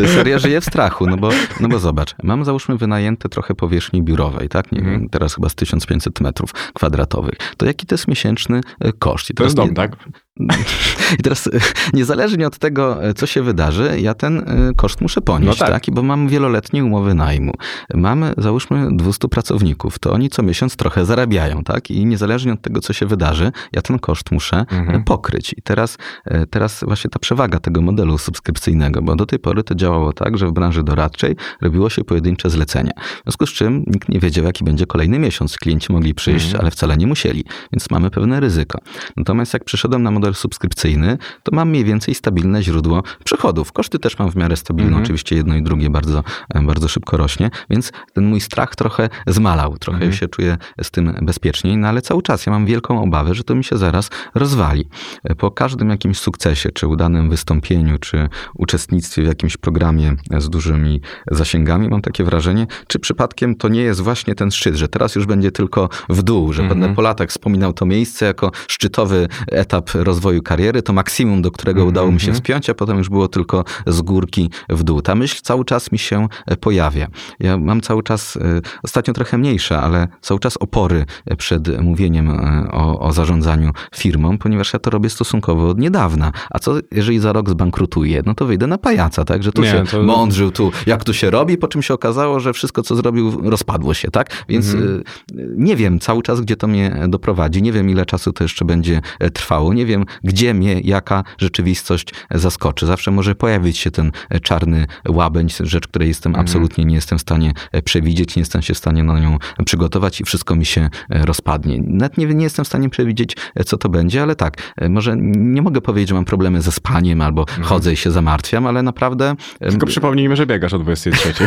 <laughs> Serio, żyję w strachu, no bo, no bo zobacz, mam załóżmy wynajęte trochę powierzchni biurowej, tak? Nie Mhm. wiem, teraz chyba z 1500 metrów kwadratowych. To jaki to jest miesięczny e, koszt? To jest dom, tak? <laughs> I teraz e, niezależnie od tego, e, co się wydarzy, ja ten e, koszt muszę ponieść, No tak. tak? Bo mam wieloletnie umowy najmu. Mamy, załóżmy, 200 pracowników, to oni co miesiąc trochę zarabiają, tak? I niezależnie od tego, co się wydarzy, ja ten koszt muszę Mhm. pokryć. I teraz, teraz właśnie ta przewaga tego modelu subskrypcyjnego, bo do tej pory to działało tak, że w branży doradczej robiło się pojedyncze zlecenia. W związku z czym nikt nie wiedział, jaki będzie kolejny miesiąc. Klienci mogli przyjść, Mhm. ale wcale nie musieli, więc mamy pewne ryzyko. Natomiast jak przeszedłem na model subskrypcyjny, to mam mniej więcej stabilne źródło przychodów. Koszty też mam w miarę stabilne, Mhm. oczywiście jedno i drugie bardzo, e, bardzo szybko rośnie, więc ten mój strach trochę zmalał, trochę Mhm. się czuję z tym bezpieczniej, no ale cały czas ja mam wielką obawę, że to mi się zaraz rozwali. E, Po każdym jakimś sukcesie, czy udanym wystąpieniu, czy uczestnictwie w jakimś programie z dużymi zasięgami, mam takie wrażenie, czy przypadkiem to nie jest właśnie ten szczyt, że teraz już będzie tylko w dół, że Mhm. będę po latach wspominał to miejsce jako szczytowy etap rozwoju kariery, to maksimum, do którego udało mi się wspiąć, a potem już było tylko z górki w dół. Ta myśl cały czas mi się e, pojawia. Ja mam cały czas, e, ostatnio trochę mniejsze, ale cały czas opory e, przed mówieniem o, o zarządzaniu firmą, ponieważ ja to robię stosunkowo od niedawna. A co jeżeli za rok zbankrutuję? No to wyjdę na pajaca, tak? Że tu Nie, się to- mądrzył, tu jak tu się robi, po czym się okazało, że wszystko, co zrobił, rozpadło się, tak? Więc Mhm. e, nie wiem cały czas, gdzie to mnie doprowadzi. Nie wiem, ile czasu to jeszcze będzie trwało. Nie wiem, gdzie mnie jaka rzeczywistość zaskoczy. Zawsze może pojawić się ten e, czarny łabędź, rzecz, której jestem Mhm. absolutnie nie jestem w stanie e, przewidzieć, nie jestem się w stanie na nią przygotować i wszystko mi się e, rozpadnie. Nawet nie, nie jestem w stanie przewidzieć, e, co to będzie, ale tak, e, może nie mogę powiedzieć, że mam problemy ze spaniem albo chodzę i się zamartwiam, ale naprawdę Mhm. Tylko przypomnijmy, że biegasz o 23.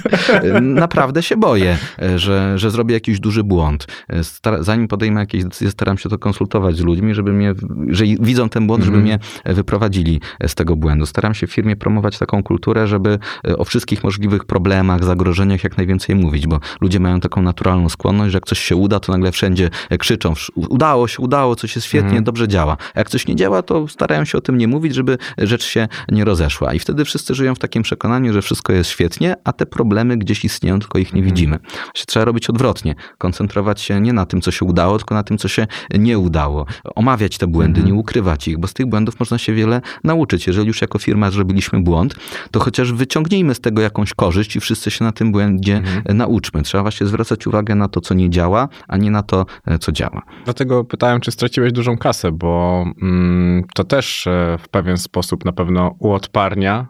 <laughs> Naprawdę się boję, e, że, że zrobię jakiś duży błąd. E, zanim podejmę jakieś decyzje, staram się to konsultować z ludźmi, żeby mnie, że widzą ten błąd, żeby mnie e, wyprowadzili z tego błędu. Staram się w firmie promować taką kulturę, żeby e, o wszystkich możliwych problemach, zagrożeniach jak najwięcej mówić, bo ludzie mają taką naturalną skłonność, że jak coś się uda, to nagle wszędzie e, krzyczą, "Wsz- udało się, udało, coś jest świetnie, dobrze działa. A jak coś nie działa, to starają się o tym nie mówić, żeby rzecz się nie rozeszła. I wtedy wszyscy żyją w takim przekonaniu, że wszystko jest świetnie, a te problemy gdzieś istnieją, tylko ich nie widzimy. Właśnie trzeba robić odwrotnie. Koncentrować się nie na tym, co się udało, tylko na tym, co się nie udało. Omawiać te błędy, nie ukrywać ich, bo z tych błędów można się wiele nauczyć. Jeżeli już jako firma zrobiliśmy błąd, to chociaż wyciągnijmy z tego jakąś korzyść i wszyscy się na tym błędzie e, nauczmy. Trzeba właśnie zwracać uwagę na to, co nie działa, a nie na to, e, co działa. Dlatego pytałem, czy straciłeś dużą kasę, bo mm, to też e, w pewien sposób na pewno uodparnia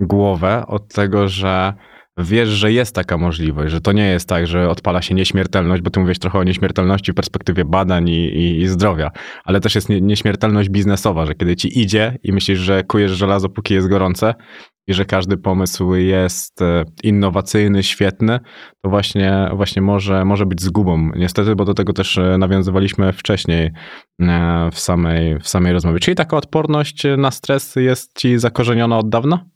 głowę od tego, że wiesz, że jest taka możliwość, że to nie jest tak, że odpala się nieśmiertelność, bo ty mówisz trochę o nieśmiertelności w perspektywie badań i, i, i zdrowia, ale też jest nie, nieśmiertelność biznesowa, że kiedy ci idzie i myślisz, że kujesz żelazo, póki jest gorące i że każdy pomysł jest e, innowacyjny, świetny, to właśnie, właśnie może, może być zgubą. Niestety, bo do tego też e, nawiązywaliśmy wcześniej e, w samej, w samej rozmowie. Czyli taka odporność na stres jest ci zakorzeniona od dawna?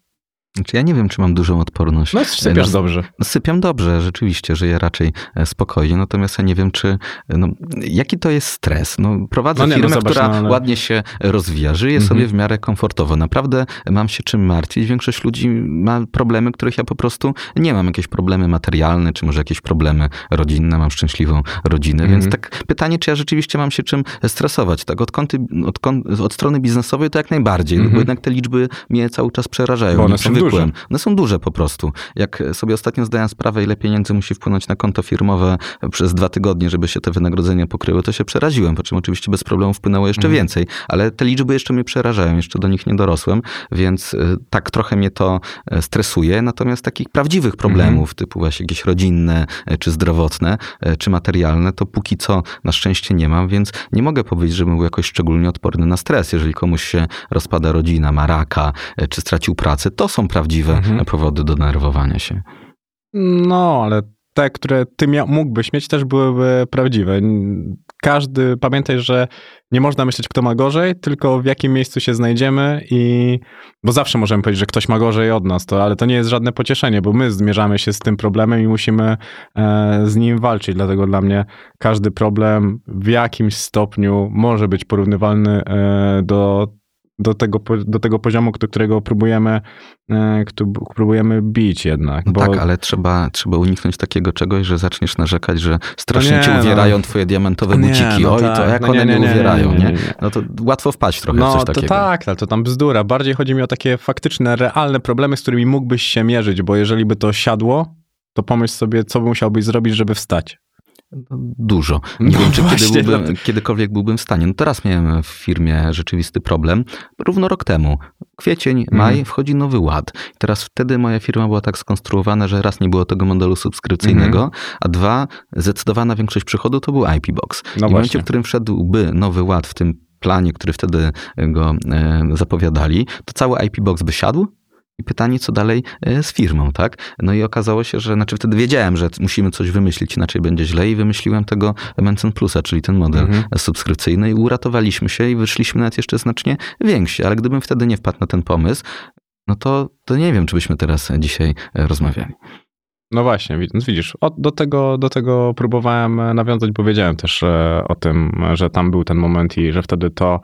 Znaczy, ja nie wiem, czy mam dużą odporność. No, sypiasz No, dobrze. No, sypiam dobrze, rzeczywiście, żyję raczej e, spokojnie, natomiast ja nie wiem, czy, no, jaki to jest stres. No, prowadzę No no firmę, zobacz, która no, ale- ładnie się rozwija, żyję Mhm. sobie w miarę komfortowo. Naprawdę mam się czym martwić. Większość ludzi ma problemy, których ja po prostu nie mam. Jakieś problemy materialne, czy może jakieś problemy rodzinne. Mam szczęśliwą rodzinę, Mhm. więc tak pytanie, czy ja rzeczywiście mam się czym stresować. Tak od, kąty, od, od strony biznesowej to jak najbardziej, Mhm. bo jednak te liczby mnie cały czas przerażają. Bo one są przywykłem. duże. One są duże po prostu. Jak sobie ostatnio zdałem sprawę, ile pieniędzy musi wpłynąć na konto firmowe przez dwa tygodnie, żeby się te wynagrodzenia pokryły, to się przeraziłem, po czym oczywiście bez problemu wpłynęło jeszcze Mhm. więcej, ale te liczby jeszcze mnie przerażają, jeszcze do nich nie dorosłem, więc y, tak trochę mnie to e, stresuje, natomiast takich prawdziwych problemów, typu właśnie jakieś rodzinne, e, czy zdrowotne, czy materialne, to póki co na szczęście nie mam, więc nie mogę powiedzieć, że był jakoś szczególnie odporny na stres. Jeżeli komuś się rozpada rodzina, ma raka, czy stracił pracę, to są prawdziwe Mhm. powody do nerwowania się. No, ale te, które ty mógłbyś mieć, też byłyby prawdziwe. każdy, pamiętaj, że nie można myśleć, kto ma gorzej, tylko w jakim miejscu się znajdziemy i, bo zawsze możemy powiedzieć, że ktoś ma gorzej od nas, to, ale to nie jest żadne pocieszenie, bo my zmierzamy się z tym problemem i musimy e, z nim walczyć, dlatego dla mnie każdy problem w jakimś stopniu może być porównywalny e, do do tego, do tego poziomu, do którego próbujemy, e, próbujemy bić jednak. No bo... tak, ale trzeba, trzeba uniknąć takiego czegoś, że zaczniesz narzekać, że strasznie No nie, cię no. uwierają twoje diamentowe Nie, buciki. no Oj, to tak. jak No one nie, mnie uwierają, nie. No to łatwo wpaść trochę w No coś to takiego. tak, ale to tam bzdura. Bardziej chodzi mi o takie faktyczne, realne problemy, z którymi mógłbyś się mierzyć, bo jeżeli by to siadło, to pomyśl sobie, co by musiałbyś zrobić, żeby wstać. Dużo. Nie No wiem, czy właśnie, kiedy byłbym, dlatego- kiedykolwiek byłbym w stanie. No teraz miałem w firmie rzeczywisty problem. Równo rok temu. Kwiecień, maj, Mhm. wchodzi nowy ład. Teraz wtedy moja firma była tak skonstruowana, że raz nie było tego modelu subskrypcyjnego, Mhm. a dwa, zdecydowana większość przychodu to był IP Box. No I w momencie, w którym wszedłby nowy ład w tym planie, który wtedy go e, zapowiadali, to cały IP Box by siadł i pytanie, co dalej e, z firmą, tak? No i okazało się, że, znaczy wtedy wiedziałem, że musimy coś wymyślić, inaczej będzie źle i wymyśliłem tego Mencen Plusa, czyli ten model Mhm. subskrypcyjny i uratowaliśmy się i wyszliśmy nawet jeszcze znacznie więksi, ale gdybym wtedy nie wpadł na ten pomysł, no to, to nie wiem, czy byśmy teraz dzisiaj e, rozmawiali. No właśnie, wi- no widzisz, o, do, tego, do tego próbowałem e, nawiązać, bo wiedziałem też o tym, że tam był ten moment i że wtedy to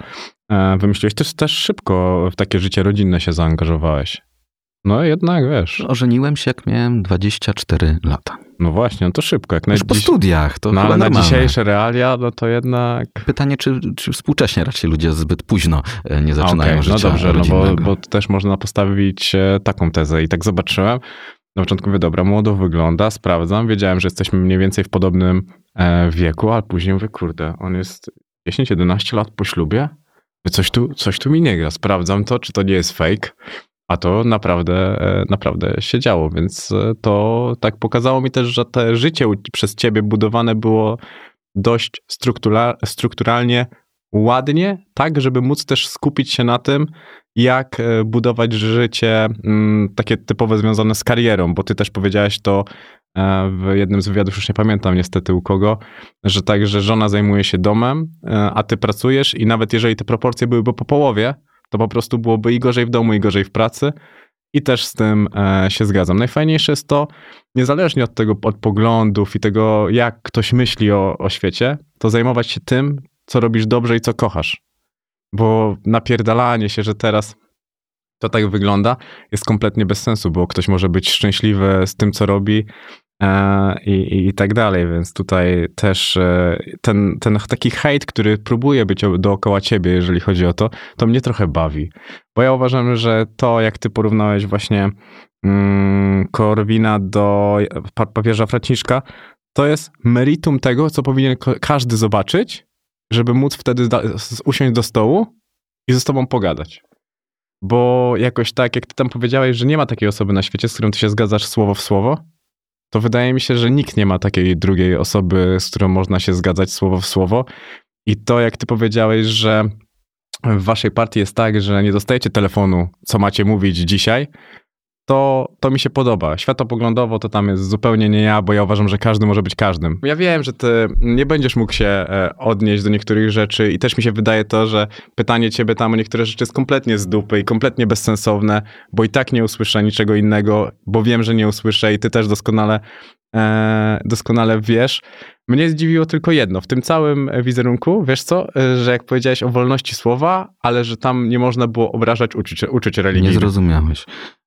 wymyśliłeś. Też, też szybko w takie życie rodzinne się zaangażowałeś. No jednak, wiesz, Ożeniłem się, jak miałem 24 lata. no właśnie, no to szybko. Jak na, Już po dziś, studiach, to no, chyba ale na dzisiejsze realia, no to jednak... Pytanie, czy, czy współcześnie raczej ludzie zbyt późno e, nie zaczynają okej, życia No dobrze, no bo, bo też można postawić e, taką tezę i tak zobaczyłem. Na początku mówię, dobra, młodo wygląda, sprawdzam, wiedziałem, że jesteśmy mniej więcej w podobnym e, wieku, ale później mówię, kurde, on jest 10-11 lat po ślubie? Coś tu, coś tu mi nie gra, sprawdzam to, czy to nie jest fake, a to naprawdę, e, naprawdę się działo, więc e, to tak pokazało mi też, że to życie przez ciebie budowane było dość struktura, strukturalnie ładnie, tak, żeby móc też skupić się na tym, jak e, budować życie mm, takie typowe związane z karierą, bo ty też powiedziałeś to w jednym z wywiadów, już nie pamiętam niestety u kogo, że tak, że żona zajmuje się domem, a ty pracujesz i nawet jeżeli te proporcje byłyby po połowie, to po prostu byłoby i gorzej w domu, i gorzej w pracy. I też z tym e, się zgadzam. Najfajniejsze jest to, niezależnie od tego, od poglądów i tego, jak ktoś myśli o, o świecie, to zajmować się tym, co robisz dobrze i co kochasz. Bo napierdalanie się, że teraz to tak wygląda, jest kompletnie bez sensu, bo ktoś może być szczęśliwy z tym, co robi i, i, i tak dalej, więc tutaj też e, ten, ten taki hejt, który próbuje być dookoła ciebie, jeżeli chodzi o to, to mnie trochę bawi. Bo ja uważam, że to, jak ty porównałeś właśnie mm, Korwina do pa- papieża Franciszka, to jest meritum tego, co powinien każdy zobaczyć, żeby móc wtedy usiąść do stołu i ze sobą pogadać. Bo jakoś tak, jak ty tam powiedziałeś, że nie ma takiej osoby na świecie, z którą ty się zgadzasz słowo w słowo, to wydaje mi się, że nikt nie ma takiej drugiej osoby, z którą można się zgadzać słowo w słowo. I to, jak ty powiedziałeś, że w waszej partii jest tak, że nie dostajecie telefonu, co macie mówić dzisiaj, to, to mi się podoba. Światopoglądowo to tam jest zupełnie nie ja, bo ja uważam, że każdy może być każdym. Ja wiem, że ty nie będziesz mógł się e, odnieść do niektórych rzeczy i też mi się wydaje to, że pytanie ciebie tam o niektóre rzeczy jest kompletnie z dupy i kompletnie bezsensowne, bo i tak nie usłyszę niczego innego, bo wiem, że nie usłyszę i ty też doskonale, e, doskonale wiesz. Mnie zdziwiło tylko jedno, w tym całym wizerunku, wiesz co, e, że jak powiedziałeś o wolności słowa, ale że tam nie można było obrażać uczuć, uczuć Nie religijnych. zrozumiałeś.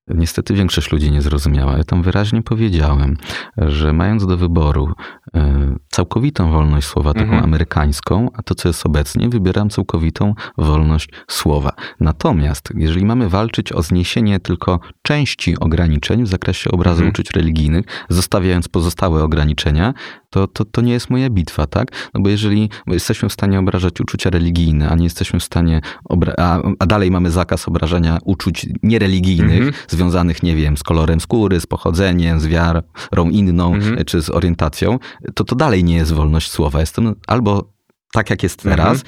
Niestety większość ludzi nie zrozumiała. Ja tam wyraźnie powiedziałem, że mając do wyboru e, całkowitą wolność słowa, taką Mhm. amerykańską, a to, co jest obecnie, wybieram całkowitą wolność słowa. Natomiast, jeżeli mamy walczyć o zniesienie tylko części ograniczeń w zakresie obrazu Mhm. uczuć religijnych, zostawiając pozostałe ograniczenia, to, to, to nie jest moja bitwa, tak? No bo jeżeli jesteśmy w stanie obrażać uczucia religijne, a nie jesteśmy w stanie, obra- a, a dalej mamy zakaz obrażania uczuć niereligijnych, Mhm. Związanych, nie wiem, z kolorem skóry, z pochodzeniem, z wiarą inną, Mhm. czy z orientacją, to to dalej nie jest wolność słowa. Jestem albo tak, jak jest Mhm.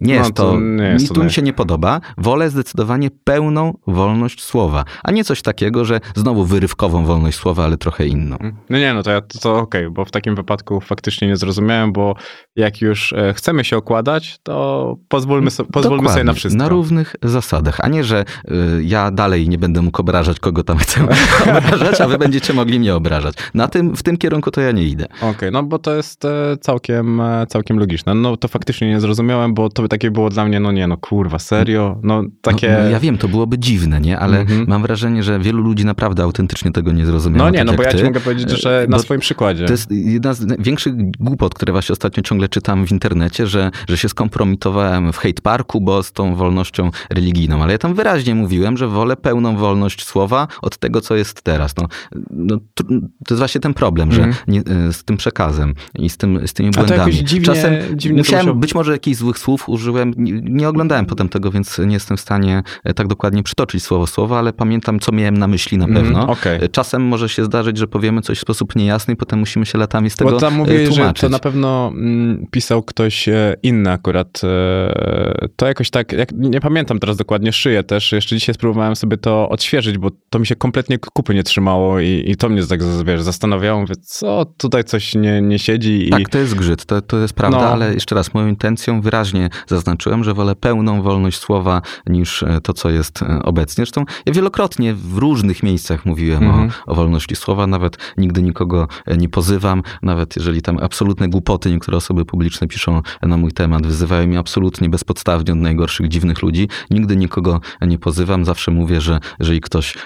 Nie No jest to to, nie jest mi to naj- się nie podoba. Wolę zdecydowanie pełną wolność słowa, a nie coś takiego, że znowu wyrywkową wolność słowa, ale trochę inną. No nie, no to, ja, to, to okej, bo w takim wypadku faktycznie nie zrozumiałem, bo jak już e, chcemy się okładać, to pozwólmy, so, pozwólmy sobie na wszystko. Na równych zasadach, a nie, że y, ja dalej nie będę mógł obrażać kogo tam chcę <laughs> obrażać, a wy będziecie mogli mnie obrażać. Na tym, w tym kierunku to ja nie idę. Okej, no bo to jest e, całkiem, całkiem logiczne. No to faktycznie nie zrozumiałem, bo to takie było dla mnie, no nie, no kurwa, serio? No takie... No, no, ja wiem, to byłoby dziwne, nie? Ale Mhm. mam wrażenie, że wielu ludzi naprawdę autentycznie tego nie zrozumiało. No nie, tak no bo ja ty. ci mogę powiedzieć, że na Bo swoim przykładzie. To jest jedna z większych głupot, które właśnie ostatnio ciągle czytam w internecie, że, że się skompromitowałem w hate parku, bo z tą wolnością religijną. Ale ja tam wyraźnie mówiłem, że wolę pełną wolność słowa od tego, co jest teraz. No, no, to jest właśnie ten problem, że Mhm. nie, z tym przekazem i z, tym, z tymi A to błędami. jakoś dziwnie- Czasem dziwnie musiałem, musiało- być może jakichś złych słów użyłem, nie, oglądałem potem tego, więc nie jestem w stanie e, tak dokładnie przytoczyć słowo słowa, ale pamiętam, co miałem na myśli na Mhm, pewno. okej. Czasem może się zdarzyć, że powiemy coś w sposób niejasny i potem musimy się latami z tego Bo tam e, że tłumaczyć. to na pewno mm, pisał ktoś e, inny akurat. e, To jakoś tak, jak, nie pamiętam teraz dokładnie, szyję też. Jeszcze dzisiaj spróbowałem sobie to odświeżyć, bo to mi się kompletnie kupy nie trzymało i, i to mnie tak wiesz, zastanawiało. Mówię, co tutaj coś nie, nie siedzi i Tak, to jest grzyt, to, to jest prawda, No. ale jeszcze raz, moją intencją wyraźnie zaznaczyłem, że wolę pełną wolność słowa niż e, to, co jest e, obecnie. Zresztą ja wielokrotnie w różnych miejscach mówiłem Mhm. o, o wolności słowa, nawet nigdy nikogo e, nie pozywam, nawet jeżeli tam absolutne głupoty niektóre osoby publiczne piszą na mój temat, wyzywają mnie absolutnie bezpodstawnie od najgorszych, dziwnych ludzi, nigdy nikogo nie pozywam, zawsze mówię, że jeżeli ktoś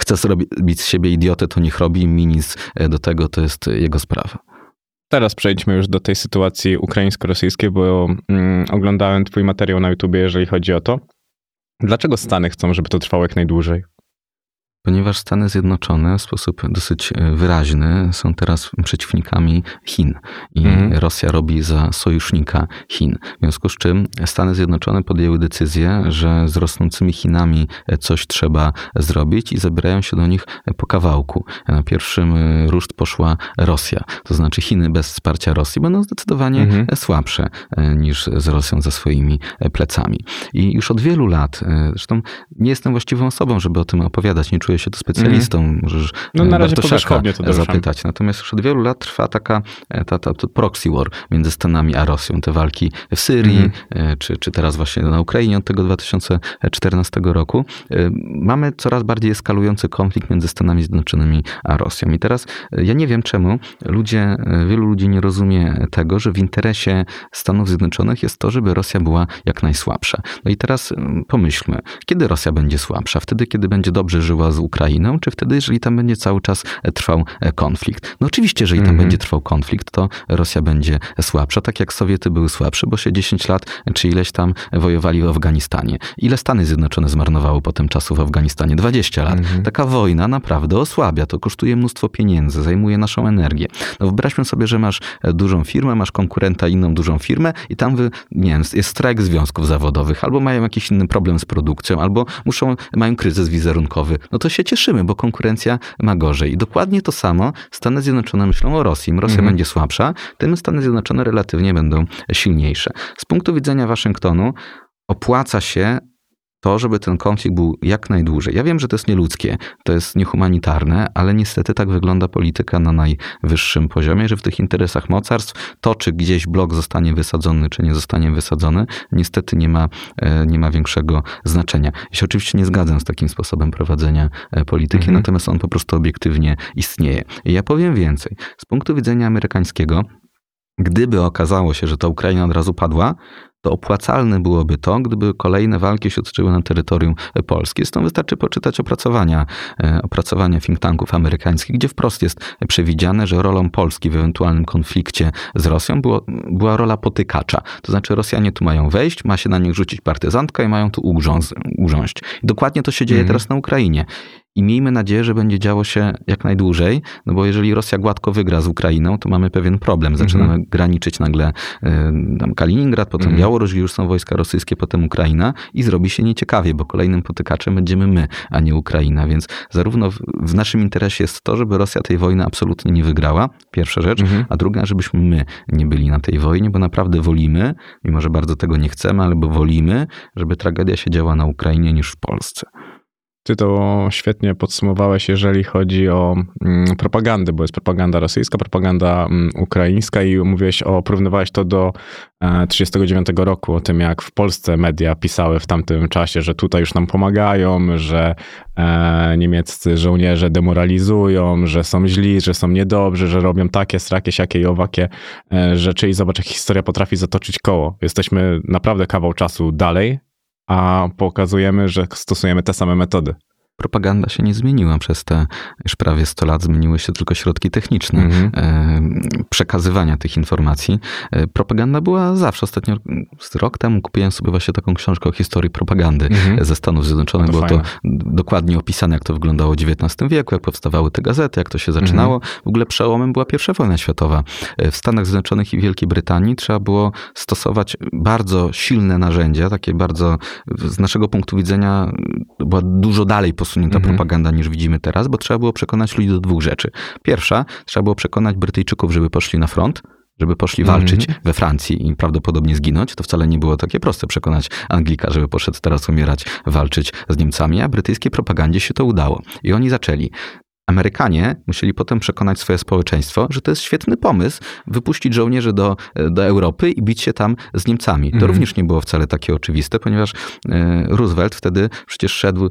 chce zrobić z siebie idiotę, to niech robi, mi nic do tego, to jest jego sprawa. Teraz przejdźmy już do tej sytuacji ukraińsko-rosyjskiej, bo mm, oglądałem twój materiał na YouTubie, jeżeli chodzi o to. Dlaczego Stany chcą, żeby to trwało jak najdłużej? Ponieważ Stany Zjednoczone w sposób dosyć e, wyraźny są teraz przeciwnikami Chin i Mhm. Rosja robi za sojusznika Chin. W związku z czym Stany Zjednoczone podjęły decyzję, że z rosnącymi Chinami e, coś trzeba zrobić i zabierają się do nich e, po kawałku. Na pierwszym ruszt poszła Rosja, to znaczy Chiny bez wsparcia Rosji będą zdecydowanie Mhm. słabsze niż z Rosją za swoimi plecami. I już od wielu lat, zresztą nie jestem właściwą osobą, żeby o tym opowiadać, nie czuję się tu specjalistą, możesz Mhm. No, na e, razie to zapytać. Natomiast już od wielu lat trwa taka e, ta, ta, ta proxy war między Stanami a Rosją. Te walki w Syrii, e, czy, czy teraz właśnie na Ukrainie od tego 2014 roku. Mamy coraz bardziej eskalujący konflikt między Stanami Zjednoczonymi a Rosją. I teraz ja nie wiem czemu ludzie, wielu ludzi nie rozumie tego, że w interesie Stanów Zjednoczonych jest to, żeby Rosja była jak najsłabsza. No i teraz mm, pomyślmy, kiedy Rosja będzie słabsza? Wtedy, kiedy będzie dobrze żyła z Ukrainą, czy wtedy, jeżeli tam będzie cały czas e, trwał e, konflikt? No oczywiście, jeżeli tam Mhm. będzie trwał konflikt, to Rosja będzie słabsza, tak jak Sowiety były słabsze, bo się 10 lat e, czy ileś tam wojowali w Afganistanie. Ile Stany Zjednoczone zmarnowało potem czasu w Afganistanie? 20 lat. Mhm. Taka wojna naprawdę osłabia, to kosztuje mnóstwo pieniędzy, zajmuje naszą energię. No wyobraźmy sobie, że masz dużą firmę, masz konkurenta inną dużą firmę i tam wy, nie wiem, jest strajk związków zawodowych, albo mają jakiś inny problem z produkcją, albo muszą, mają kryzys wizerunkowy. No to się cieszymy, bo konkurencja ma gorzej. I dokładnie to samo Stany Zjednoczone myślą o Rosji. Im Rosja Mhm. będzie słabsza, tym Stany Zjednoczone relatywnie będą silniejsze. Z punktu widzenia Waszyngtonu opłaca się to, żeby ten konflikt był jak najdłużej. Ja wiem, że to jest nieludzkie, to jest niehumanitarne, ale niestety tak wygląda polityka na najwyższym poziomie, że w tych interesach mocarstw to, czy gdzieś blok zostanie wysadzony, czy nie zostanie wysadzony, niestety nie ma, e, nie ma większego znaczenia. Ja się oczywiście nie zgadzam z takim sposobem prowadzenia e, polityki, Mhm. natomiast on po prostu obiektywnie istnieje. I ja powiem więcej. Z punktu widzenia amerykańskiego, gdyby okazało się, że ta Ukraina od razu padła, to opłacalne byłoby to, gdyby kolejne walki się toczyły na terytorium Polski. Zresztą wystarczy poczytać opracowania, e, opracowania think tanków amerykańskich, gdzie wprost jest przewidziane, że rolą Polski w ewentualnym konflikcie z Rosją było, była rola potykacza. To znaczy Rosjanie tu mają wejść, ma się na nich rzucić partyzantka i mają tu ugrząz, ugrząść. Dokładnie to się dzieje Mhm. teraz na Ukrainie. I miejmy nadzieję, że będzie działo się jak najdłużej, no bo jeżeli Rosja gładko wygra z Ukrainą, to mamy pewien problem. Zaczynamy Mhm. graniczyć nagle y, tam Kaliningrad, potem Mhm. Białoruś, gdzie już są wojska rosyjskie, potem Ukraina i zrobi się nieciekawie, bo kolejnym potykaczem będziemy my, a nie Ukraina. Więc zarówno w, w naszym interesie jest to, żeby Rosja tej wojny absolutnie nie wygrała, pierwsza rzecz, Mhm. a druga, żebyśmy my nie byli na tej wojnie, bo naprawdę wolimy, mimo że bardzo tego nie chcemy, ale bo wolimy, żeby tragedia się działa na Ukrainie niż w Polsce. Ty to świetnie podsumowałeś, jeżeli chodzi o mm, propagandę, bo jest propaganda rosyjska, propaganda mm, ukraińska i mówiłeś o, porównywałeś to do e, 39 roku, o tym jak w Polsce media pisały w tamtym czasie, że tutaj już nam pomagają, że e, niemieccy żołnierze demoralizują, że są źli, że są niedobrzy, że robią takie, srakie, siakie i owakie e, rzeczy i zobacz, jak historia potrafi zatoczyć koło. Jesteśmy naprawdę kawał czasu dalej, a pokazujemy, że stosujemy te same metody. Propaganda się nie zmieniła przez te już prawie 100 lat, zmieniły się tylko środki techniczne Mhm. e, przekazywania tych informacji. E, propaganda była zawsze. Ostatnio, rok temu kupiłem sobie właśnie taką książkę o historii propagandy Mhm. ze Stanów Zjednoczonych. No to Było to fajne. dokładnie opisane, jak to wyglądało w XIX wieku, jak powstawały te gazety, jak to się zaczynało. Mhm. W ogóle przełomem była pierwsza wojna światowa. E, W Stanach Zjednoczonych i Wielkiej Brytanii trzeba było stosować bardzo silne narzędzia, takie bardzo z naszego punktu widzenia była dużo dalej posunięta Mhm. propaganda niż widzimy teraz, bo trzeba było przekonać ludzi do dwóch rzeczy. Pierwsza, trzeba było przekonać Brytyjczyków, żeby poszli na front, żeby poszli Mhm. walczyć we Francji i prawdopodobnie zginąć. To wcale nie było takie proste przekonać Anglika, żeby poszedł teraz umierać, walczyć z Niemcami, a brytyjskiej propagandzie się to udało. I oni zaczęli. Amerykanie musieli potem przekonać swoje społeczeństwo, że to jest świetny pomysł wypuścić żołnierzy do, do Europy i bić się tam z Niemcami. To Mhm. również nie było wcale takie oczywiste, ponieważ e, Roosevelt wtedy przecież szedł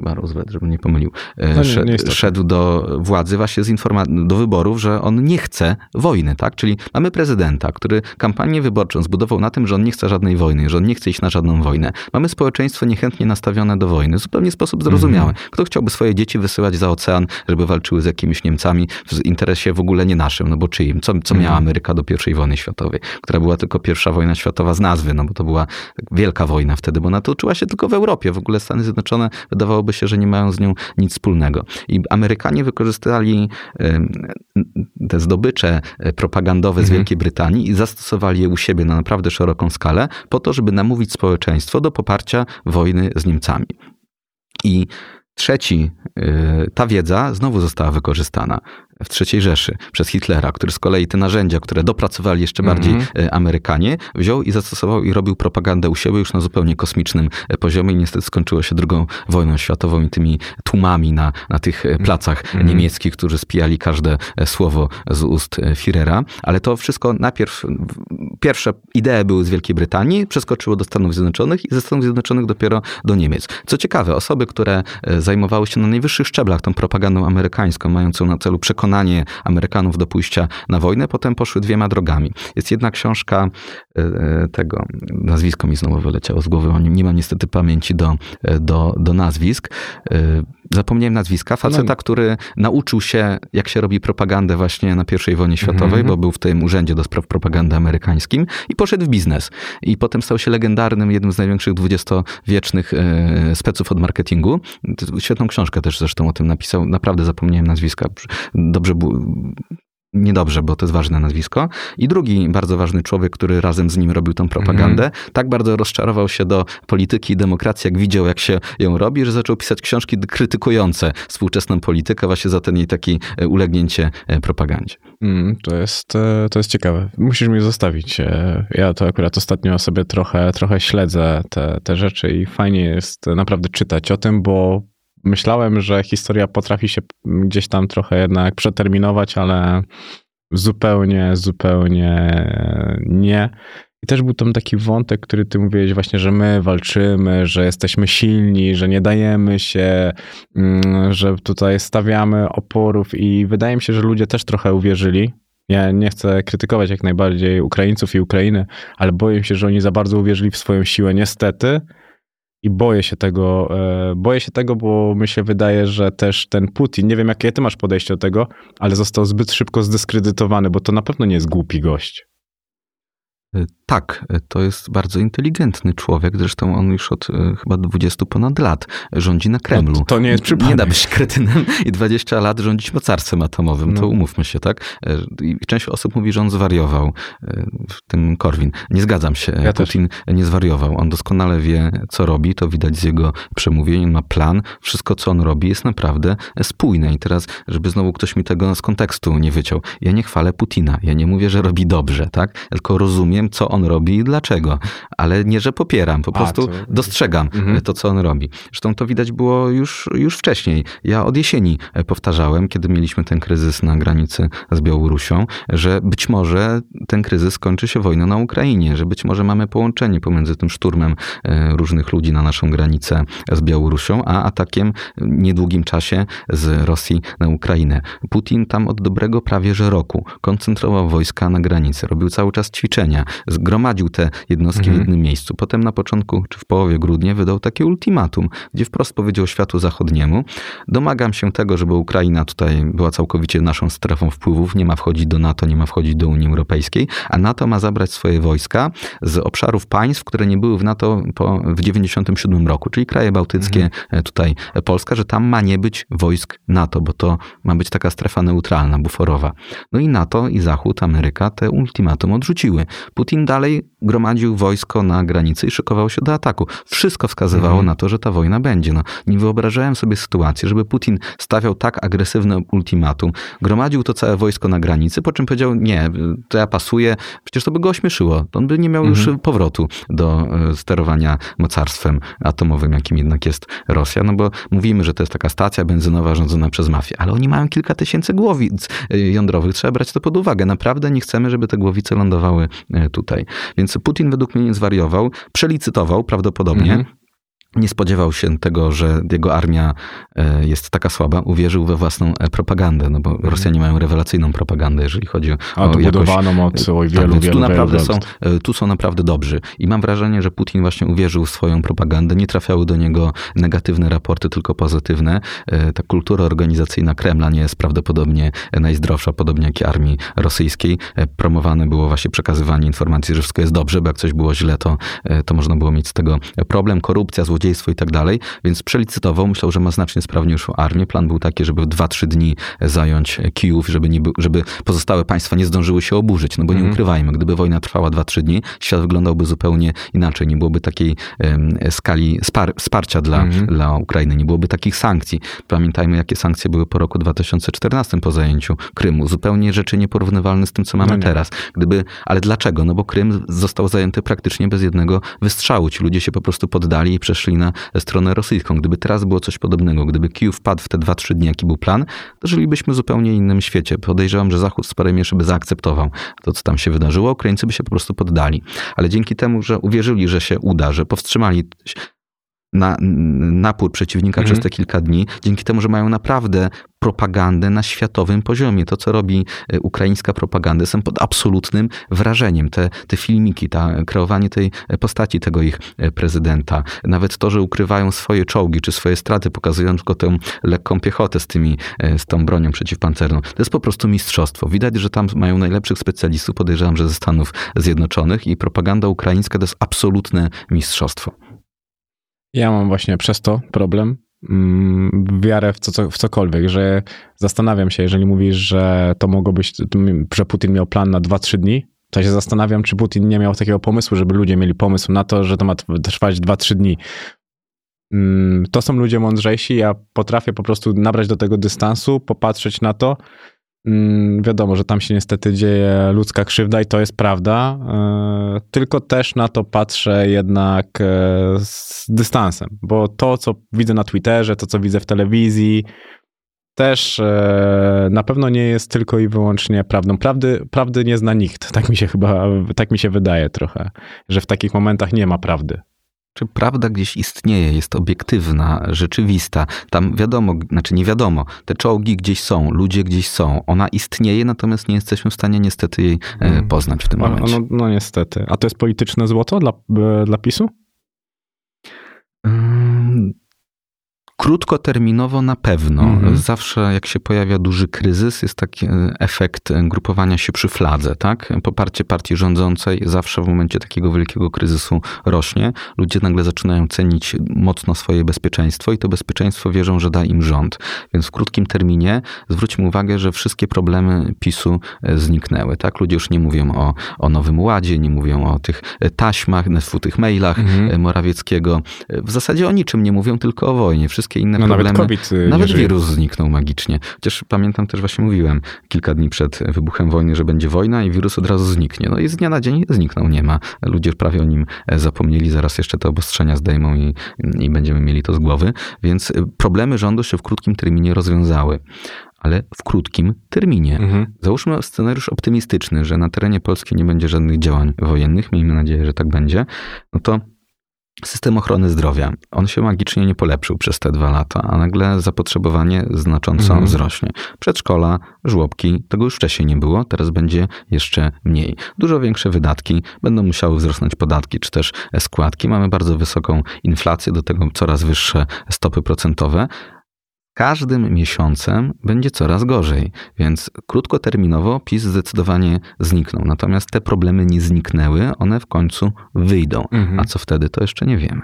chyba Roosevelt, żebym nie pomylił, e, No nie- szedł, nie szedł do władzy właśnie z informa- do wyborów, że on nie chce wojny, tak? Czyli mamy prezydenta, który kampanię wyborczą zbudował na tym, że on nie chce żadnej wojny, że on nie chce iść na żadną wojnę. Mamy społeczeństwo niechętnie nastawione do wojny, zupełnie w sposób zrozumiały. Mhm. Kto chciałby swoje dzieci wysyłać za ocean, żeby walczyły z jakimiś Niemcami w interesie w ogóle nie naszym, no bo czyim? Co, co miała Mhm. Ameryka do I wojny światowej, która była tylko pierwsza wojna światowa z nazwy, no bo to była wielka wojna wtedy, bo ona toczyła się tylko w Europie. W ogóle Stany Zjednoczone wydawałoby się, że nie mają z nią nic wspólnego. I Amerykanie wykorzystali te zdobycze e, propagandowe z Mhm. Wielkiej Brytanii i zastosowali je u siebie na naprawdę szeroką skalę po to, żeby namówić społeczeństwo do poparcia wojny z Niemcami. I trzeci, y, ta wiedza znowu została wykorzystana w III Rzeszy przez Hitlera, który z kolei te narzędzia, które dopracowali jeszcze bardziej Mhm. y, Amerykanie, wziął i zastosował i robił propagandę u siebie już na zupełnie kosmicznym y, poziomie i niestety skończyło się drugą wojną światową i tymi tłumami na, na tych y, placach Mhm. niemieckich, którzy spijali każde e, słowo z ust e, Führera, ale to wszystko najpierw, pierwsze idee były z Wielkiej Brytanii, przeskoczyło do Stanów Zjednoczonych i ze Stanów Zjednoczonych dopiero do Niemiec. Co ciekawe, osoby, które e, zajmowały się na najwyższych szczeblach tą propagandą amerykańską, mającą na celu przekonanie Amerykanów do pójścia na wojnę, potem poszły dwiema drogami. Jest jedna książka e, e, tego, nazwisko mi znowu wyleciało z głowy, nie mam niestety pamięci do, e, do, do nazwisk. Zapomniałem nazwiska. Faceta, No. który nauczył się, jak się robi propagandę właśnie na I wojnie światowej, Mhm. bo był w tym urzędzie do spraw propagandy amerykańskim i poszedł w biznes. I potem stał się legendarnym, jednym z największych dwudziestowiecznych e, speców od marketingu. Świetną książkę też zresztą o tym napisał. Naprawdę zapomniałem nazwiska. Dobrze było... Niedobrze, bo to jest ważne nazwisko. I drugi bardzo ważny człowiek, który razem z nim robił tą propagandę, tak bardzo rozczarował się do polityki i demokracji, jak widział, jak się ją robi, że zaczął pisać książki krytykujące współczesną politykę właśnie za ten jej taki e, ulegnięcie e, propagandzie. Mm, to, jest, e, to jest ciekawe. Musisz mi zostawić. Ja to akurat ostatnio sobie trochę, trochę śledzę te, te rzeczy i fajnie jest naprawdę czytać o tym, bo myślałem, że historia potrafi się gdzieś tam trochę jednak przeterminować, ale zupełnie, zupełnie nie. I też był tam taki wątek, który ty mówiłeś właśnie, że my walczymy, że jesteśmy silni, że nie dajemy się, mm, że tutaj stawiamy oporów i wydaje mi się, że ludzie też trochę uwierzyli. Ja nie chcę krytykować jak najbardziej Ukraińców i Ukrainy, ale boję się, że oni za bardzo uwierzyli w swoją siłę, niestety. I boję się tego, e, boję się tego, bo mi się wydaje, że też ten Putin, nie wiem jakie ty masz podejście do tego, ale został zbyt szybko zdyskredytowany, bo to na pewno nie jest głupi gość. Tak, to jest bardzo inteligentny człowiek, zresztą on już od e, chyba 20 ponad lat rządzi na Kremlu. No, to nie jest przypadek. Nie da być kretynem i 20 lat rządzić mocarstwem atomowym, to No. umówmy się, tak? E, I część osób mówi, że on zwariował, e, ten Korwin. Nie zgadzam się, Ja też. Putin nie zwariował. On doskonale wie, co robi, to widać z jego przemówień, on ma plan, wszystko, co on robi jest naprawdę spójne. I teraz, żeby znowu ktoś mi tego z kontekstu nie wyciął. Ja nie chwalę Putina, ja nie mówię, że robi dobrze, tak? Tylko rozumiem, co on robi i dlaczego. Ale nie, że popieram, po A, prostu to- dostrzegam Mhm. to, co on robi. Zresztą to widać było już, już wcześniej. Ja od jesieni e, powtarzałem, kiedy mieliśmy ten kryzys na granicy z Białorusią, że być może ten kryzys skończy się wojną na Ukrainie, że być może mamy połączenie pomiędzy tym szturmem e, różnych ludzi na naszą granicę z Białorusią, a atakiem w niedługim czasie z Rosji na Ukrainę. Putin tam od dobrego prawie że roku koncentrował wojska na granicy, robił cały czas ćwiczenia, zgromadził te jednostki w Mhm. jednym miejscu. Potem na początku czy w połowie grudnia wydał takie ultimatum, gdzie wprost powiedział światu zachodniemu: Domagam się tego, żeby Ukraina tutaj była całkowicie naszą strefą wpływów, nie ma wchodzić do NATO, nie ma wchodzić do Unii Europejskiej, a NATO ma zabrać swoje wojska z obszarów państw, które nie były w NATO po, w 97 roku, czyli kraje bałtyckie, e, tutaj e, Polska, że tam ma nie być wojsk NATO, bo to ma być taka strefa neutralna, buforowa. No i NATO i Zachód, Ameryka te ultimatum odrzuciły. Putin dalej gromadził wojsko na granicy i szykował się do ataku. Wszystko wskazywało Mhm. na to, że ta wojna będzie. No, nie wyobrażałem sobie sytuacji, żeby Putin stawiał tak agresywne ultimatum, gromadził to całe wojsko na granicy, po czym powiedział, nie, to ja pasuję, przecież to by go ośmieszyło. On by nie miał już Mhm. powrotu do e, sterowania mocarstwem atomowym, jakim jednak jest Rosja, no bo mówimy, że to jest taka stacja benzynowa rządzona przez mafię, ale oni mają kilka tysięcy głowic e, jądrowych, trzeba brać to pod uwagę. Naprawdę nie chcemy, żeby te głowice lądowały e, tutaj. Więc Putin według mnie nie zwariował, przelicytował prawdopodobnie. Mhm. Nie spodziewał się tego, że jego armia e, jest taka słaba. Uwierzył we własną e, propagandę, no bo Rosjanie mają rewelacyjną propagandę, jeżeli chodzi o, A to budowaną od oj, tak, wielu, więc wielu, tu wielu naprawdę lat. są, e, tu są naprawdę dobrzy. I mam wrażenie, że Putin właśnie uwierzył w swoją propagandę. Nie trafiały do niego negatywne raporty, tylko pozytywne. E, Ta kultura organizacyjna Kremla nie jest prawdopodobnie najzdrowsza, podobnie jak i armii rosyjskiej. E, Promowane było właśnie przekazywanie informacji, że wszystko jest dobrze, bo jak coś było źle, to, e, to można było mieć z tego problem, korupcja, złodziejstwo i tak dalej. Więc przelicytował, myślał, że ma znacznie sprawniejszą armię. Plan był taki, żeby w 2-3 dni zająć Kijów, żeby, nie, żeby pozostałe państwa nie zdążyły się oburzyć. No bo nie Mhm. ukrywajmy, gdyby wojna trwała 2-3 dni, świat wyglądałby zupełnie inaczej. Nie byłoby takiej em, skali spar- wsparcia dla, Mhm. dla Ukrainy, nie byłoby takich sankcji. Pamiętajmy, jakie sankcje były po roku 2014 po zajęciu Krymu. Zupełnie rzeczy nieporównywalne z tym, co mamy No nie. teraz. Gdyby, ale dlaczego? No bo Krym został zajęty praktycznie bez jednego wystrzału. Ci ludzie się po prostu poddali i przeszli na stronę rosyjską. Gdyby teraz było coś podobnego, gdyby Kijów wpadł w te 2-3 dni, jaki był plan, to żylibyśmy w zupełnie innym świecie. Podejrzewam, że Zachód w sporej mierze by zaakceptował to, co tam się wydarzyło. Ukraińcy by się po prostu poddali. Ale dzięki temu, że uwierzyli, że się uda, że powstrzymali na, napór przeciwnika Mhm. przez te kilka dni, dzięki temu, że mają naprawdę propagandę na światowym poziomie. To, co robi e, ukraińska propaganda, jestem pod absolutnym wrażeniem. Te, te filmiki, ta, kreowanie tej postaci tego ich e, prezydenta, nawet to, że ukrywają swoje czołgi czy swoje straty, pokazują tylko tę lekką piechotę z, tymi, e, z tą bronią przeciwpancerną. To jest po prostu mistrzostwo. Widać, że tam mają najlepszych specjalistów, podejrzewam, że ze Stanów Zjednoczonych i propaganda ukraińska to jest absolutne mistrzostwo. Ja mam właśnie przez to problem, wiarę w, co, w cokolwiek, że zastanawiam się, jeżeli mówisz, że to mogło być, że Putin miał plan na 2-3 dni, to się zastanawiam, czy Putin nie miał takiego pomysłu, żeby ludzie mieli pomysł na to, że to ma trwać 2-3 dni. Mm, To są ludzie mądrzejsi, ja potrafię po prostu nabrać do tego dystansu, popatrzeć na to. Mm, Wiadomo, że tam się niestety dzieje ludzka krzywda i to jest prawda, e, tylko też na to patrzę jednak e, z dystansem, bo to, co widzę na Twitterze, to, co widzę w telewizji, też e, na pewno nie jest tylko i wyłącznie prawdą. Prawdy, prawdy nie zna nikt, tak mi się chyba, tak mi się wydaje trochę, że w takich momentach nie ma prawdy. Czy prawda gdzieś istnieje, jest obiektywna, rzeczywista? Tam wiadomo, znaczy nie wiadomo, te czołgi gdzieś są, ludzie gdzieś są. Ona istnieje, natomiast nie jesteśmy w stanie niestety jej e, Mm. poznać w tym No, momencie. no, no niestety. A to jest polityczne złoto dla, e, dla PiSu? Krótkoterminowo na pewno. Mhm. Zawsze jak się pojawia duży kryzys, jest taki e, efekt e, grupowania się przy fladze, tak? Poparcie partii rządzącej zawsze w momencie takiego wielkiego kryzysu rośnie. Ludzie nagle zaczynają cenić mocno swoje bezpieczeństwo i to bezpieczeństwo wierzą, że da im rząd. Więc w krótkim terminie zwróćmy uwagę, że wszystkie problemy PiSu e, zniknęły, tak? Ludzie już nie mówią o, o Nowym Ładzie, nie mówią o tych taśmach, w tych mailach Mhm. Morawieckiego. W zasadzie o niczym nie mówią, tylko o wojnie. Wszystkie inne No nawet problemy... COVID y, Nawet żyje. wirus zniknął magicznie. Chociaż pamiętam też właśnie mówiłem kilka dni przed wybuchem wojny, że będzie wojna i wirus od razu zniknie. No i z dnia na dzień zniknął, nie ma. Ludzie prawie o nim e, zapomnieli, zaraz jeszcze te obostrzenia zdejmą i, i będziemy mieli to z głowy. Więc y, problemy rządu się w krótkim terminie rozwiązały. Ale w krótkim terminie. Mhm. Załóżmy scenariusz optymistyczny, że na terenie Polski nie będzie żadnych działań wojennych, miejmy nadzieję, że tak będzie, no to system ochrony zdrowia, on się magicznie nie polepszył przez te dwa lata, a nagle zapotrzebowanie znacząco Mhm. wzrośnie. Przedszkola, żłobki, tego już wcześniej nie było, teraz będzie jeszcze mniej. Dużo większe wydatki, będą musiały wzrosnąć podatki czy też składki. Mamy bardzo wysoką inflację, do tego coraz wyższe stopy procentowe każdym miesiącem będzie coraz gorzej, więc krótkoterminowo PiS zdecydowanie zniknął. Natomiast te problemy nie zniknęły, one w końcu wyjdą. Mhm. A co wtedy, to jeszcze nie wiemy.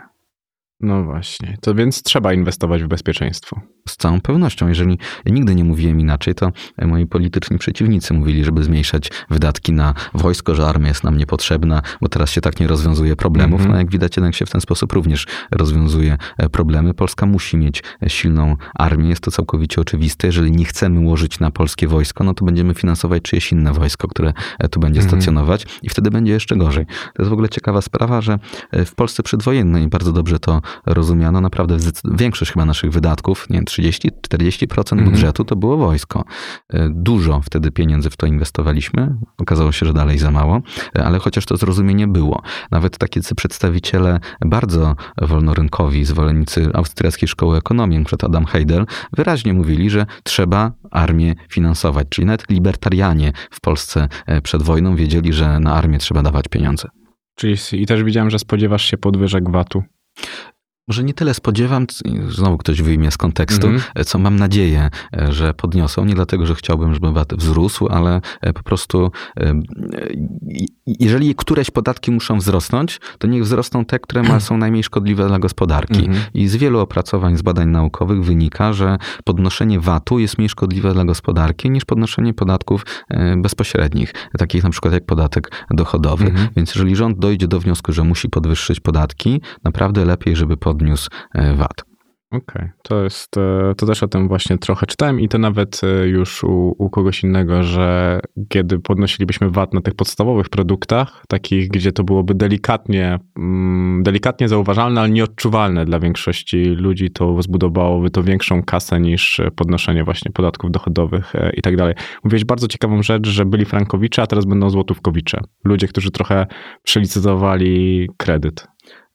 No właśnie. To więc trzeba inwestować w bezpieczeństwo. Z całą pewnością, jeżeli ja nigdy nie mówiłem inaczej, to moi polityczni przeciwnicy mówili, żeby zmniejszać wydatki na wojsko, że armia jest nam niepotrzebna, bo teraz się tak nie rozwiązuje problemów. Mhm. No jak widać, jednak się w ten sposób również rozwiązuje e, problemy. Polska musi mieć e, silną armię, jest to całkowicie oczywiste. Jeżeli nie chcemy łożyć na polskie wojsko, no to będziemy finansować czyjeś inne wojsko, które e, tu będzie Mhm. stacjonować i wtedy będzie jeszcze gorzej. To jest w ogóle ciekawa sprawa, że w Polsce przedwojennej bardzo dobrze to rozumiano. Naprawdę większość chyba naszych wydatków, nie wiem, 30-40% Mhm. budżetu to było wojsko. E, Dużo wtedy pieniędzy w to inwestowaliśmy. Okazało się, że dalej za mało, e, ale chociaż to zrozumienie było. Nawet tacy przedstawiciele bardzo wolnorynkowi, zwolennicy austriackiej szkoły ekonomii, przed Adam Heidel, wyraźnie mówili, że trzeba armię finansować. Czyli nawet libertarianie w Polsce e, przed wojną wiedzieli, że na armię trzeba dawać pieniądze. Czyli i też widziałem, że spodziewasz się podwyżek VAT-u. Może nie tyle spodziewam, znowu ktoś wyjmie z kontekstu, Mhm. e, co mam nadzieję, e, że podniosą. Nie dlatego, że chciałbym, żeby VAT wzrósł, ale e, po prostu jeżeli któreś podatki muszą wzrosnąć, to niech wzrosną te, które ma, są najmniej szkodliwe dla gospodarki. Mhm. I z wielu opracowań, z badań naukowych wynika, że podnoszenie VAT-u jest mniej szkodliwe dla gospodarki niż podnoszenie podatków bezpośrednich, takich na przykład jak podatek dochodowy. Mhm. Więc jeżeli rząd dojdzie do wniosku, że musi podwyższyć podatki, naprawdę lepiej, żeby podniósł e, VAT. Okej, to jest, e, to też o tym właśnie trochę czytałem i to nawet e, już u, u kogoś innego, że kiedy podnosilibyśmy VAT na tych podstawowych produktach, takich, gdzie to byłoby delikatnie, mm, delikatnie zauważalne, ale nieodczuwalne dla większości ludzi, to zbudowałoby to większą kasę niż podnoszenie właśnie podatków dochodowych i tak dalej. Mówiłeś bardzo ciekawą rzecz, że byli frankowicze, a teraz będą złotówkowicze. Ludzie, którzy trochę przelicytowali kredyt.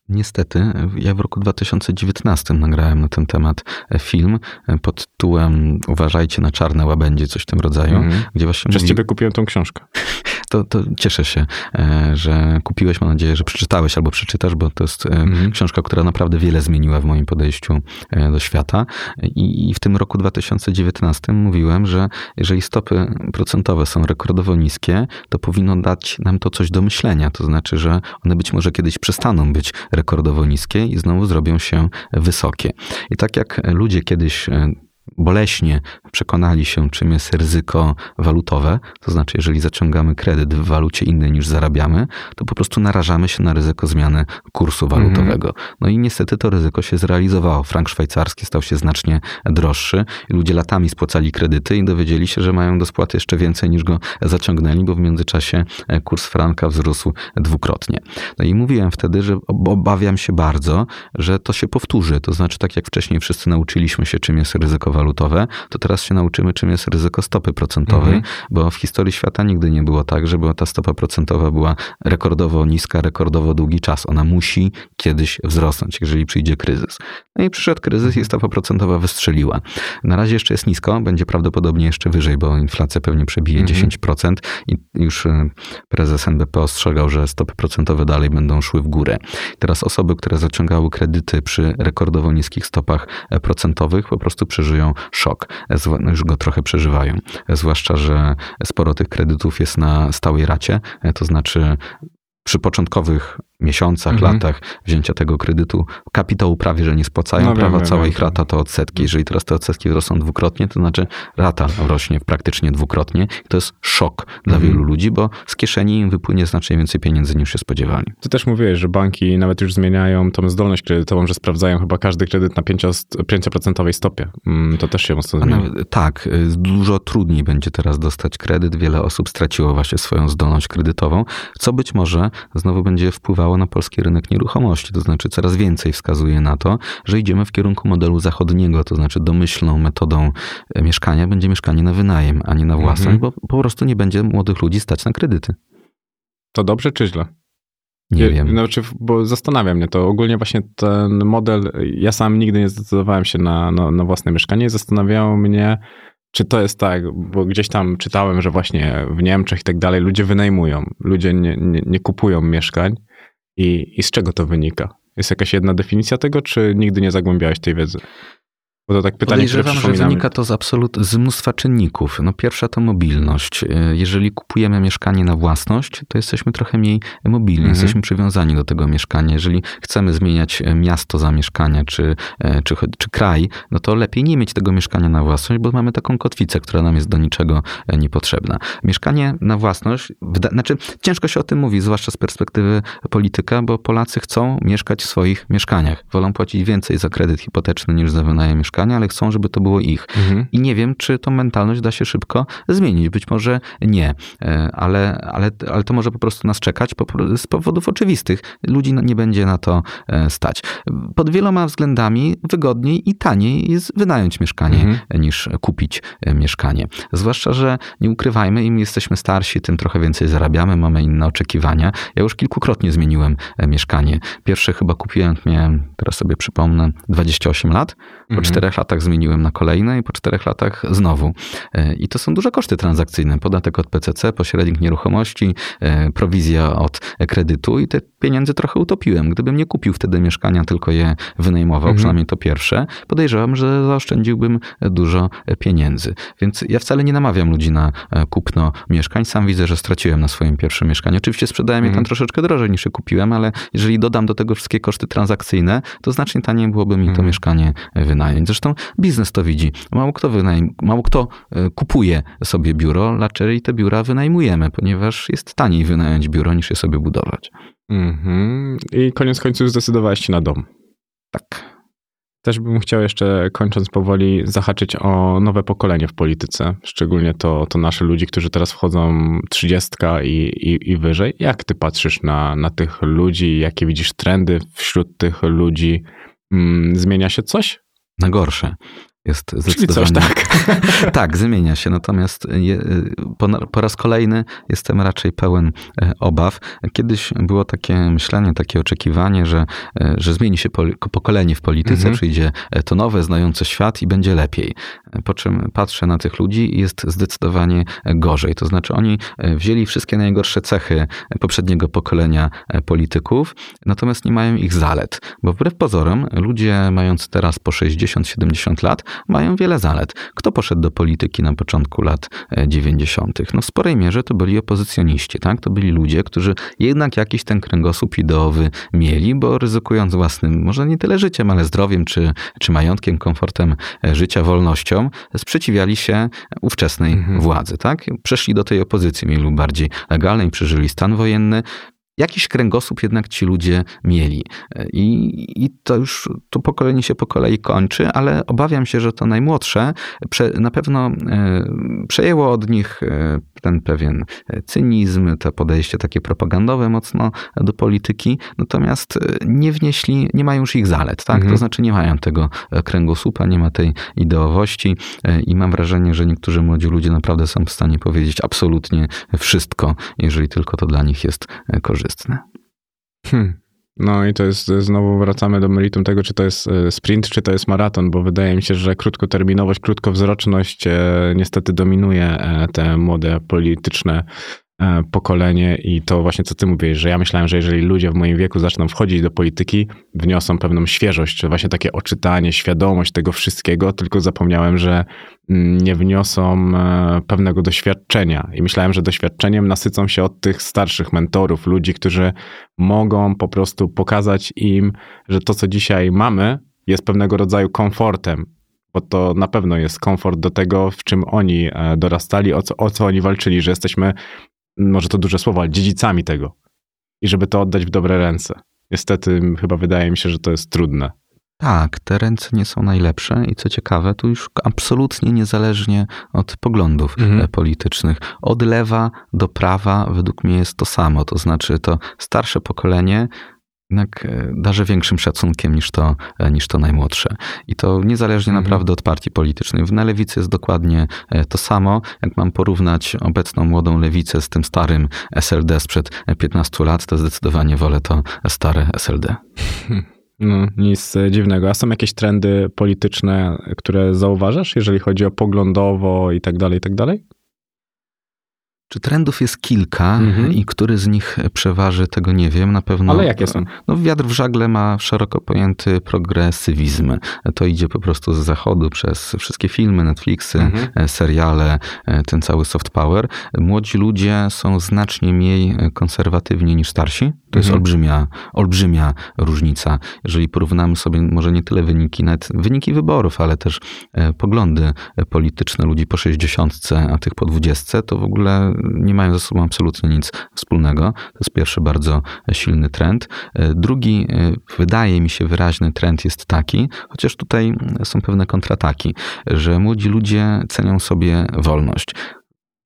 Niestety, ja w roku 2019 nagrałem na ten temat e, film e, pod tytułem Uważajcie na czarne łabędzie, coś w tym rodzaju, Mhm. gdzie właśnie Przez mówi, ciebie kupiłem tą książkę. <laughs> to, to cieszę się, e, że kupiłeś, mam nadzieję, że przeczytałeś albo przeczytasz, bo to jest e, Mhm. książka, która naprawdę wiele zmieniła w moim podejściu e, do świata. I, w tym roku 2019 mówiłem, że jeżeli stopy procentowe są rekordowo niskie, to powinno dać nam to coś do myślenia. To znaczy, że one być może kiedyś przestaną być rekordowo niskie i znowu zrobią się wysokie. I tak jak ludzie kiedyś boleśnie przekonali się, czym jest ryzyko walutowe, to znaczy, jeżeli zaciągamy kredyt w walucie innej niż zarabiamy, to po prostu narażamy się na ryzyko zmiany kursu walutowego. No i niestety to ryzyko się zrealizowało. Frank szwajcarski stał się znacznie droższy ludzie latami spłacali kredyty i dowiedzieli się, że mają do spłaty jeszcze więcej niż go zaciągnęli, bo w międzyczasie e, kurs franka wzrósł dwukrotnie. No i mówiłem wtedy, że ob- obawiam się bardzo, że to się powtórzy. To znaczy, tak jak wcześniej wszyscy nauczyliśmy się, czym jest ryzyko walutowe, to teraz się nauczymy, czym jest ryzyko stopy procentowej, mhm. bo w historii świata nigdy nie było tak, żeby ta stopa procentowa była rekordowo niska, rekordowo długi czas. Ona musi kiedyś wzrosnąć, jeżeli przyjdzie kryzys. No i przyszedł kryzys i mhm. stopa procentowa wystrzeliła. Na razie jeszcze jest nisko, będzie prawdopodobnie jeszcze wyżej, bo inflacja pewnie przebije mhm. 10% i już y, prezes NBP ostrzegał, że stopy procentowe dalej będą szły w górę. Teraz osoby, które zaciągały kredyty przy rekordowo niskich stopach e, procentowych, po prostu przeżyją szok. No już go trochę przeżywają. Zwłaszcza, że sporo tych kredytów jest na stałej racie, e, to znaczy przy początkowych miesiącach, mhm. latach wzięcia tego kredytu kapitału prawie, że nie spłacają, no, prawa wiem, cała wiem, ich rata to odsetki. Jeżeli teraz te odsetki wzrosną dwukrotnie, to znaczy rata rośnie praktycznie dwukrotnie. To jest szok dla mhm. wielu ludzi, bo z kieszeni im wypłynie znacznie więcej pieniędzy niż się spodziewali. Ty też mówiłeś, że banki nawet już zmieniają tą zdolność kredytową, że sprawdzają chyba każdy kredyt na 5% stopie. Mm, to też się mocno zmienia. tak, y, dużo trudniej będzie teraz dostać kredyt. Wiele osób straciło właśnie swoją zdolność kredytową, co być może znowu będzie wpływało wpływało na polski rynek nieruchomości. To znaczy coraz więcej wskazuje na to, że idziemy w kierunku modelu zachodniego, to znaczy domyślną metodą e, mieszkania będzie mieszkanie na wynajem, a nie na własność, mhm. bo po prostu nie będzie młodych ludzi stać na kredyty. To dobrze czy źle? Nie wiem. Znaczy, bo zastanawia mnie to. Ogólnie właśnie ten model, ja sam nigdy nie zdecydowałem się na, na, na własne mieszkanie i zastanawiało mnie, czy to jest tak, bo gdzieś tam czytałem, że właśnie w Niemczech i tak dalej ludzie wynajmują, ludzie nie, nie, nie kupują mieszkań. I, I z czego to wynika? Jest jakaś jedna definicja tego, czy nigdy nie zagłębiałeś tej wiedzy? Bo to tak pytanie, Podejrzewam, że wynika to z absolut z mnóstwa czynników. No pierwsza to mobilność. E, jeżeli kupujemy mieszkanie na własność, to jesteśmy trochę mniej mobilni, mhm. jesteśmy przywiązani do tego mieszkania. Jeżeli chcemy zmieniać e, miasto zamieszkania czy, e, czy, czy kraj, no to lepiej nie mieć tego mieszkania na własność, bo mamy taką kotwicę, która nam jest do niczego niepotrzebna. Mieszkanie na własność, znaczy ciężko się o tym mówi, zwłaszcza z perspektywy polityka, bo Polacy chcą mieszkać w swoich mieszkaniach. Wolą płacić więcej za kredyt hipoteczny niż za wynajem mieszkania mieszkania, ale chcą, żeby to było ich. Mhm. I nie wiem, czy tą mentalność da się szybko zmienić. Być może nie, e, ale, ale, ale to może po prostu nas czekać z powodów oczywistych. Ludzi nie będzie na to e, stać. Pod wieloma względami wygodniej i taniej jest wynająć mieszkanie mhm. niż kupić e, mieszkanie. Zwłaszcza, że nie ukrywajmy, im jesteśmy starsi, tym trochę więcej zarabiamy, mamy inne oczekiwania. Ja już kilkukrotnie zmieniłem mieszkanie. Pierwsze chyba kupiłem, miałem, teraz sobie przypomnę, 28 lat. Po mhm czterech latach zmieniłem na kolejne i po czterech latach znowu. E, I to są duże koszty transakcyjne. Podatek od PCC, pośrednik nieruchomości, e, prowizja od kredytu i te pieniądze trochę utopiłem. Gdybym nie kupił wtedy mieszkania, tylko je wynajmował, mhm. przynajmniej to pierwsze, podejrzewam, że zaoszczędziłbym dużo pieniędzy. Więc ja wcale nie namawiam ludzi na e, kupno mieszkań. Sam widzę, że straciłem na swoim pierwszym mieszkaniu. Oczywiście sprzedałem je tam mhm. troszeczkę drożej niż je kupiłem, ale jeżeli dodam do tego wszystkie koszty transakcyjne, to znacznie taniej byłoby mi to mhm. mieszkanie wynająć. Zresztą biznes to widzi. Mało kto, wynajm, mało kto e, kupuje sobie biuro, raczej te biura wynajmujemy, ponieważ jest taniej wynająć biuro niż je sobie budować. Mhm. I koniec końców zdecydowałeś się na dom. Tak. Też bym chciał jeszcze, kończąc powoli, zahaczyć o nowe pokolenie w polityce, szczególnie to, to nasze ludzi, którzy teraz wchodzą trzydziestka i, i, i wyżej. Jak ty patrzysz na, na tych ludzi, jakie widzisz trendy wśród tych ludzi? Mm, zmienia się coś? Na gorsze jest zdecydowanie... Czyli coś tak. <laughs> tak, zmienia się. Natomiast je, po, po, raz kolejny jestem raczej pełen e, obaw. Kiedyś było takie myślenie, takie oczekiwanie, że, e, że zmieni się pokolenie w polityce, mhm. przyjdzie e, to nowe, znające świat i będzie lepiej. Po czym patrzę na tych ludzi jest zdecydowanie gorzej. To znaczy oni wzięli wszystkie najgorsze cechy poprzedniego pokolenia polityków, natomiast nie mają ich zalet. Bo wbrew pozorom ludzie mający teraz po 60-70 lat mają wiele zalet. Kto poszedł do polityki na początku lat 90.? E, no w sporej mierze to byli opozycjoniści, tak? To byli ludzie, którzy jednak jakiś ten kręgosłup ideowy mieli, bo ryzykując własnym, może nie tyle życiem, ale zdrowiem, czy, czy majątkiem, komfortem e, życia, wolnością, sprzeciwiali się ówczesnej mhm. władzy, tak? Przeszli do tej opozycji, mieli lub bardziej legalnej, przeżyli stan wojenny, jakiś kręgosłup jednak ci ludzie mieli. I, I, to już to pokolenie się po kolei kończy, ale obawiam się, że to najmłodsze prze, na pewno e, przejęło od nich e, ten pewien cynizm, to podejście takie propagandowe mocno do polityki, natomiast nie wnieśli, nie mają już ich zalet, tak? Mhm. To znaczy nie mają tego kręgosłupa, nie ma tej ideowości i mam wrażenie, że niektórzy młodzi ludzie naprawdę są w stanie powiedzieć absolutnie wszystko, jeżeli tylko to dla nich jest korzystne. Hmm. No i to jest, znowu wracamy do meritum tego, czy to jest e, sprint, czy to jest maraton, bo wydaje mi się, że krótkoterminowość, krótkowzroczność e, niestety dominuje e, te młode polityczne pokolenie i to właśnie co ty mówisz, że ja myślałem, że jeżeli ludzie w moim wieku zaczną wchodzić do polityki, wniosą pewną świeżość, czy właśnie takie oczytanie, świadomość tego wszystkiego, tylko zapomniałem, że mm, nie wniosą e, pewnego doświadczenia. I myślałem, że doświadczeniem nasycą się od tych starszych mentorów, ludzi, którzy mogą po prostu pokazać im, że to co dzisiaj mamy jest pewnego rodzaju komfortem, bo to na pewno jest komfort do tego, w czym oni e, dorastali, o co, o co oni walczyli, że jesteśmy może to duże słowo, ale dziedzicami tego. I żeby to oddać w dobre ręce. Niestety, chyba wydaje mi się, że to jest trudne. Tak, te ręce nie są najlepsze i co ciekawe, tu już absolutnie niezależnie od poglądów mhm. E, politycznych. Od lewa do prawa według mnie jest to samo, to znaczy to starsze pokolenie jednak e, darzę większym szacunkiem niż to, e, niż to najmłodsze. I to niezależnie mhm. naprawdę od partii politycznej. Na lewicy jest dokładnie e, to samo. Jak mam porównać obecną młodą lewicę z tym starym SLD sprzed 15 lat, to zdecydowanie wolę to stare SLD. No, nic dziwnego. A są jakieś trendy polityczne, które zauważasz, jeżeli chodzi o poglądowo i tak dalej, i tak dalej? Czy trendów jest kilka mhm. i który z nich przeważy, tego nie wiem. Na pewno. Ale jakie są? No, wiatr w żagle ma szeroko pojęty progresywizm. To idzie po prostu z zachodu przez wszystkie filmy, Netflixy, mhm. E, seriale, e, ten cały soft power. Młodzi ludzie są znacznie mniej konserwatywni niż starsi. To jest mhm. olbrzymia, olbrzymia różnica. Jeżeli porównamy sobie może nie tyle wyniki, nawet wyniki wyborów, ale też e, poglądy polityczne ludzi po 60, a tych po 20, to w ogóle nie mają ze sobą absolutnie nic wspólnego. To jest pierwszy bardzo silny trend. E, drugi, e, wydaje mi się, wyraźny trend jest taki, chociaż tutaj są pewne kontrataki, że młodzi ludzie cenią sobie wolność.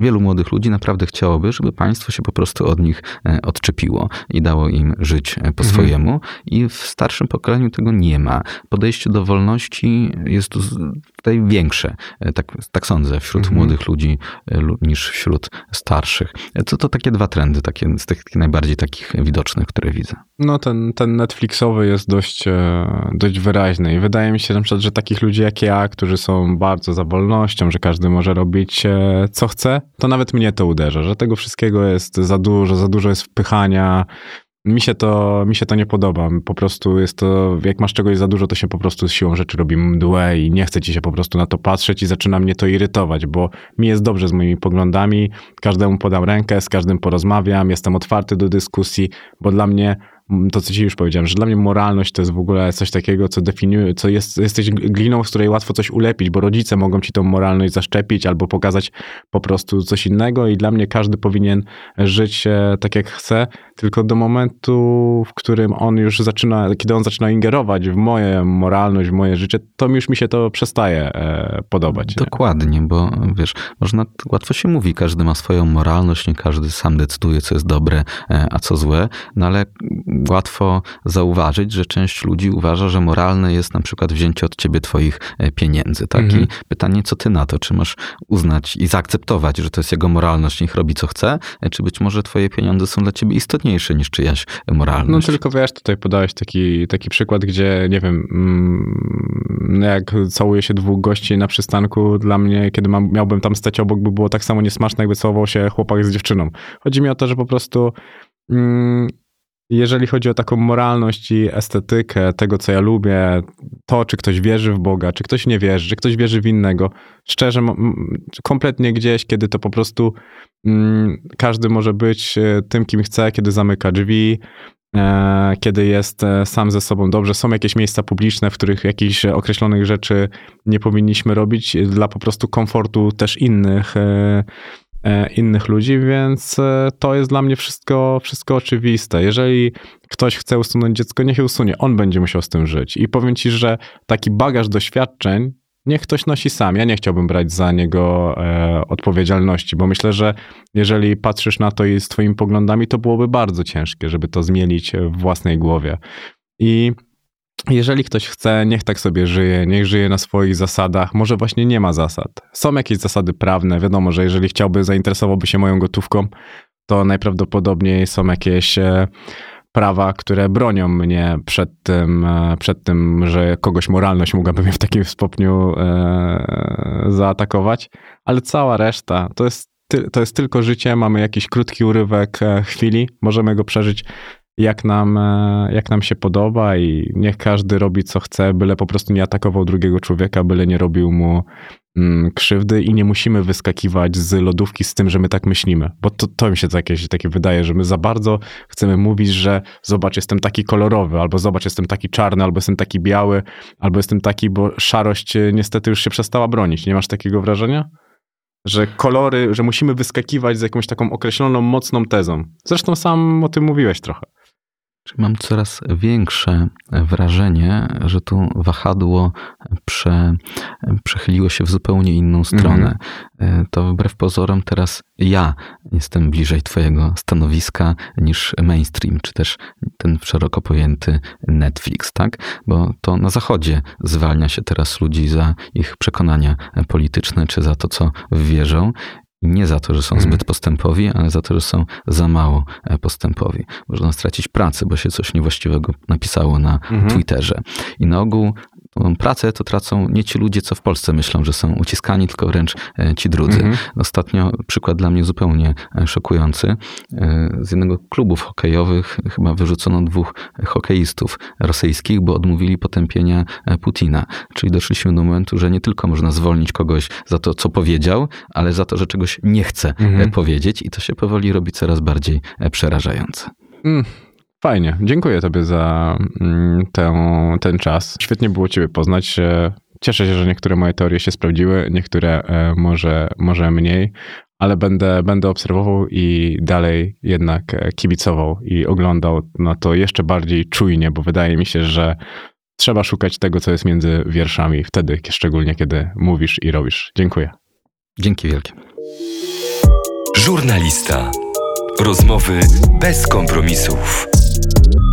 Wielu młodych ludzi naprawdę chciałoby, żeby państwo się po prostu od nich e, odczepiło i dało im żyć po mhm. swojemu. I w starszym pokoleniu tego nie ma. Podejście do wolności jest tutaj większe, e, tak, tak sądzę, wśród mhm. młodych ludzi e, niż wśród starszych. To, to takie dwa trendy, takie z tych najbardziej takich widocznych, które widzę. No ten, ten Netflixowy jest dość, dość wyraźny i wydaje mi się na przykład, że takich ludzi jak ja, którzy są bardzo za wolnością, że każdy może robić co chce, to nawet mnie to uderza, że tego wszystkiego jest za dużo, za dużo jest wpychania. Mi się, to, mi się to nie podoba. Po prostu jest to, jak masz czegoś za dużo, to się po prostu z siłą rzeczy robi mdłe i nie chce ci się po prostu na to patrzeć i zaczyna mnie to irytować, bo mi jest dobrze z moimi poglądami, każdemu podam rękę, z każdym porozmawiam, jestem otwarty do dyskusji, bo dla mnie to, co ci już powiedziałem, że dla mnie moralność to jest w ogóle coś takiego, co definiuje, co jest, jesteś gliną, z której łatwo coś ulepić, bo rodzice mogą ci tą moralność zaszczepić albo pokazać po prostu coś innego i dla mnie każdy powinien żyć tak jak chce, tylko do momentu, w którym on już zaczyna, kiedy on zaczyna ingerować w moje moralność, w moje życie, to już mi się to przestaje e, podobać. Dokładnie, nie? bo wiesz, można, łatwo się mówi, każdy ma swoją moralność, nie każdy sam decyduje, co jest dobre, e, a co złe, no ale łatwo zauważyć, że część ludzi uważa, że moralne jest na przykład wzięcie od ciebie twoich e, pieniędzy. Tak? Mhm. I pytanie, co ty na to? Czy masz uznać i zaakceptować, że to jest jego moralność, niech robi co chce? E, czy być może twoje pieniądze są dla ciebie istotniejsze niż czyjaś moralność? No tylko wiesz, tutaj podałeś taki, taki przykład, gdzie nie wiem, mm, jak całuje się dwóch gości na przystanku, dla mnie, kiedy mam, miałbym tam stać obok, by było tak samo niesmaczne, jakby całował się chłopak z dziewczyną. Chodzi mi o to, że po prostu mm, jeżeli chodzi o taką moralność i estetykę tego, co ja lubię, to, czy ktoś wierzy w Boga, czy ktoś nie wierzy, czy ktoś wierzy w innego, szczerze, kompletnie gdzieś, kiedy to po prostu mm, każdy może być e, tym, kim chce, kiedy zamyka drzwi, e, kiedy jest e, sam ze sobą dobrze. Są jakieś miejsca publiczne, w których jakichś określonych rzeczy nie powinniśmy robić dla po prostu komfortu też innych innych ludzi, więc e, to jest dla mnie wszystko, wszystko oczywiste. Jeżeli ktoś chce usunąć dziecko, niech je usunie. On będzie musiał z tym żyć. I powiem ci, że taki bagaż doświadczeń niech ktoś nosi sam. Ja nie chciałbym brać za niego e, odpowiedzialności, bo myślę, że jeżeli patrzysz na to i z twoimi poglądami, to byłoby bardzo ciężkie, żeby to zmienić w własnej głowie. I jeżeli ktoś chce, niech tak sobie żyje, niech żyje na swoich zasadach. Może właśnie nie ma zasad. Są jakieś zasady prawne. Wiadomo, że jeżeli chciałby, zainteresowałby się moją gotówką, to najprawdopodobniej są jakieś e, prawa, które bronią mnie przed tym, e, przed tym, że kogoś moralność mogłaby mnie w takim stopniu e, zaatakować, ale cała reszta to jest, to jest tylko życie, mamy jakiś krótki urywek chwili, możemy go przeżyć jak nam, jak nam się podoba i niech każdy robi co chce, byle po prostu nie atakował drugiego człowieka, byle nie robił mu Mm, krzywdy i nie musimy wyskakiwać z lodówki z tym, że my tak myślimy. Bo to, to mi się jakieś takie wydaje, że my za bardzo chcemy mówić, że zobacz, jestem taki kolorowy, albo zobacz, jestem taki czarny, albo jestem taki biały, albo jestem taki, bo szarość e, niestety już się przestała bronić. Nie masz takiego wrażenia? Że kolory, że musimy wyskakiwać z jakąś taką określoną, mocną tezą. Zresztą sam o tym mówiłeś trochę. Mam coraz większe wrażenie, że tu wahadło prze, przechyliło się w zupełnie inną stronę. Mhm. To wbrew pozorom teraz ja jestem bliżej Twojego stanowiska niż mainstream, czy też ten szeroko pojęty Netflix, tak? Bo to na Zachodzie zwalnia się teraz ludzi za ich przekonania polityczne, czy za to, co wierzą. Nie za to, że są mhm. zbyt postępowi, ale za to, że są za mało e, postępowi. Można stracić pracę, bo się coś niewłaściwego napisało na mhm. Twitterze. I na ogół pracę to tracą nie ci ludzie, co w Polsce myślą, że są uciskani, tylko wręcz e, ci drudzy. Mhm. Ostatnio przykład dla mnie zupełnie e, szokujący. Z jednego klubów hokejowych chyba wyrzucono dwóch hokeistów rosyjskich, bo odmówili potępienia Putina. Czyli doszliśmy do momentu, że nie tylko można zwolnić kogoś za to, co powiedział, ale za to, że czegoś nie chce mhm. powiedzieć i to się powoli robi coraz bardziej e, przerażające. Mm. Fajnie, dziękuję Tobie za mm, tę, ten czas. Świetnie było Ciebie poznać. Cieszę się, że niektóre moje teorie się sprawdziły, niektóre e, może, może mniej, ale będę, będę obserwował i dalej jednak kibicował i oglądał na to jeszcze bardziej czujnie, bo wydaje mi się, że trzeba szukać tego, co jest między wierszami, wtedy szczególnie, kiedy mówisz i robisz. Dziękuję. Dzięki wielkie. Żurnalista. Rozmowy bez kompromisów. Thank you.